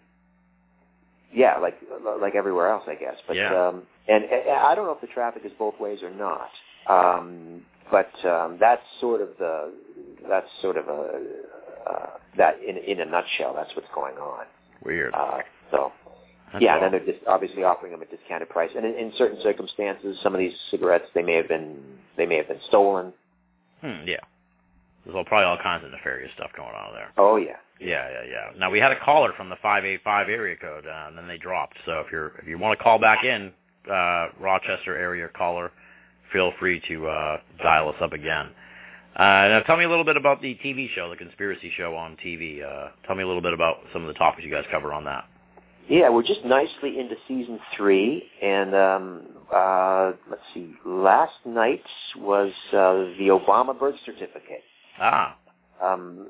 Yeah, like like everywhere else, I guess. But Yeah. um, and, and I don't know if the traffic is both ways or not. Um, but um, that's sort of the that's sort of a uh, that in in a nutshell. That's what's going on. Weird. Uh, so That's yeah, and then they're just obviously offering them a discounted price. And in, in certain circumstances, some of these cigarettes they may have been they may have been stolen. Hmm, yeah. There's all, probably all kinds of nefarious stuff going on there. Oh yeah, Yeah, yeah, yeah. Now we had a caller from the five eight five area code, uh, and then they dropped. So if you're if you want to call back in, uh, Rochester area caller, feel free to uh, dial us up again. Uh, now tell me a little bit about the TV show, the conspiracy show on TV. Uh, tell me a little bit about some of the topics you guys cover on that. Yeah, we're just nicely into season three, and um, uh, let's see. Last night was uh, the Obama birth certificate. Ah, Um,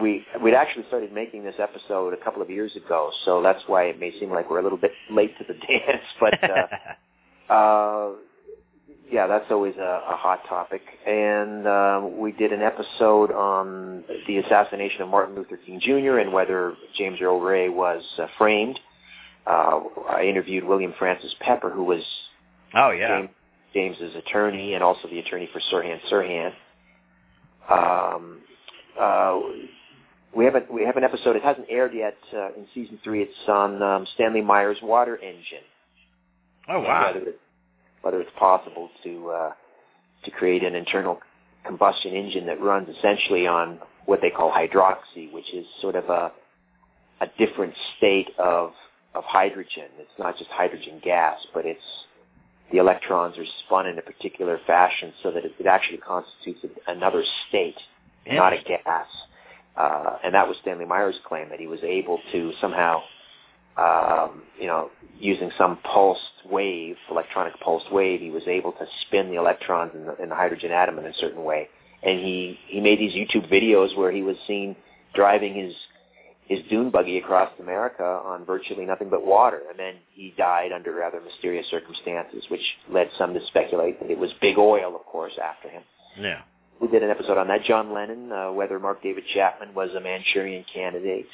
we we'd actually started making this episode a couple of years ago, so that's why it may seem like we're a little bit late to the (laughs) dance. But uh, (laughs) uh, yeah, that's always a, a hot topic. And uh, we did an episode on the assassination of Martin Luther King Jr. and whether James Earl Ray was uh, framed. Uh, I interviewed William Francis Pepper, who was oh yeah. James, James's attorney and also the attorney for Sirhan Sirhan. Um, uh, we have a, we have an episode. It hasn't aired yet uh, in season three. It's on um, Stanley Meyer's water engine. Oh wow. Whether it's, whether it's possible to uh, to create an internal combustion engine that runs essentially on what they call hydroxy, which is sort of a a different state of of hydrogen. It's not just hydrogen gas, but it's the electrons are spun in a particular fashion so that it, it actually constitutes another state, not a gas. Uh, and that was Stanley Meyer's claim that he was able to somehow, um, you know, using some pulsed wave, electronic pulsed wave, he was able to spin the electrons in the, in the hydrogen atom in a certain way. And he, he made these YouTube videos where he was seen driving his his dune buggy across America on virtually nothing but water. And then he died under rather mysterious circumstances, which led some to speculate that it was big oil, of course, after him. Yeah. We did an episode on that. John Lennon, uh, whether Mark David Chapman was a Manchurian candidate.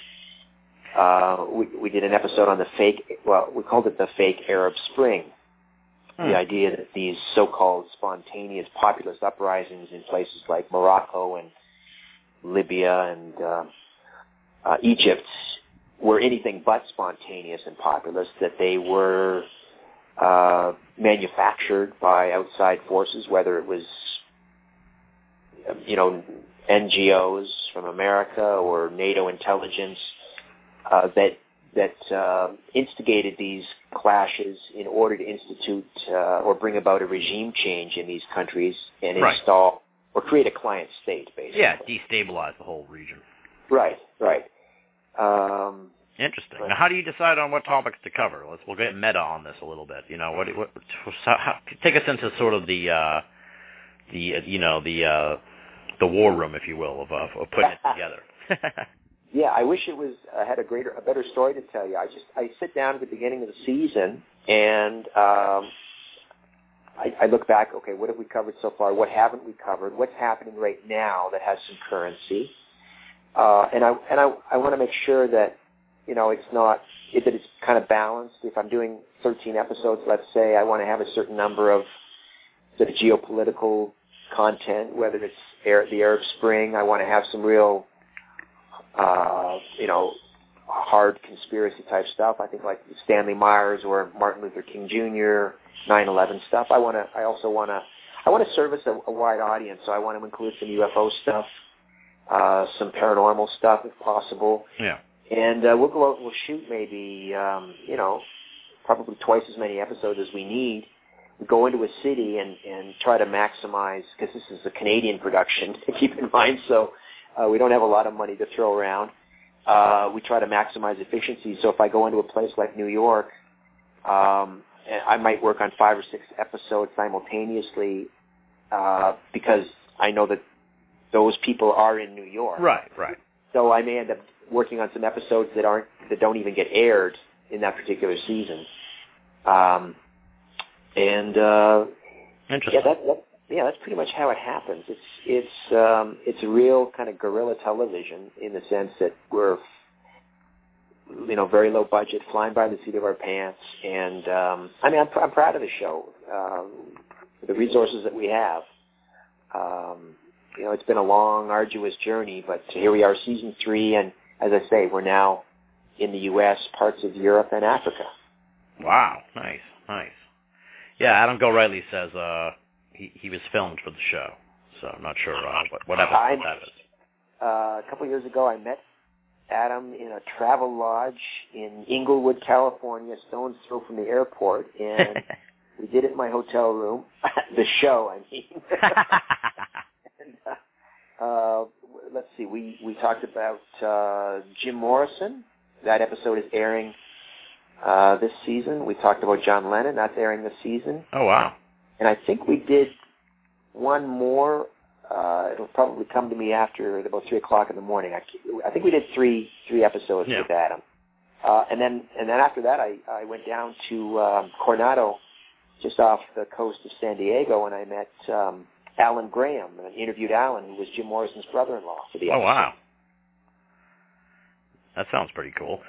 Uh, we, we did an episode on the fake, well, we called it the fake Arab Spring. Hmm. The idea that these so-called spontaneous populist uprisings in places like Morocco and Libya and uh, uh, Egypt were anything but spontaneous and populist, that they were uh, manufactured by outside forces, whether it was, you know, NGOs from America or NATO intelligence, uh, that that uh, instigated these clashes in order to institute uh, or bring about a regime change in these countries and Right. install or create a client state, basically. Yeah, destabilize the whole region. Right. Right. Um, Interesting. Now, how do you decide on what topics to cover? Let's we'll get meta on this a little bit. You know, what, what how, take us into sort of the uh, the you know the uh, the war room, if you will, of, of, of putting it (laughs) together. (laughs) Yeah, I wish it was uh, had a greater, a better story to tell you. I just I sit down at the beginning of the season and um, I, I look back. Okay, what have we covered so far? What haven't we covered? What's happening right now that has some currency? Uh, and I and I I want to make sure that you know it's not that it's kind of balanced. If I'm doing 13 episodes, let's say, I want to have a certain number of sort of geopolitical content, whether it's Arab, the Arab Spring. I want to have some real uh, you know, hard conspiracy type stuff. I think like Stanley Meyers or Martin Luther King Jr., 9/11 stuff. I want to. I also want to. I want to service a, a wide audience, so I want to include some UFO stuff, uh, some paranormal stuff if possible, yeah. and uh, we'll go out and we'll shoot maybe, um, you know, probably twice as many episodes as we need. We go into a city and and try to maximize because this is a Canadian production. (laughs) keep in mind, so uh, we don't have a lot of money to throw around. Uh, we try to maximize efficiency. So if I go into a place like New York, um, I might work on five or six episodes simultaneously uh, because I know that those people are in New York. Right. Right. So I may end up working on some episodes that aren't that don't even get aired in that particular season. Um, and uh, Interesting. yeah, that, that yeah, that's pretty much how it happens. It's it's um, it's a real kind of guerrilla television in the sense that we're you know very low budget, flying by the seat of our pants, and um, I mean I'm, I'm proud of the show, um, the resources that we have. Um, you know, it's been a long, arduous journey, but here we are, season three, and as I say, we're now in the U.S., parts of Europe, and Africa. Wow. Nice. Nice. Yeah. Adam Gorightly says uh, he he was filmed for the show, so I'm not sure uh, what what episode that is. uh, a couple of years ago, I met Adam in a travel lodge in Inglewood, California, stone's throw from the airport, and (laughs) we did it in my hotel room. (laughs) the show, I mean. (laughs) uh, (laughs) uh, let's see, we we talked about uh, Jim Morrison. That episode is airing uh, this season. We talked about John Lennon. That's airing this season. oh wow. And I think we did one more. Uh, it'll probably come to me after about three o'clock in the morning. I, I think we did three three episodes Yeah. with Adam, uh, and then and then after that, I I went down to um, Coronado, just off the coast of San Diego, and I met um, Alan Graham and interviewed Alan, who was Jim Morrison's brother-in-law for the Oh episode. wow. That sounds pretty cool.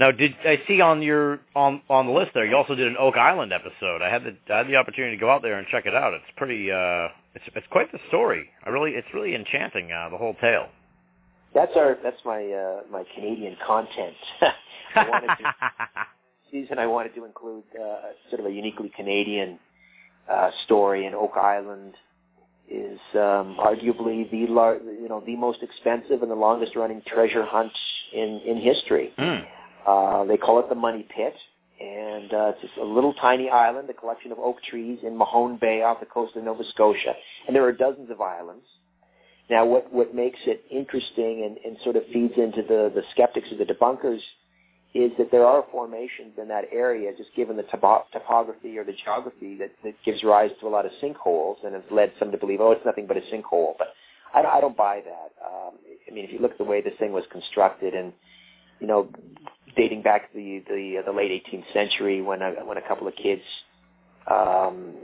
Now, did I see on your on on the list there? You also did an Oak Island episode. I had the I had the opportunity to go out there and check it out. It's pretty. uh It's it's quite the story. I really it's really enchanting. Uh, the whole tale. That's our that's my uh, my Canadian content. (laughs) I wanted to (laughs) season I wanted to include uh, sort of a uniquely Canadian uh, story, in Oak Island is um, arguably the lar- you know the most expensive and the longest running treasure hunt in in history. Hmm. Uh, they call it the Money Pit, and uh, it's just a little tiny island, a collection of oak trees in Mahone Bay off the coast of Nova Scotia, and there are dozens of islands. Now, what what makes it interesting and, and sort of feeds into the the skeptics or the debunkers is that there are formations in that area, just given the topo- topography or the geography that, that gives rise to a lot of sinkholes and has led some to believe, oh, it's nothing but a sinkhole. But I, don't- I don't buy that. Um, I mean, if you look at the way this thing was constructed, and you know, dating back to the the, the late 18th century, when a, when a couple of kids, um,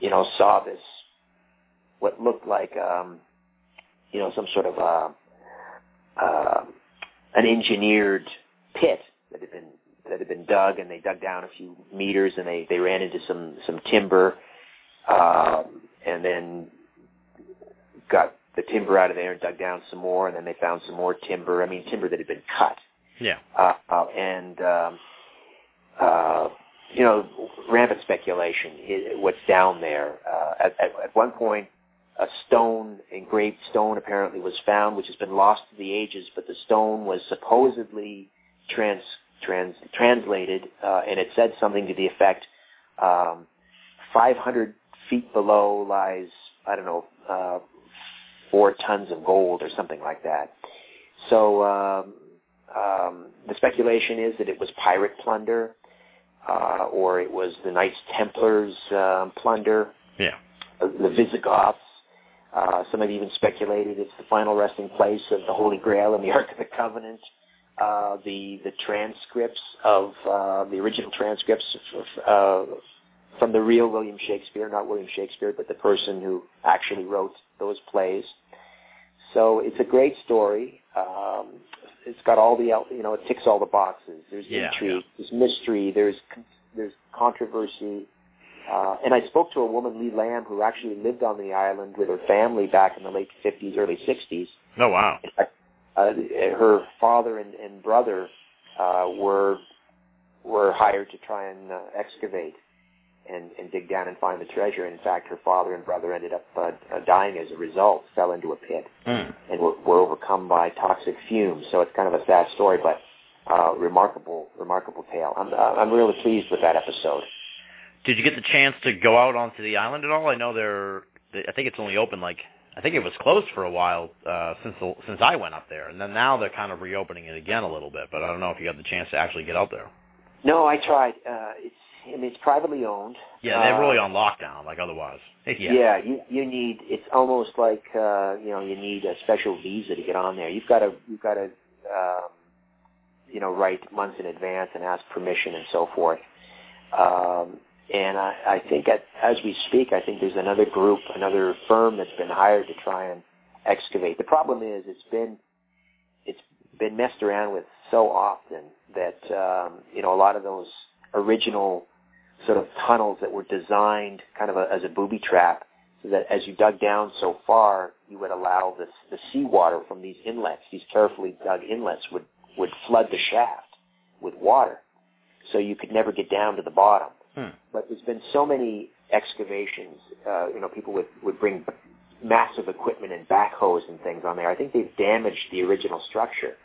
you know, saw this what looked like, um, you know, some sort of uh, uh, an engineered pit that had been that had been dug, and they dug down a few meters, and they they ran into some some timber, um, and then got the timber out of there and dug down some more, and then they found some more timber. I mean, timber that had been cut, Yeah. uh, uh, and um, uh, you know, rampant speculation. What's down there? Uh, at, at, at one point, a stone, engraved stone, apparently was found, which has been lost to the ages. But the stone was supposedly trans trans, translated, uh, and it said something to the effect, um, 500 feet below lies, I don't know, uh, four tons of gold or something like that. So um, um, the speculation is that it was pirate plunder, uh, or it was the Knights Templars um, plunder. Yeah. The Visigoths. Uh, some have even speculated it's the final resting place of the Holy Grail and the Ark of the Covenant. Uh, the the transcripts of uh, the original transcripts of, uh, from the real William Shakespeare, not William Shakespeare, but the person who actually wrote those plays. So it's a great story. Um, it's got all the you know it ticks all the boxes. There's Yeah, intrigue, there's mystery, there's con- there's controversy. Uh, and I spoke to a woman, Lee Lamb, who actually lived on the island with her family back in the late 50s, early 60s. Oh wow. In fact, uh, her father and, and brother uh, were were hired to try and uh, excavate and, and dig down and find the treasure. In fact, her father and brother ended up uh, uh, dying as a result, fell into a pit, Hmm. and were, were overcome by toxic fumes. So it's kind of a sad story, but uh, remarkable, remarkable tale. I'm, uh, I'm really pleased with that episode. Did you get the chance to go out onto the island at all? I know they're. they- I think it's only open like. I think it was closed for a while uh, since the, since I went up there, and then now they're kind of reopening it again a little bit. But I don't know if you got the chance to actually get out there. No, I tried. Uh, it's, I mean, it's privately owned. Yeah, they're Uh, really on lockdown, like otherwise. (laughs) Yeah. Yeah, you you need it's almost like uh, you know you need a special visa to get on there. You've got to you've got to um, you know write months in advance and ask permission and so forth. Um, and I, I think at, as we speak, I think there's another group, another firm that's been hired to try and excavate. The problem is it's been it's been messed around with so often that um, you know a lot of those original sort of tunnels that were designed kind of a, as a booby trap so that as you dug down so far, you would allow the, the seawater from these inlets, these carefully dug inlets would, would flood the shaft with water. So you could never get down to the bottom. Hmm. But there's been so many excavations, uh, you know, people would, would bring massive equipment and backhoes and things on there. I think they've damaged the original structure.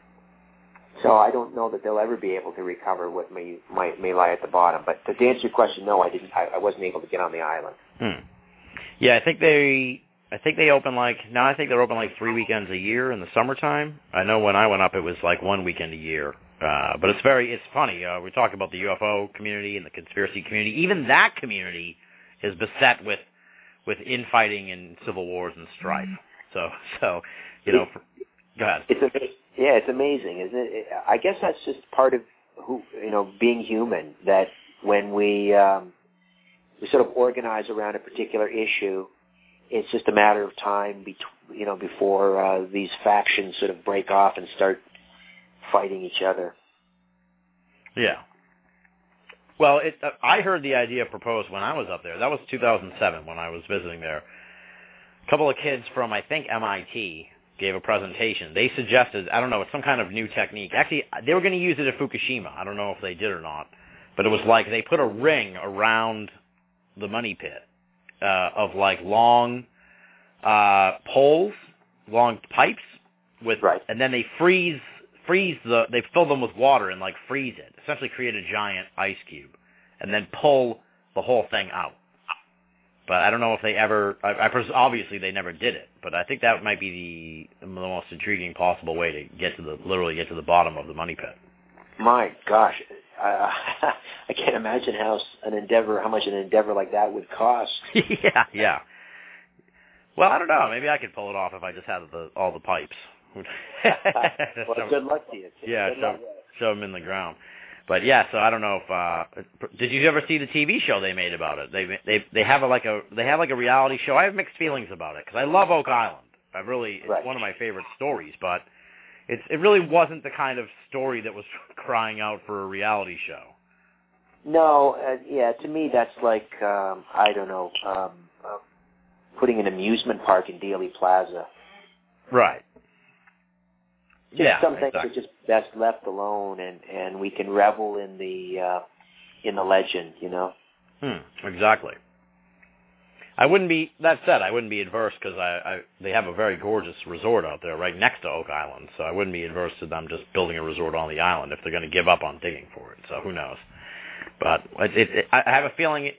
So I don't know that they'll ever be able to recover what may might may lie at the bottom. But to answer your question, no, I didn't. I, I wasn't able to get on the island. Hmm. Yeah, I think they. I think they open like now. I think they're open like three weekends a year in the summertime. I know when I went up, it was like one weekend a year. Uh, but it's very, it's funny. Uh, we're talking about the UFO community and the conspiracy community. Even that community is beset with with infighting and civil wars and strife. So, so you know, for, go ahead. It's a, yeah, it's amazing, isn't it? I guess that's just part of who you know being human. That when we um, we sort of organize around a particular issue, it's just a matter of time, bet- you know, before uh, these factions sort of break off and start fighting each other. Yeah. Well, it, uh, I heard the idea proposed when I was up there. That was 2007 when I was visiting there. A couple of kids from I think MIT gave a presentation. They suggested I don't know, it's some kind of new technique. Actually, they were going to use it at Fukushima. I don't know if they did or not, but it was like they put a ring around the money pit uh, of like long uh, poles, long pipes with, Right. and then they freeze freeze the they fill them with water and like freeze it. Essentially create a giant ice cube and then pull the whole thing out. But I don't know if they ever I, I pres- obviously they never did it, but I think that might be the, the most intriguing possible way to get to the literally get to the bottom of the money pit. My gosh, uh, (laughs) I can't imagine how an endeavor, how much an endeavor like that would cost. (laughs) yeah, yeah. Well, I don't know. Maybe I could pull it off if I just had the all the pipes. (laughs) well, good luck to you. Yeah, Good so luck. shove them in the ground. But yeah, so I don't know if uh did you ever see the TV show they made about it? They they they have a, like a they have like a reality show. I have mixed feelings about it because I love Oak Island. I really it's Right. one of my favorite stories, but it's it really wasn't the kind of story that was (laughs) crying out for a reality show. No, uh, yeah, to me that's like um, I don't know, um, uh, putting an amusement park in Dealey Plaza. Right. Just yeah. some things exactly. are just best left alone, and and we can revel in the uh, in the legend, you know. Hmm, exactly. I wouldn't be. That said, I wouldn't be adverse because I, I they have a very gorgeous resort out there right next to Oak Island, so I wouldn't be adverse to them just building a resort on the island if they're going to give up on digging for it. So who knows? But it, it, it, I have a feeling it,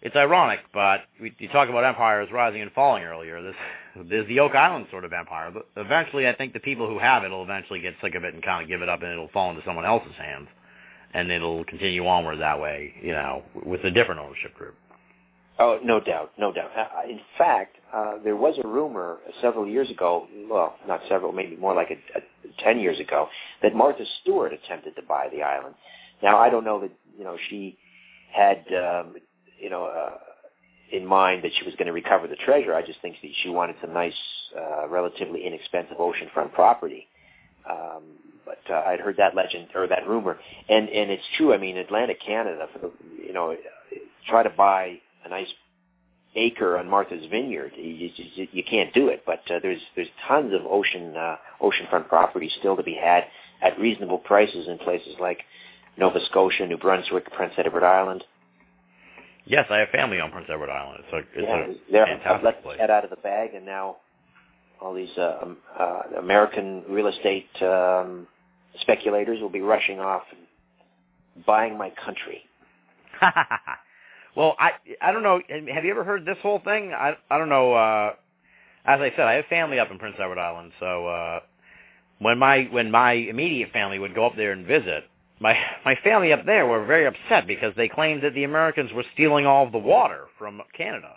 it's ironic. But we, you talk about empires rising and falling earlier. This there's the Oak Island sort of empire. But eventually, I think the people who have it will eventually get sick of it and kind of give it up, and it'll fall into someone else's hands, and it'll continue onward that way. You know, with a different ownership group. Oh, no doubt, no doubt. Uh, in fact, uh, there was a rumor several years ago, well, not several, maybe more like a, a, 10 years ago, that Martha Stewart attempted to buy the island. Now, I don't know that, you know, she had, um, you know, uh, in mind that she was going to recover the treasure. I just think that she wanted some nice, uh, relatively inexpensive oceanfront property. Um, but uh, I'd heard that legend or that rumor, and and it's true. I mean, Atlantic Canada, for the, you know, try to buy a nice acre on Martha's Vineyard. You, you, you can't do it, but uh, there's there's tons of ocean uh, oceanfront property still to be had at reasonable prices in places like Nova Scotia, New Brunswick, Prince Edward Island. Yes, I have family on Prince Edward Island. It's a, it's yeah, a they're, fantastic let place. that out of the bag, and now all these uh, um, uh, American real estate um, speculators will be rushing off and buying my country. (laughs) well, I I don't know. Have you ever heard this whole thing? I I don't know. Uh, as I said, I have family up in Prince Edward Island, so uh, when my when my immediate family would go up there and visit, my my family up there were very upset because they claimed that the Americans were stealing all of the water from Canada.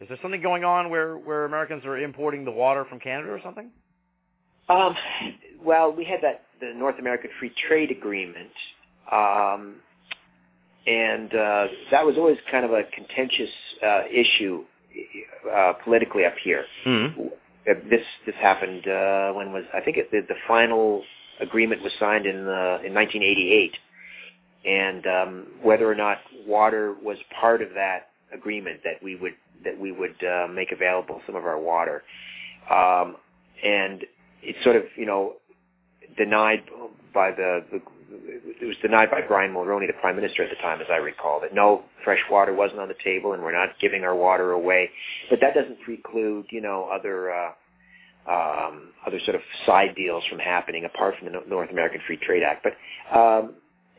Is there something going on where where Americans are importing the water from Canada or something? Um, well, we had that the North American Free Trade Agreement, um, and uh, that was always kind of a contentious uh, issue uh, politically up here. Mm-hmm. This this happened uh, when was I think it, the, the final agreement was signed in uh, in 1988, and um, whether or not water was part of that agreement that we would that we would uh, make available some of our water, um, and it's sort of you know denied by the, the it was denied by Brian Mulroney, the prime minister at the time, as I recall, that no fresh water wasn't on the table and we're not giving our water away. But that doesn't preclude you know other. Uh, um, other sort of side deals from happening apart from the North American Free Trade Act. But um,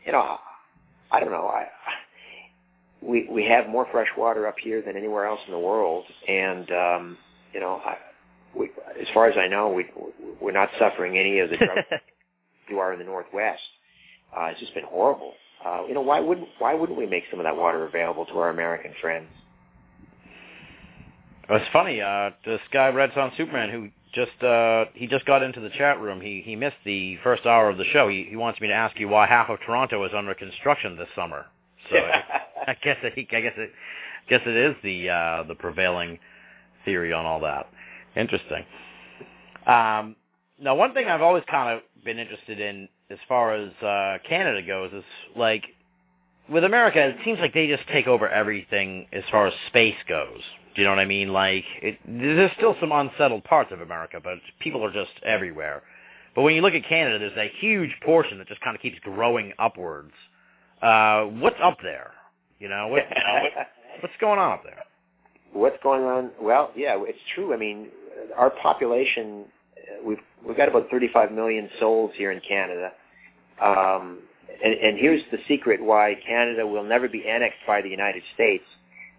you know, I don't know. I, we we have more fresh water up here than anywhere else in the world, and um, you know, I, we, as far as I know, we we're not suffering any of the drought (laughs) you are in the Northwest. Uh, it's just been horrible. Uh, you know, why wouldn't why wouldn't we make some of that water available to our American friends? It's funny. Uh, this guy, Red Sun Superman, who just uh, he just got into the chat room. He he missed the first hour of the show. He he wants me to ask you why half of Toronto is under construction this summer. So I, I guess it, I guess it guess it is the uh, the prevailing theory on all that. Interesting. Um, now, one thing I've always kind of been interested in, as far as uh, Canada goes, is like with America, it seems like they just take over everything as far as space goes. Do you know what I mean? Like, it, there's still some unsettled parts of America, but people are just everywhere. But when you look at Canada, there's a huge portion that just kind of keeps growing upwards. Uh, what's up there? You know, what, what, (laughs) what's going on up there? What's going on? Well, yeah, it's true. I mean, our population, we've we've got about 35 million souls here in Canada. Um, and, and here's the secret why Canada will never be annexed by the United States.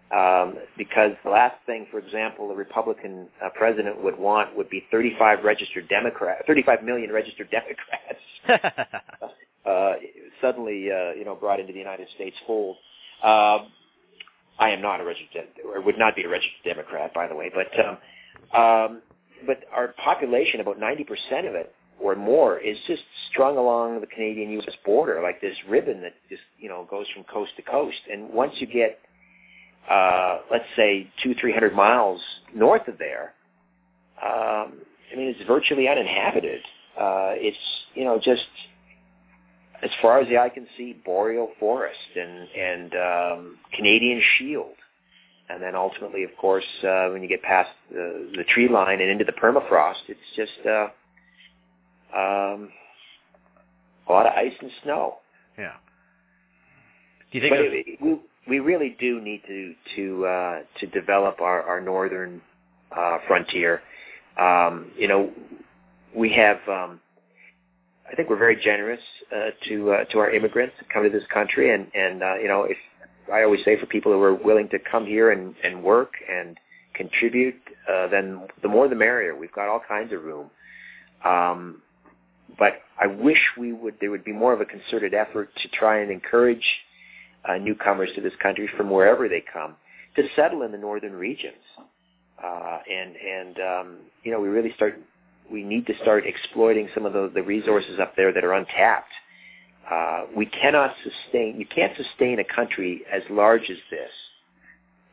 Um, because the last thing, for example, a Republican uh, president would want would be 35 registered Democrat, 35 million registered Democrats (laughs) uh, suddenly, uh, you know, brought into the United States fold. Um, I am not a registered, or would not be a registered Democrat, by the way, but um, um, but our population, about 90% of it or more, is just strung along the Canadian-U.S. border like this ribbon that just you know goes from coast to coast. And once you get uh, let's say two, three hundred miles north of there, um, I mean, it's virtually uninhabited. Uh, it's you know just as far as the eye can see, boreal forest and and um, Canadian shield, and then ultimately, of course, uh, when you get past the, the tree line and into the permafrost, it's just uh, um, a lot of ice and snow. Yeah. Do you think? But it, we, we really do need to to uh, to develop our our northern uh, frontier. Um, you know, we have. Um, I think we're very generous uh, to uh, to our immigrants that come to this country, and and uh, you know, if I always say for people who are willing to come here and and work and contribute, uh, then the more the merrier. We've got all kinds of room. Um, but I wish we would there would be more of a concerted effort to try and encourage uh, newcomers to this country from wherever they come to settle in the northern regions. Uh, and and um, you know we really start we need to start exploiting some of the, the resources up there that are untapped. Uh, we cannot sustain you can't sustain a country as large as this.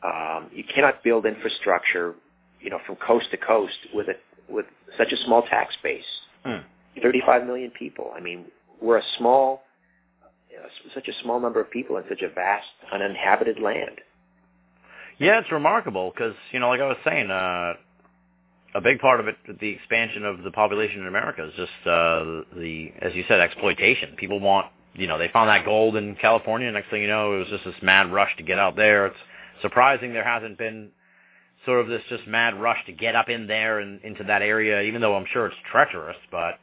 Um, you cannot build infrastructure, you know, from coast to coast with a with such a small tax base. Hmm. 35 million people. I mean, we're a small, such a small number of people in such a vast uninhabited land. Yeah, it's remarkable because you know, like I was saying, uh, a big part of it, the expansion of the population in America, is just uh, the, as you said, exploitation. People want, you know, they found that gold in California. Next thing you know, it was just this mad rush to get out there. It's surprising there hasn't been sort of this just mad rush to get up in there and into that area, even though I'm sure it's treacherous. But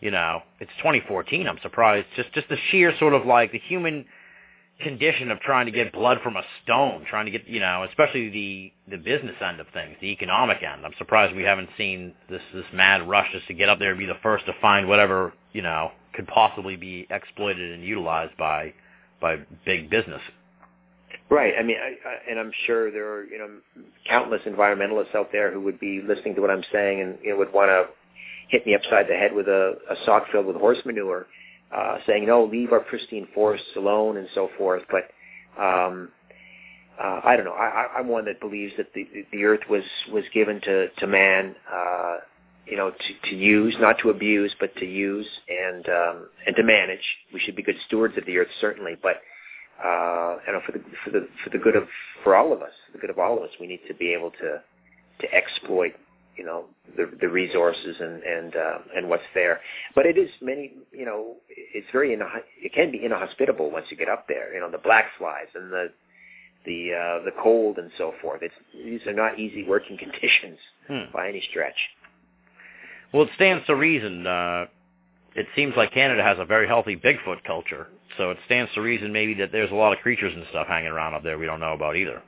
you know, it's 2014. I'm surprised. Just just the sheer sort of like the human condition of trying to get blood from a stone, trying to get, you know, especially the the business end of things, the economic end. I'm surprised we haven't seen this this mad rush just to get up there and be the first to find whatever, you know, could possibly be exploited and utilized by by big business. Right. I mean, I, I, and I'm sure there are, you know, countless environmentalists out there who would be listening to what I'm saying and you know, would want to hit me upside the head with a, a sock filled with horse manure uh, saying, no, leave our pristine forests alone and so forth. But um, uh, I don't know. I, I'm one that believes that the, the earth was, was given to, to man, uh, you know, to, to use, not to abuse, but to use and um, and to manage. We should be good stewards of the earth, certainly, but uh, you know, for the for the for the good of for all of us, the good of all of us, we need to be able to to exploit you know the the resources and and uh, and what's there. But it is many you know it's very it can be inhospitable once you get up there. You know the black flies and the the uh, the cold and so forth. It's these are not easy working (laughs) conditions Hmm. by any stretch. Well, it stands to reason. Uh, it seems like Canada has a very healthy Bigfoot culture, so it stands to reason maybe that there's a lot of creatures and stuff hanging around up there we don't know about either.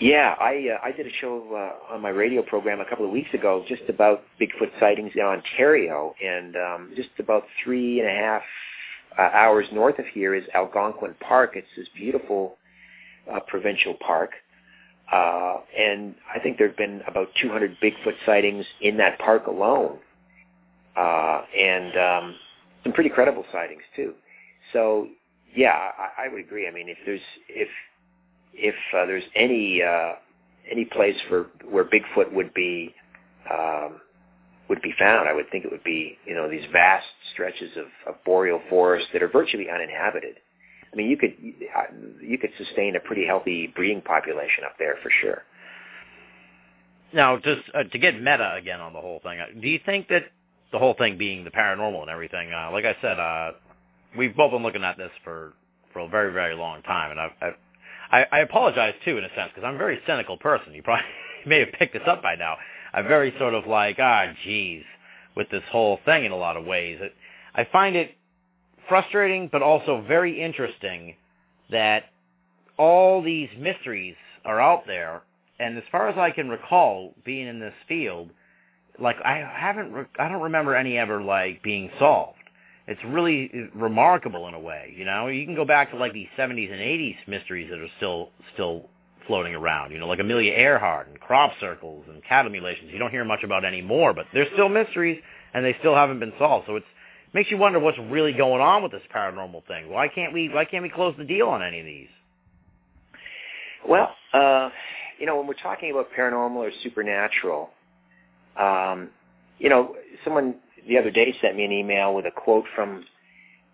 Yeah, I uh, I did a show uh, on my radio program a couple of weeks ago just about Bigfoot sightings in Ontario, and um, just about three and a half uh, hours north of here is Algonquin Park. It's this beautiful uh, provincial park, uh, and I think there have been about 200 Bigfoot sightings in that park alone, uh, and um, some pretty credible sightings too. So, yeah, I, I would agree. I mean, if there's if if uh, there's any uh, any place for where Bigfoot would be um, would be found, I would think it would be you know these vast stretches of, of boreal forest that are virtually uninhabited. I mean, you could you could sustain a pretty healthy breeding population up there for sure. Now, just uh, to get meta again on the whole thing, uh, do you think that the whole thing being the paranormal and everything, uh, like I said, uh, we've both been looking at this for for a very very long time, and I've, I've I, I apologize too, in a sense, because I'm a very cynical person. You probably (laughs) may have picked this up by now. I'm very sort of like, ah, geez, with this whole thing in a lot of ways. It, I find it frustrating, but also very interesting that all these mysteries are out there. And as far as I can recall, being in this field, like I haven't, re- I don't remember any ever like being solved it's really remarkable in a way. You know, you can go back to like the 70s and 80s mysteries that are still still floating around. You know, like Amelia Earhart and crop circles and cattle mutilations. You don't hear much about anymore, but they're still mysteries and they still haven't been solved. So it's makes you wonder what's really going on with this paranormal thing. Why can't we why can't we close the deal on any of these? Well, uh, you know, when we're talking about paranormal or supernatural, um, you know, someone the other day sent me an email with a quote from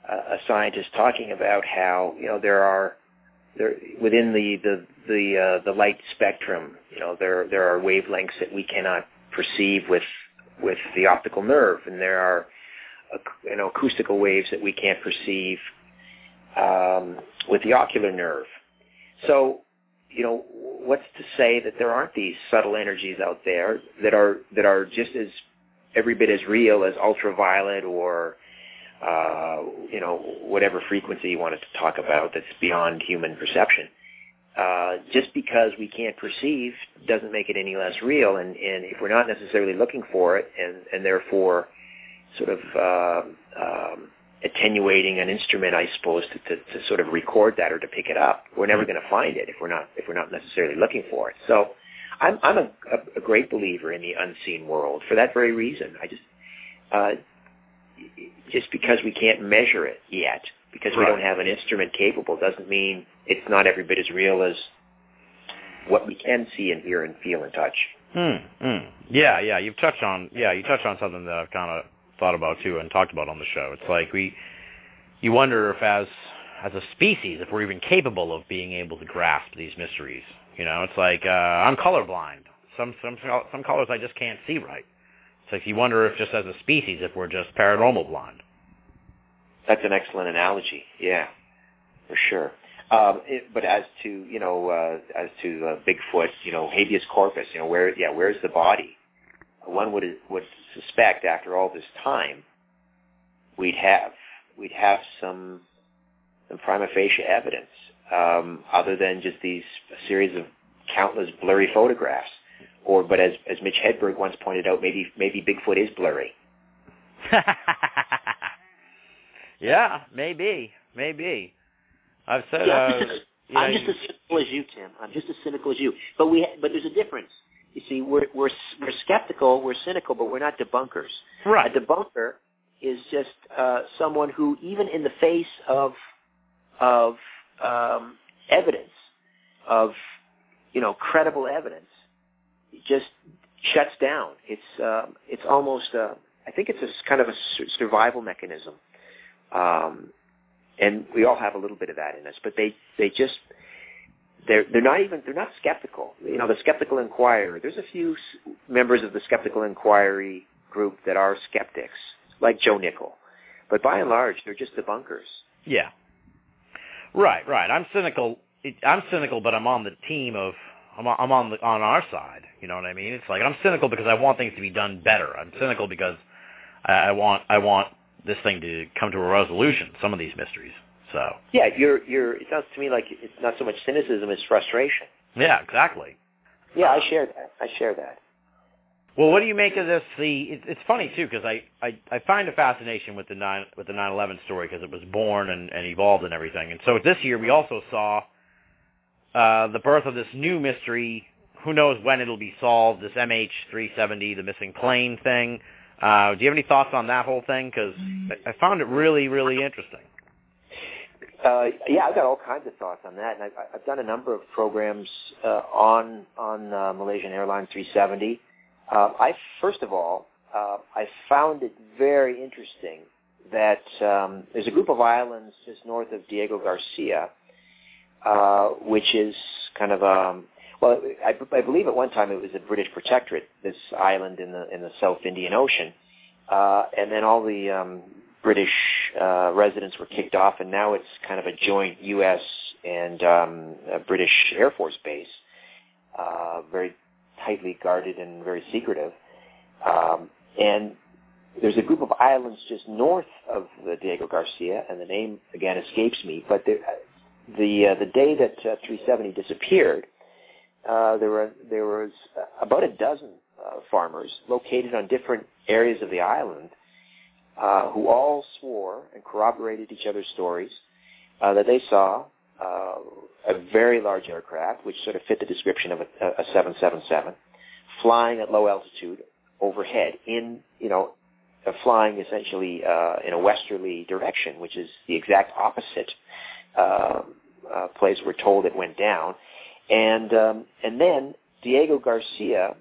a, a scientist talking about how you know there are there within the the the uh, the light spectrum, you know, there there are wavelengths that we cannot perceive with with the optical nerve, and there are you know acoustical waves that we can't perceive um, with the ocular nerve. So, you know, what's to say that there aren't these subtle energies out there that are that are just as every bit as real as ultraviolet or uh, you know whatever frequency you wanted to talk about that's beyond human perception. Uh, just because we can't perceive doesn't make it any less real, and, and if we're not necessarily looking for it, and, and therefore sort of uh, um, attenuating an instrument, I suppose, to, to, to sort of record that or to pick it up. We're never going to find it if we're not if we're not necessarily looking for it. So, I'm I'm a, a, a great believer in the unseen world for that very reason. I just uh, just because we can't measure it yet, because we don't have an instrument capable, doesn't mean it's not every bit as real as what we can see and hear and feel and touch. Hmm. hmm. Yeah, yeah. You've touched on yeah, you touched on something that I've kind of thought about too and talked about on the show. It's like we, you wonder if as as a species, if we're even capable of being able to grasp these mysteries. You know, it's like uh, I'm colorblind. Some some some colors I just can't see right. It's like you wonder if just as a species, if we're just paranormal blind. That's an excellent analogy. Yeah, for sure. Um, it, but as to you know, uh, as to uh, Bigfoot, you know, habeas corpus, you know, where yeah, where's the body? One would would suspect after all this time, we'd have we'd have some some prima facie evidence, um, other than just these series of countless blurry photographs. Or, but as as Mitch Hedberg once pointed out, maybe maybe Bigfoot is blurry. (laughs) yeah, maybe, maybe. I've said. Yeah, uh, I'm just, as, you know, I'm just as cynical as you, Tim. I'm just as cynical as you. But we, but there's a difference. You see, we're we're we're skeptical, we're cynical, but we're not debunkers. right. A debunker is just uh, someone who, even in the face of of um, evidence, of you know credible evidence, just shuts down. It's um, it's almost uh, I think it's a kind of a survival mechanism, um, and we all have a little bit of that in us. But they they just they're they're not even they're not skeptical. You know, the skeptical inquirer. There's a few members of the skeptical inquiry group that are skeptics, like Joe Nickell, but by and large, they're just debunkers. Yeah. Right, right. I'm cynical. I'm cynical, but I'm on the team of. I'm on, I'm on the on our side. You know what I mean? It's like I'm cynical because I want things to be done better. I'm cynical because I, I want I want this thing to come to a resolution. Some of these mysteries. So Yeah, you're you're. It sounds to me like it's not so much cynicism as frustration. yeah, exactly. Yeah, I share that. I share that. Well, what do you make of this? The it, it's funny too because I, I I find a fascination with the nine with the 9/11 story because it was born and, and evolved and everything. And so this year we also saw uh, the birth of this new mystery. Who knows when it'll be solved? This MH370, the missing plane thing. Uh, do you have any thoughts on that whole thing? Because I, I found it really really interesting. Uh, yeah, I've got all kinds of thoughts on that, and I've, I've done a number of programs uh, on on uh, Malaysian Airlines 370. Uh, I first of all, uh, I found it very interesting that um, there's a group of islands just north of Diego Garcia, uh, which is kind of um, well, I, I believe at one time it was a British protectorate. This island in the in the South Indian Ocean, uh, and then all the um, British uh, residents were kicked off, and now it's kind of a joint U.S. and um, a British Air Force base, uh, very tightly guarded and very secretive. Um, and there's a group of islands just north of the Diego Garcia, and the name again escapes me. But the the, uh, the day that uh, 370 disappeared, uh, there were there was about a dozen uh, farmers located on different areas of the island uh, who all swore and corroborated each other's stories uh, that they saw uh, a very large aircraft, which sort of fit the description of a, a 777, flying at low altitude overhead in, you know, uh, flying essentially uh, in a westerly direction, which is the exact opposite uh, uh, place we're told it went down. And um, and then Diego Garcia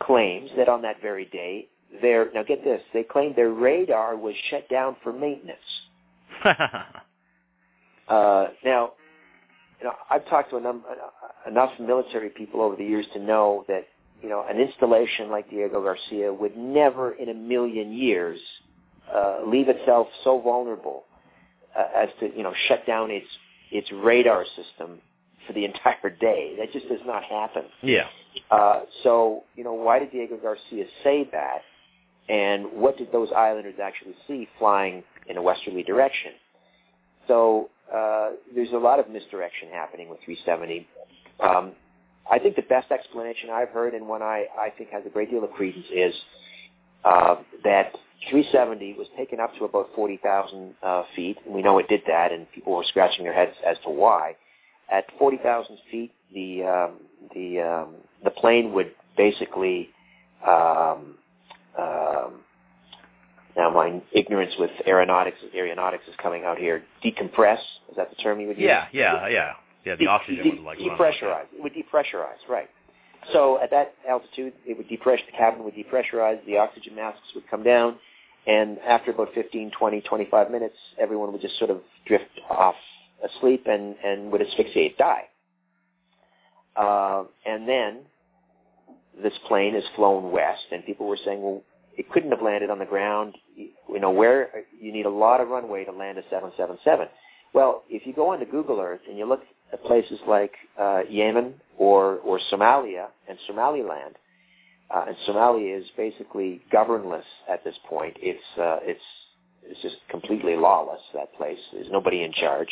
claims that on that very day their now get this they claimed their radar was shut down for maintenance. (laughs) Uh, now, you know, I've talked to a num- enough military people over the years to know that you know an installation like Diego Garcia would never in a million years uh, leave itself so vulnerable uh, as to you know shut down its its radar system for the (laughs) entire day. That just does not happen. Yeah. Uh, so, you know, why did Diego Garcia say that? And what did those islanders actually see flying in a westerly direction? So uh, there's a lot of misdirection happening with 370. Um, I think the best explanation I've heard, and one I, I think has a great deal of credence, is uh, that 370 was taken up to about 40,000 uh, feet, and we know it did that, and people were scratching their heads as to why. At 40,000 feet, the um, the um, the plane would basically um, um, now my ignorance with aeronautics aeronautics is coming out here. Decompress is that the term you would use? Yeah, yeah, yeah, yeah. The De- oxygen de- would like to. depressurize. It would depressurize, right? So at that altitude, it would depress the cabin would depressurize. The oxygen masks would come down, and after about 15, 20, 25 minutes, everyone would just sort of drift off asleep and and would asphyxiate, die. Uh, and then this plane is flown west, and people were saying, well, it couldn't have landed on the ground. You know, where you need a lot of runway to land a 777. Well, if you go onto Google Earth and you look at places like uh, Yemen or or Somalia and Somaliland, uh, and Somalia is basically governless at this point. It's uh, it's it's just completely lawless. That place there's nobody in charge,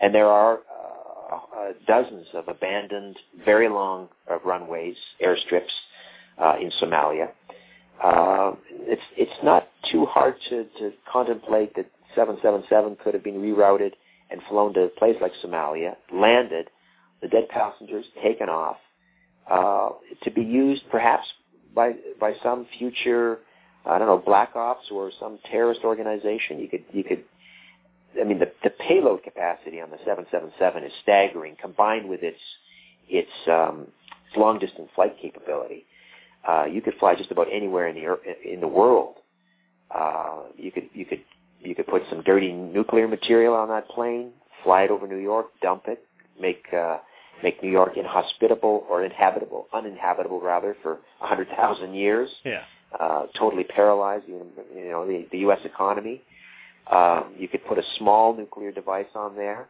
and there are uh, uh, dozens of abandoned, very long uh, runways, airstrips uh, in Somalia. Uh, it's it's not too hard to, to contemplate that 777 could have been rerouted and flown to a place like Somalia, landed, the dead passengers taken off, uh, to be used perhaps by by some future, I don't know, black ops or some terrorist organization. You could you could, I mean, the the payload capacity on the 777 is staggering, combined with its its um, its long distance flight capability. Uh, you could fly just about anywhere in the in the world. Uh, you could you could you could put some dirty nuclear material on that plane, fly it over New York, dump it, make uh, make New York inhospitable or inhabitable, uninhabitable rather, for a hundred thousand years. Yeah. Uh, totally paralyze you know the, the U.S. economy. Um, you could put a small nuclear device on there,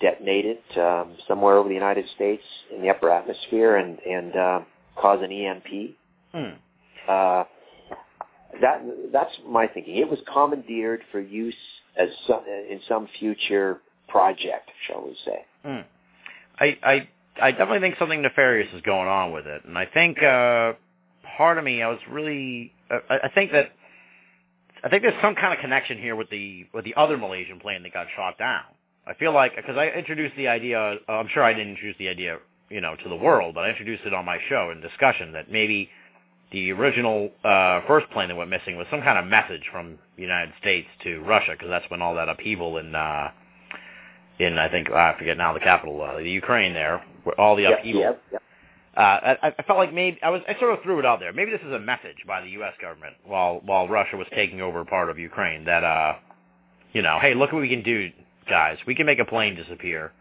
detonate it um, somewhere over the United States in the upper atmosphere, and and uh, cause an EMP. Hmm. Uh, that that's my thinking. It was commandeered for use as some, in some future project, shall we say? Hmm. I I I definitely think something nefarious is going on with it, and I think uh, part of me, I was really, uh, I, I think that I think there's some kind of connection here with the with the other Malaysian plane that got shot down. I feel like because I introduced the idea, uh, I'm sure I didn't introduce the idea, you know, to the world, but I introduced it on my show in discussion that maybe the original uh, first plane that went missing was some kind of message from the United States to Russia because that's when all that upheaval in uh, in I think I forget now the capital, uh, the Ukraine there, where all the Yep, upheaval. yep, yep. Uh, I, I felt like maybe I was I sort of threw it out there. Maybe this is a message by the U.S. government while while Russia was taking over part of Ukraine that uh, you know, hey, look what we can do, guys. We can make a plane disappear.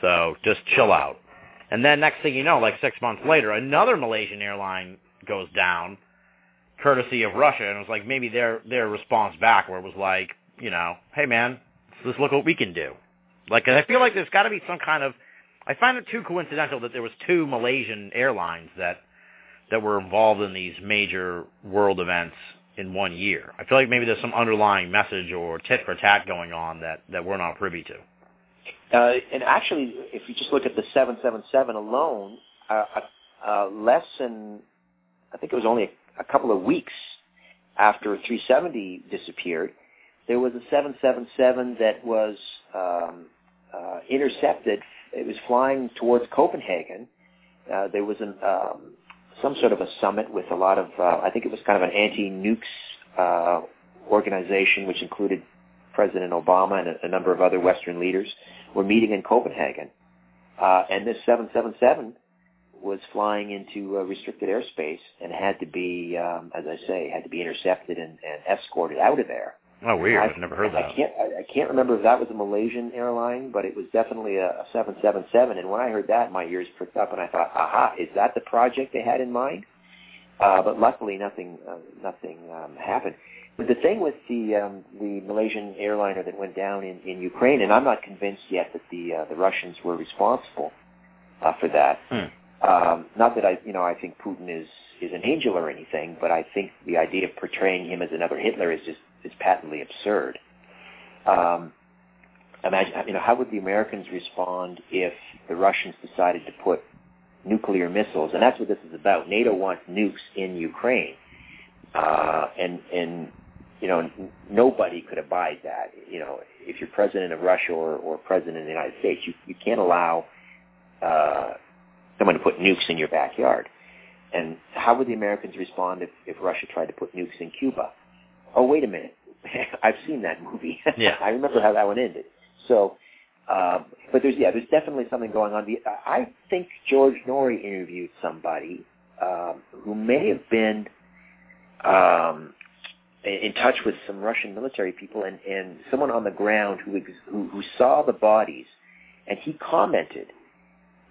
So just chill out. And then next thing you know, like six months later, another Malaysian airline goes down, courtesy of Russia, and it was like maybe their their response back where it was like, you know, hey man, let's look what we can do. Like I feel like there's got to be some kind of. I find it too coincidental that there was two Malaysian airlines that that were involved in these major world events in one year. I feel like maybe there's some underlying message or tit for tat going on that that we're not privy to. Uh, and actually, if you just look at the 777 alone, uh, uh, less than, I think it was only a, couple of weeks after 370 disappeared, there was a 777 that was um, uh, intercepted. It was flying towards Copenhagen. Uh, there was an, um, some sort of a summit with a lot of, uh, I think it was kind of an anti-nukes uh, organization, which included President Obama and a, a number of other Western leaders, were meeting in Copenhagen. Uh, and this 777 was flying into uh, restricted airspace and had to be, um, as I say, had to be intercepted and, and escorted out of there. Oh, weird! I, I've never heard that. I can't. I, I can't remember if that was a Malaysian airline, but it was definitely a, a 777. And when I heard that, my ears pricked up, and I thought, "Aha! Is that the project they had in mind?" Uh, but luckily, nothing. Uh, nothing um, happened. But the thing with the um, the Malaysian airliner that went down in, in Ukraine, and I'm not convinced yet that the uh, the Russians were responsible. uh, for that. Hmm. Um, not that I, you know, I think Putin is is an angel or anything, but I think the idea of portraying him as another Hitler is just is patently absurd. Um, imagine, you know, how would the Americans respond if the Russians decided to put nuclear missiles? And that's what this is about. NATO wants nukes in Ukraine, uh, and and you know, nobody could abide that. You know, if you're president of Russia or, or president of the United States, you you can't allow uh, someone to put nukes in your backyard. And how would the Americans respond if, if Russia tried to put nukes in Cuba? Oh, wait a minute. (laughs) I've seen that movie. Yeah. (laughs) I remember how that one ended. So, uh, but there's yeah, there's definitely something going on. I think George Noory interviewed somebody um, who may have been um, in in touch with some Russian military people and, and someone on the ground who, who who saw the bodies, and he commented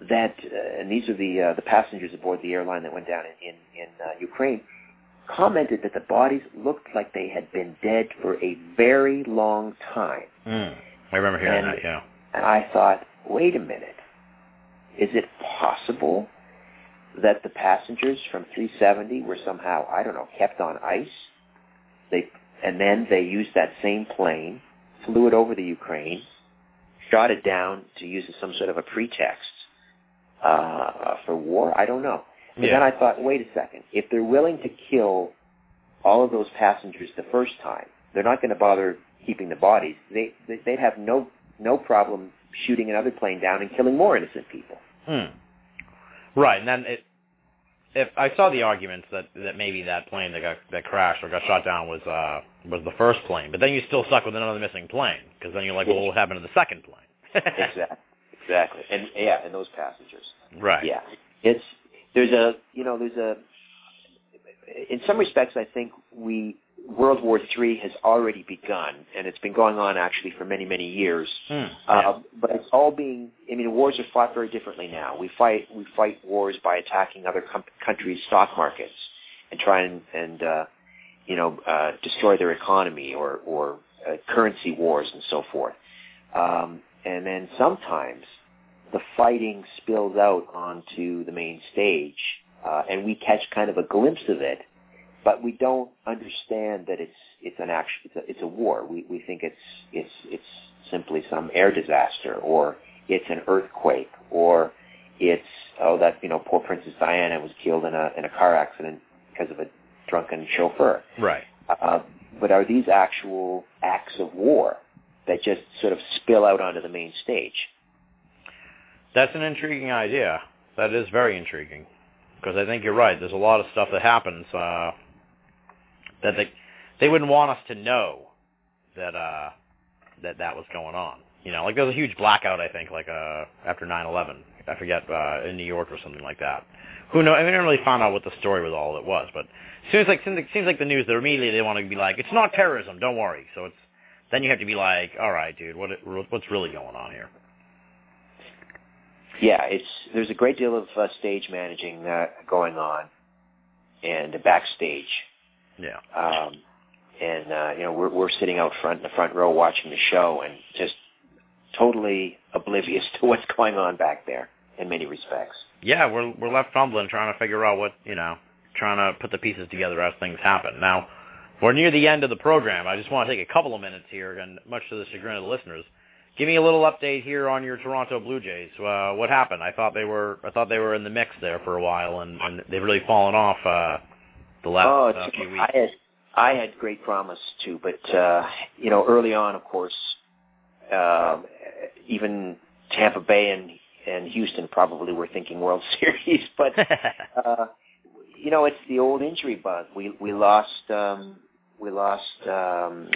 that, uh, and these are the uh, the passengers aboard the airline that went down in in, in uh, Ukraine, commented that the bodies looked like they had been dead for a very long time. Hmm. I remember hearing And- that. Yeah. And I thought, wait a minute, is it possible that the passengers from 370 were somehow, I don't know, kept on ice? They and then they used that same plane, flew it over the Ukraine, shot it down to use as some sort of a pretext uh, for war. I don't know. But Yeah. then I thought, wait a second. If they're willing to kill all of those passengers the first time, they're not going to bother keeping the bodies. They they- they'd have no no problem shooting another plane down and killing more innocent people. Hmm. Right, and then it. If I saw the arguments that that maybe that plane that got that crashed or got shot down was uh was the first plane, but then you're still stuck with another missing plane because then you're like, well, what happened to the second plane? (laughs) exactly. Exactly. And yeah, and those passengers. Right. Yeah. It's there's a you know there's a in some respects I think we World War III has already begun and it's been going on actually for many many years. Hmm. Yeah. Uh, but it's all being. I mean, wars are fought very differently now. We fight we fight wars by attacking other com- countries' stock markets and try and, and uh, you know uh, destroy their economy or or uh, currency wars and so forth. Um, and then sometimes the fighting spills out onto the main stage, uh, and we catch kind of a glimpse of it, but we don't understand that it's it's an action it's a, it's a war. We we think it's it's it's simply some air disaster, or it's an earthquake, or it's oh that you know poor Princess Diana was killed in a in a car accident because of a drunken chauffeur. Right. Uh, but are these actual acts of war that just sort of spill out onto the main stage? That's an intriguing idea. That is very intriguing because I think you're right. There's a lot of stuff that happens uh, that they they wouldn't want us to know that uh, that that was going on. You know, like there was a huge blackout. I think like uh, after 9/11. I forget uh, in New York or something like that. Who know? I mean, I didn't really find out what the story was all it was, but seems like, seems like the news, they're immediately they want to be like, it's not terrorism. Don't worry. So it's then you have to be like, all right, dude, what what's really going on here? Yeah, it's there's a great deal of uh, stage managing uh, going on, and backstage, Yeah. um, and uh, you know we're we're sitting out front in the front row watching the show and just totally oblivious (laughs) to what's going on back there in many respects. yeah, we're we're left fumbling trying to figure out what you know, trying to put the pieces together as things happen. Now, we're near the end of the program. I just want to take a couple of minutes here, and much to the chagrin of the listeners, give me a little update here on your Toronto Blue Jays. Uh, what happened? I thought they were I thought they were in the mix there for a while, and, and they've really fallen off uh, the last oh, uh, few weeks. I had I had great promise too, but uh, you know early on, of course, um, even Tampa Bay and and Houston probably were thinking World (laughs) Series, but uh, you know, it's the old injury bug. We we lost um, we lost um,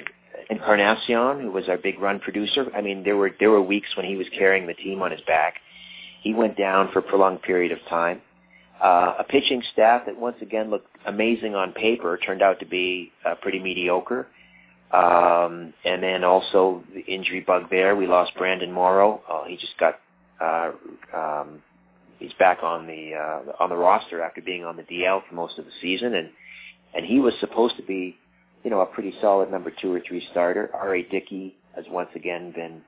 Encarnacion, who was our big run producer. I mean, there were there were weeks when he was carrying the team on his back. He went down for a prolonged period of time. Uh, a pitching staff that once again looked amazing on paper turned out to be uh, pretty mediocre. Um, and then also the injury bug there. We lost Brandon Morrow. Uh, he just got uh, um, he's back on the uh, on the roster after being on the DL for most of the season, and and he was supposed to be, you know, a pretty solid number two or three starter. R. A. Dickey has once again been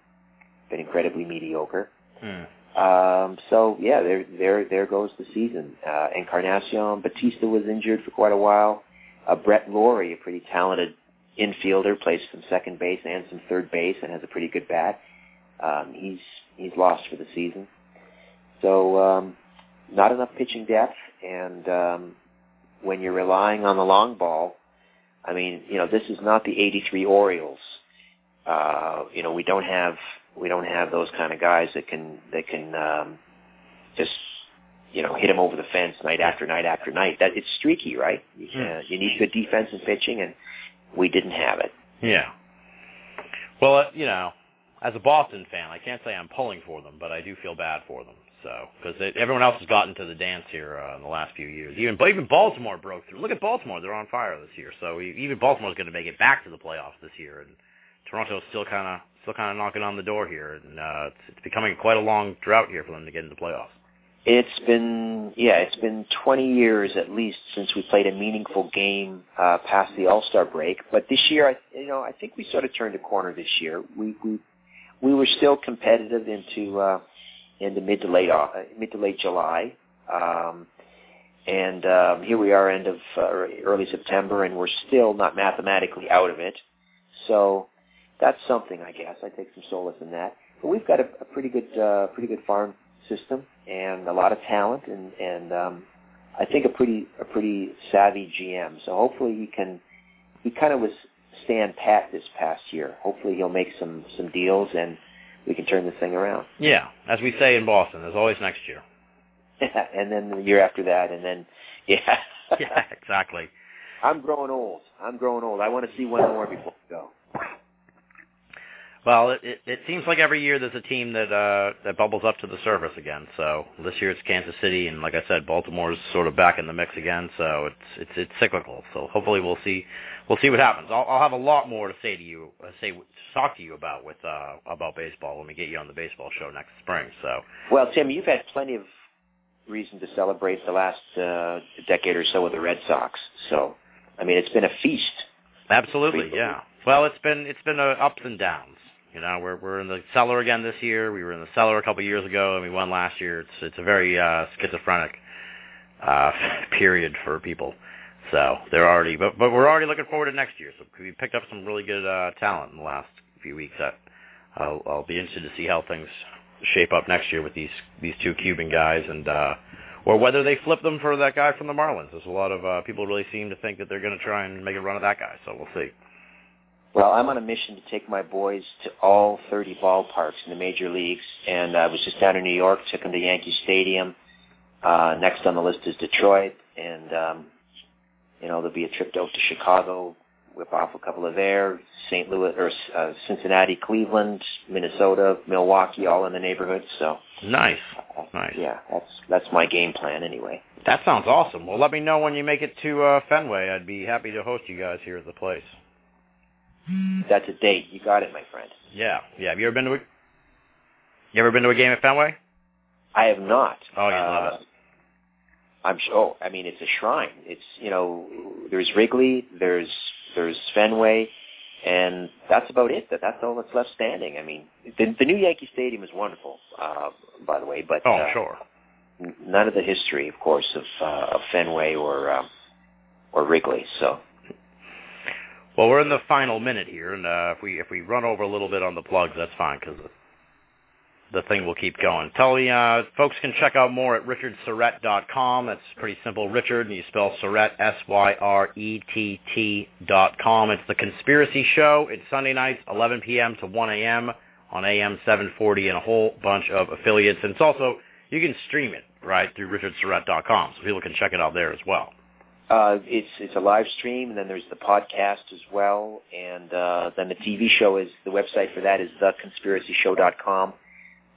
been incredibly mediocre. Hmm. Um, so yeah, there there there goes the season. Uh, Encarnacion Bautista was injured for quite a while. Uh, Brett Lawrie, a pretty talented infielder, plays some second base and some third base, and has a pretty good bat. Um, he's he's lost for the season. So um, not enough pitching depth, and um, when you're relying on the long ball, I mean, you know, this is not the '83 Orioles. Uh, you know, we don't have we don't have those kind of guys that can that can um, just you know hit them over the fence night after night after night. That it's streaky, right? Uh, you need good defense and pitching, and we didn't have it. Yeah. Well, uh, you know, as a Boston fan, I can't say I'm pulling for them, but I do feel bad for them. So, because everyone else has gotten to the dance here uh, in the last few years. Even even Baltimore broke through. Look at Baltimore; they're on fire this year. So even Baltimore's going to make it back to the playoffs this year, and Toronto's still kind of still kind of knocking on the door here, and uh, it's, it's becoming quite a long drought here for them to get into the playoffs. It's been yeah, it's been 20 years at least since we played a meaningful game uh, past the All Star break. But this year, I you know I think we sort of turned a corner this year. We we we were still competitive into uh, into mid to late uh, mid to late July. Um, and um, here we are, end of uh, early September, and we're still not mathematically out of it. So that's something, I guess. I take some solace in that. But we've got a, a pretty good, uh, pretty good farm system and a lot of talent, and and um, I think a pretty a pretty savvy GM. So hopefully he can. He kind of was stand pat this past year. Hopefully he'll make some some deals and we can turn this thing around. Yeah, as we say in Boston, there's always next year. (laughs) and then the year after that, and then yeah. (laughs) yeah, exactly. I'm growing old. I'm growing old. I want to see one more before we go. Well, it, it, it seems like every year there's a team that uh, that bubbles up to the surface again. So this year it's Kansas City, and like I said, Baltimore's sort of back in the mix again. So it's it's it's cyclical. So hopefully we'll see we'll see what happens. I'll, I'll have a lot more to say to you, uh, say talk to you about with uh, about baseball when we get you on the baseball show next spring. So well, Tim, you've had plenty of reason to celebrate the last uh, decade or so with the Red Sox. So I mean, it's been a feast. Absolutely, yeah. Well, it's been it's been uh, ups and downs. You know, we're we're in the cellar again this year. We were in the cellar a couple years ago, and we won last year. It's it's a very uh, schizophrenic uh, (laughs) period for people. So they're already, but but we're already looking forward to next year. So we picked up some really good uh, talent in the last few weeks. That I'll, I'll be interested to see how things shape up next year with these these two Cuban guys, and uh, or whether they flip them for that guy from the Marlins. There's a lot of uh, people really seem to think that they're going to try and make a run at that guy. So we'll see. Well, I'm on a mission to take my boys to all 30 ballparks in the major leagues, and I was just down in New York, took them to Yankee Stadium. Uh, next on the list is Detroit, and um, you know there'll be a trip out to Chicago, whip off a couple of there, St. Louis or uh, Cincinnati, Cleveland, Minnesota, Milwaukee, all in the neighborhood. So nice, uh, nice. Yeah, that's that's my game plan anyway. That sounds awesome. Well, let me know when you make it to uh, Fenway. I'd be happy to host you guys here at the place. That's a date. You got it, my friend. Yeah, yeah. Have you ever been to a You ever been to a game at Fenway? I have not. Oh, you uh, love it. I'm sure. Oh, I mean, it's a shrine. It's you know, there's Wrigley, there's there's Fenway, and that's about it. That that's all that's left standing. I mean, the, the new Yankee Stadium is wonderful, uh, by the way, but oh, uh, sure. none of the history, of course, of uh, of Fenway or um, or Wrigley. So Well, we're in the final minute here, and uh, if we if we run over a little bit on the plugs, that's fine because the thing will keep going. Tell me, uh, folks can check out more at richardsyrett.com. That's pretty simple, Richard, and you spell Syrett, S-Y-R-E-T-T dot com. It's The Conspiracy Show. It's Sunday nights, 11 p.m. to 1 a.m. on AM 740 and a whole bunch of affiliates. And it's also, you can stream it, right, through richardsyrett.com, so people can check it out there as well. Uh, it's it's a live stream, and then there's the podcast as well, and uh, then the TV show is the website for that is theconspiracyshow.com.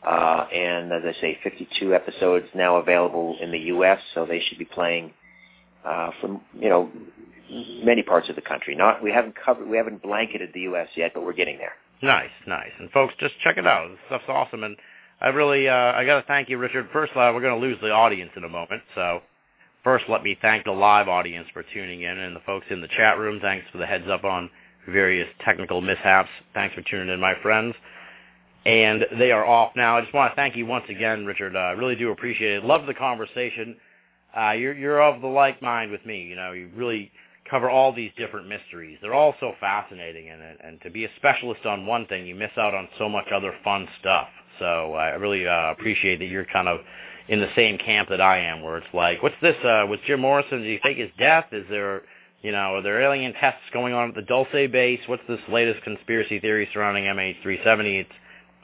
Uh, and as I say, 52 episodes now available in the U.S., so they should be playing uh, from you know many parts of the country. Not we haven't covered, we haven't blanketed the U.S. yet, but we're getting there. Nice, nice. And folks, just check it out. This stuff's awesome, and I really uh, I got to thank you, Richard. First, uh, we're going to lose the audience in a moment, so. First, let me thank the live audience for tuning in and the folks in the chat room. Thanks for the heads up on various technical mishaps. Thanks for tuning in, my friends. and they are off now. I just want to thank you once again, Richard. Uh, I really do appreciate it. Love the conversation. Uh, you're you're of the like mind with me. You know, you really cover all these different mysteries. They're all so fascinating, and and to be a specialist on one thing, you miss out on so much other fun stuff. So I really uh, appreciate that you're kind of in the same camp that I am, where it's like, what's this? Uh, with Jim Morrison, do you think his death? Is there, you know, are there alien tests going on at the Dulce base? What's this latest conspiracy theory surrounding MH370? It's,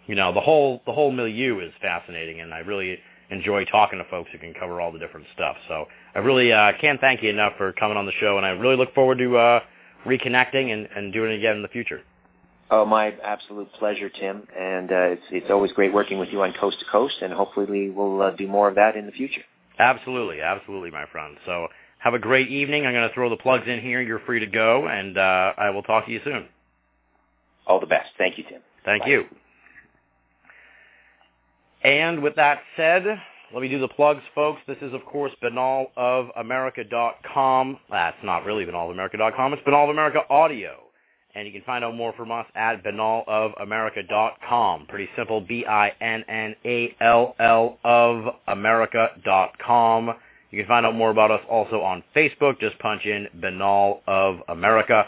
you know, the whole the whole milieu is fascinating, and I really enjoy talking to folks who can cover all the different stuff. So I really uh, can't thank you enough for coming on the show, and I really look forward to uh, reconnecting and, and doing it again in the future. Oh, my absolute pleasure, Tim. And uh, it's it's always great working with you on Coast to Coast, and hopefully we'll uh, do more of that in the future. Absolutely, absolutely, my friend. So have a great evening. I'm going to throw the plugs in here. You're free to go, and uh, I will talk to you soon. All the best. Thank you, Tim. Thank Bye. you. And with that said, let me do the plugs, folks. This is, of course, binnallofamerica.com. That's not really binnallofamerica.com. It's Binnall of America Audio. And you can find out more from us at binnallofamerica.com. Pretty simple, B-I-N-N-A-L-L of America.com. You can find out more about us also on Facebook. Just punch in Binnall of America.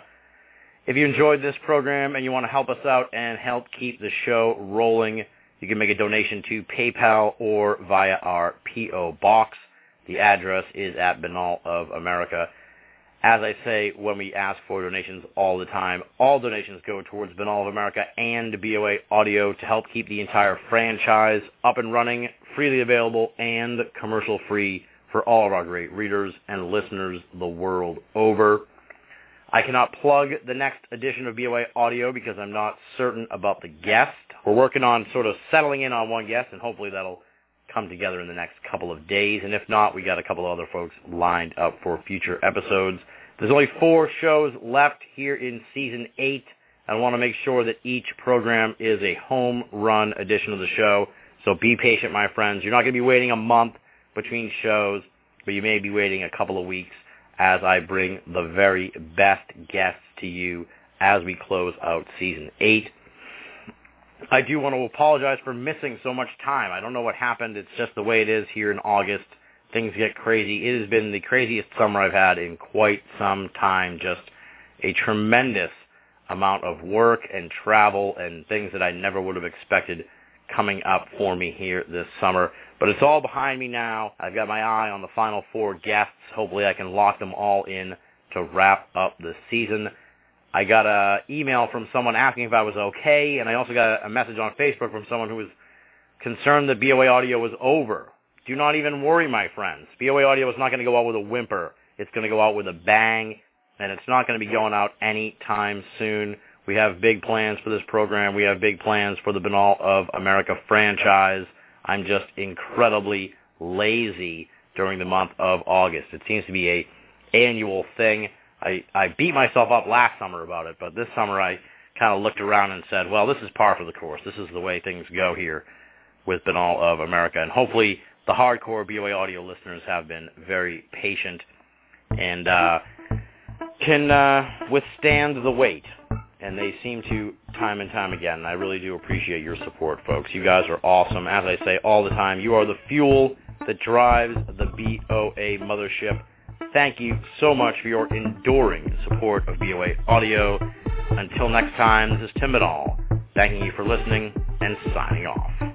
If you enjoyed this program and you want to help us out and help keep the show rolling, you can make a donation to PayPal or via our P.O. Box. The address is at Binnall of America. As I say when we ask for donations all the time, all donations go towards Binnall of America and BOA Audio to help keep the entire franchise up and running, freely available, and commercial-free for all of our great readers and listeners the world over. I cannot plug the next edition of BOA Audio because I'm not certain about the guest. We're working on sort of settling in on one guest, and hopefully that'll come together in the next couple of days. And if not, we got a couple of other folks lined up for future episodes. There's only four shows left here in season eight. I want to make sure that each program is a home run edition of the show. So be patient, my friends. You're not going to be waiting a month between shows, but you may be waiting a couple of weeks as I bring the very best guests to you as we close out season eight. I do want to apologize for missing so much time. I don't know what happened. It's just the way it is here in August. Things get crazy. It has been the craziest summer I've had in quite some time. Just a tremendous amount of work and travel and things that I never would have expected coming up for me here this summer. But it's all behind me now. I've got my eye on the final four guests. Hopefully I can lock them all in to wrap up the season. I got a email from someone asking if I was okay, and I also got a message on Facebook from someone who was concerned that BOA audio was over. Do not even worry, my friends. BOA audio is not going to go out with a whimper. It's going to go out with a bang, and it's not going to be going out any time soon. We have big plans for this program. We have big plans for the Binnall of America franchise. I'm just incredibly lazy during the month of August. It seems to be a annual thing. I, I beat myself up last summer about it, but this summer I kind of looked around and said, well, this is par for the course. This is the way things go here with Binnall of America. And hopefully the hardcore BOA audio listeners have been very patient and uh, can uh, withstand the wait. And they seem to time and time again. I really do appreciate your support, folks. You guys are awesome. As I say all the time, you are the fuel that drives the BOA mothership. Thank you so much for your enduring support of BOA Audio. Until next time, this is Tim Binnall, thanking you for listening and signing off.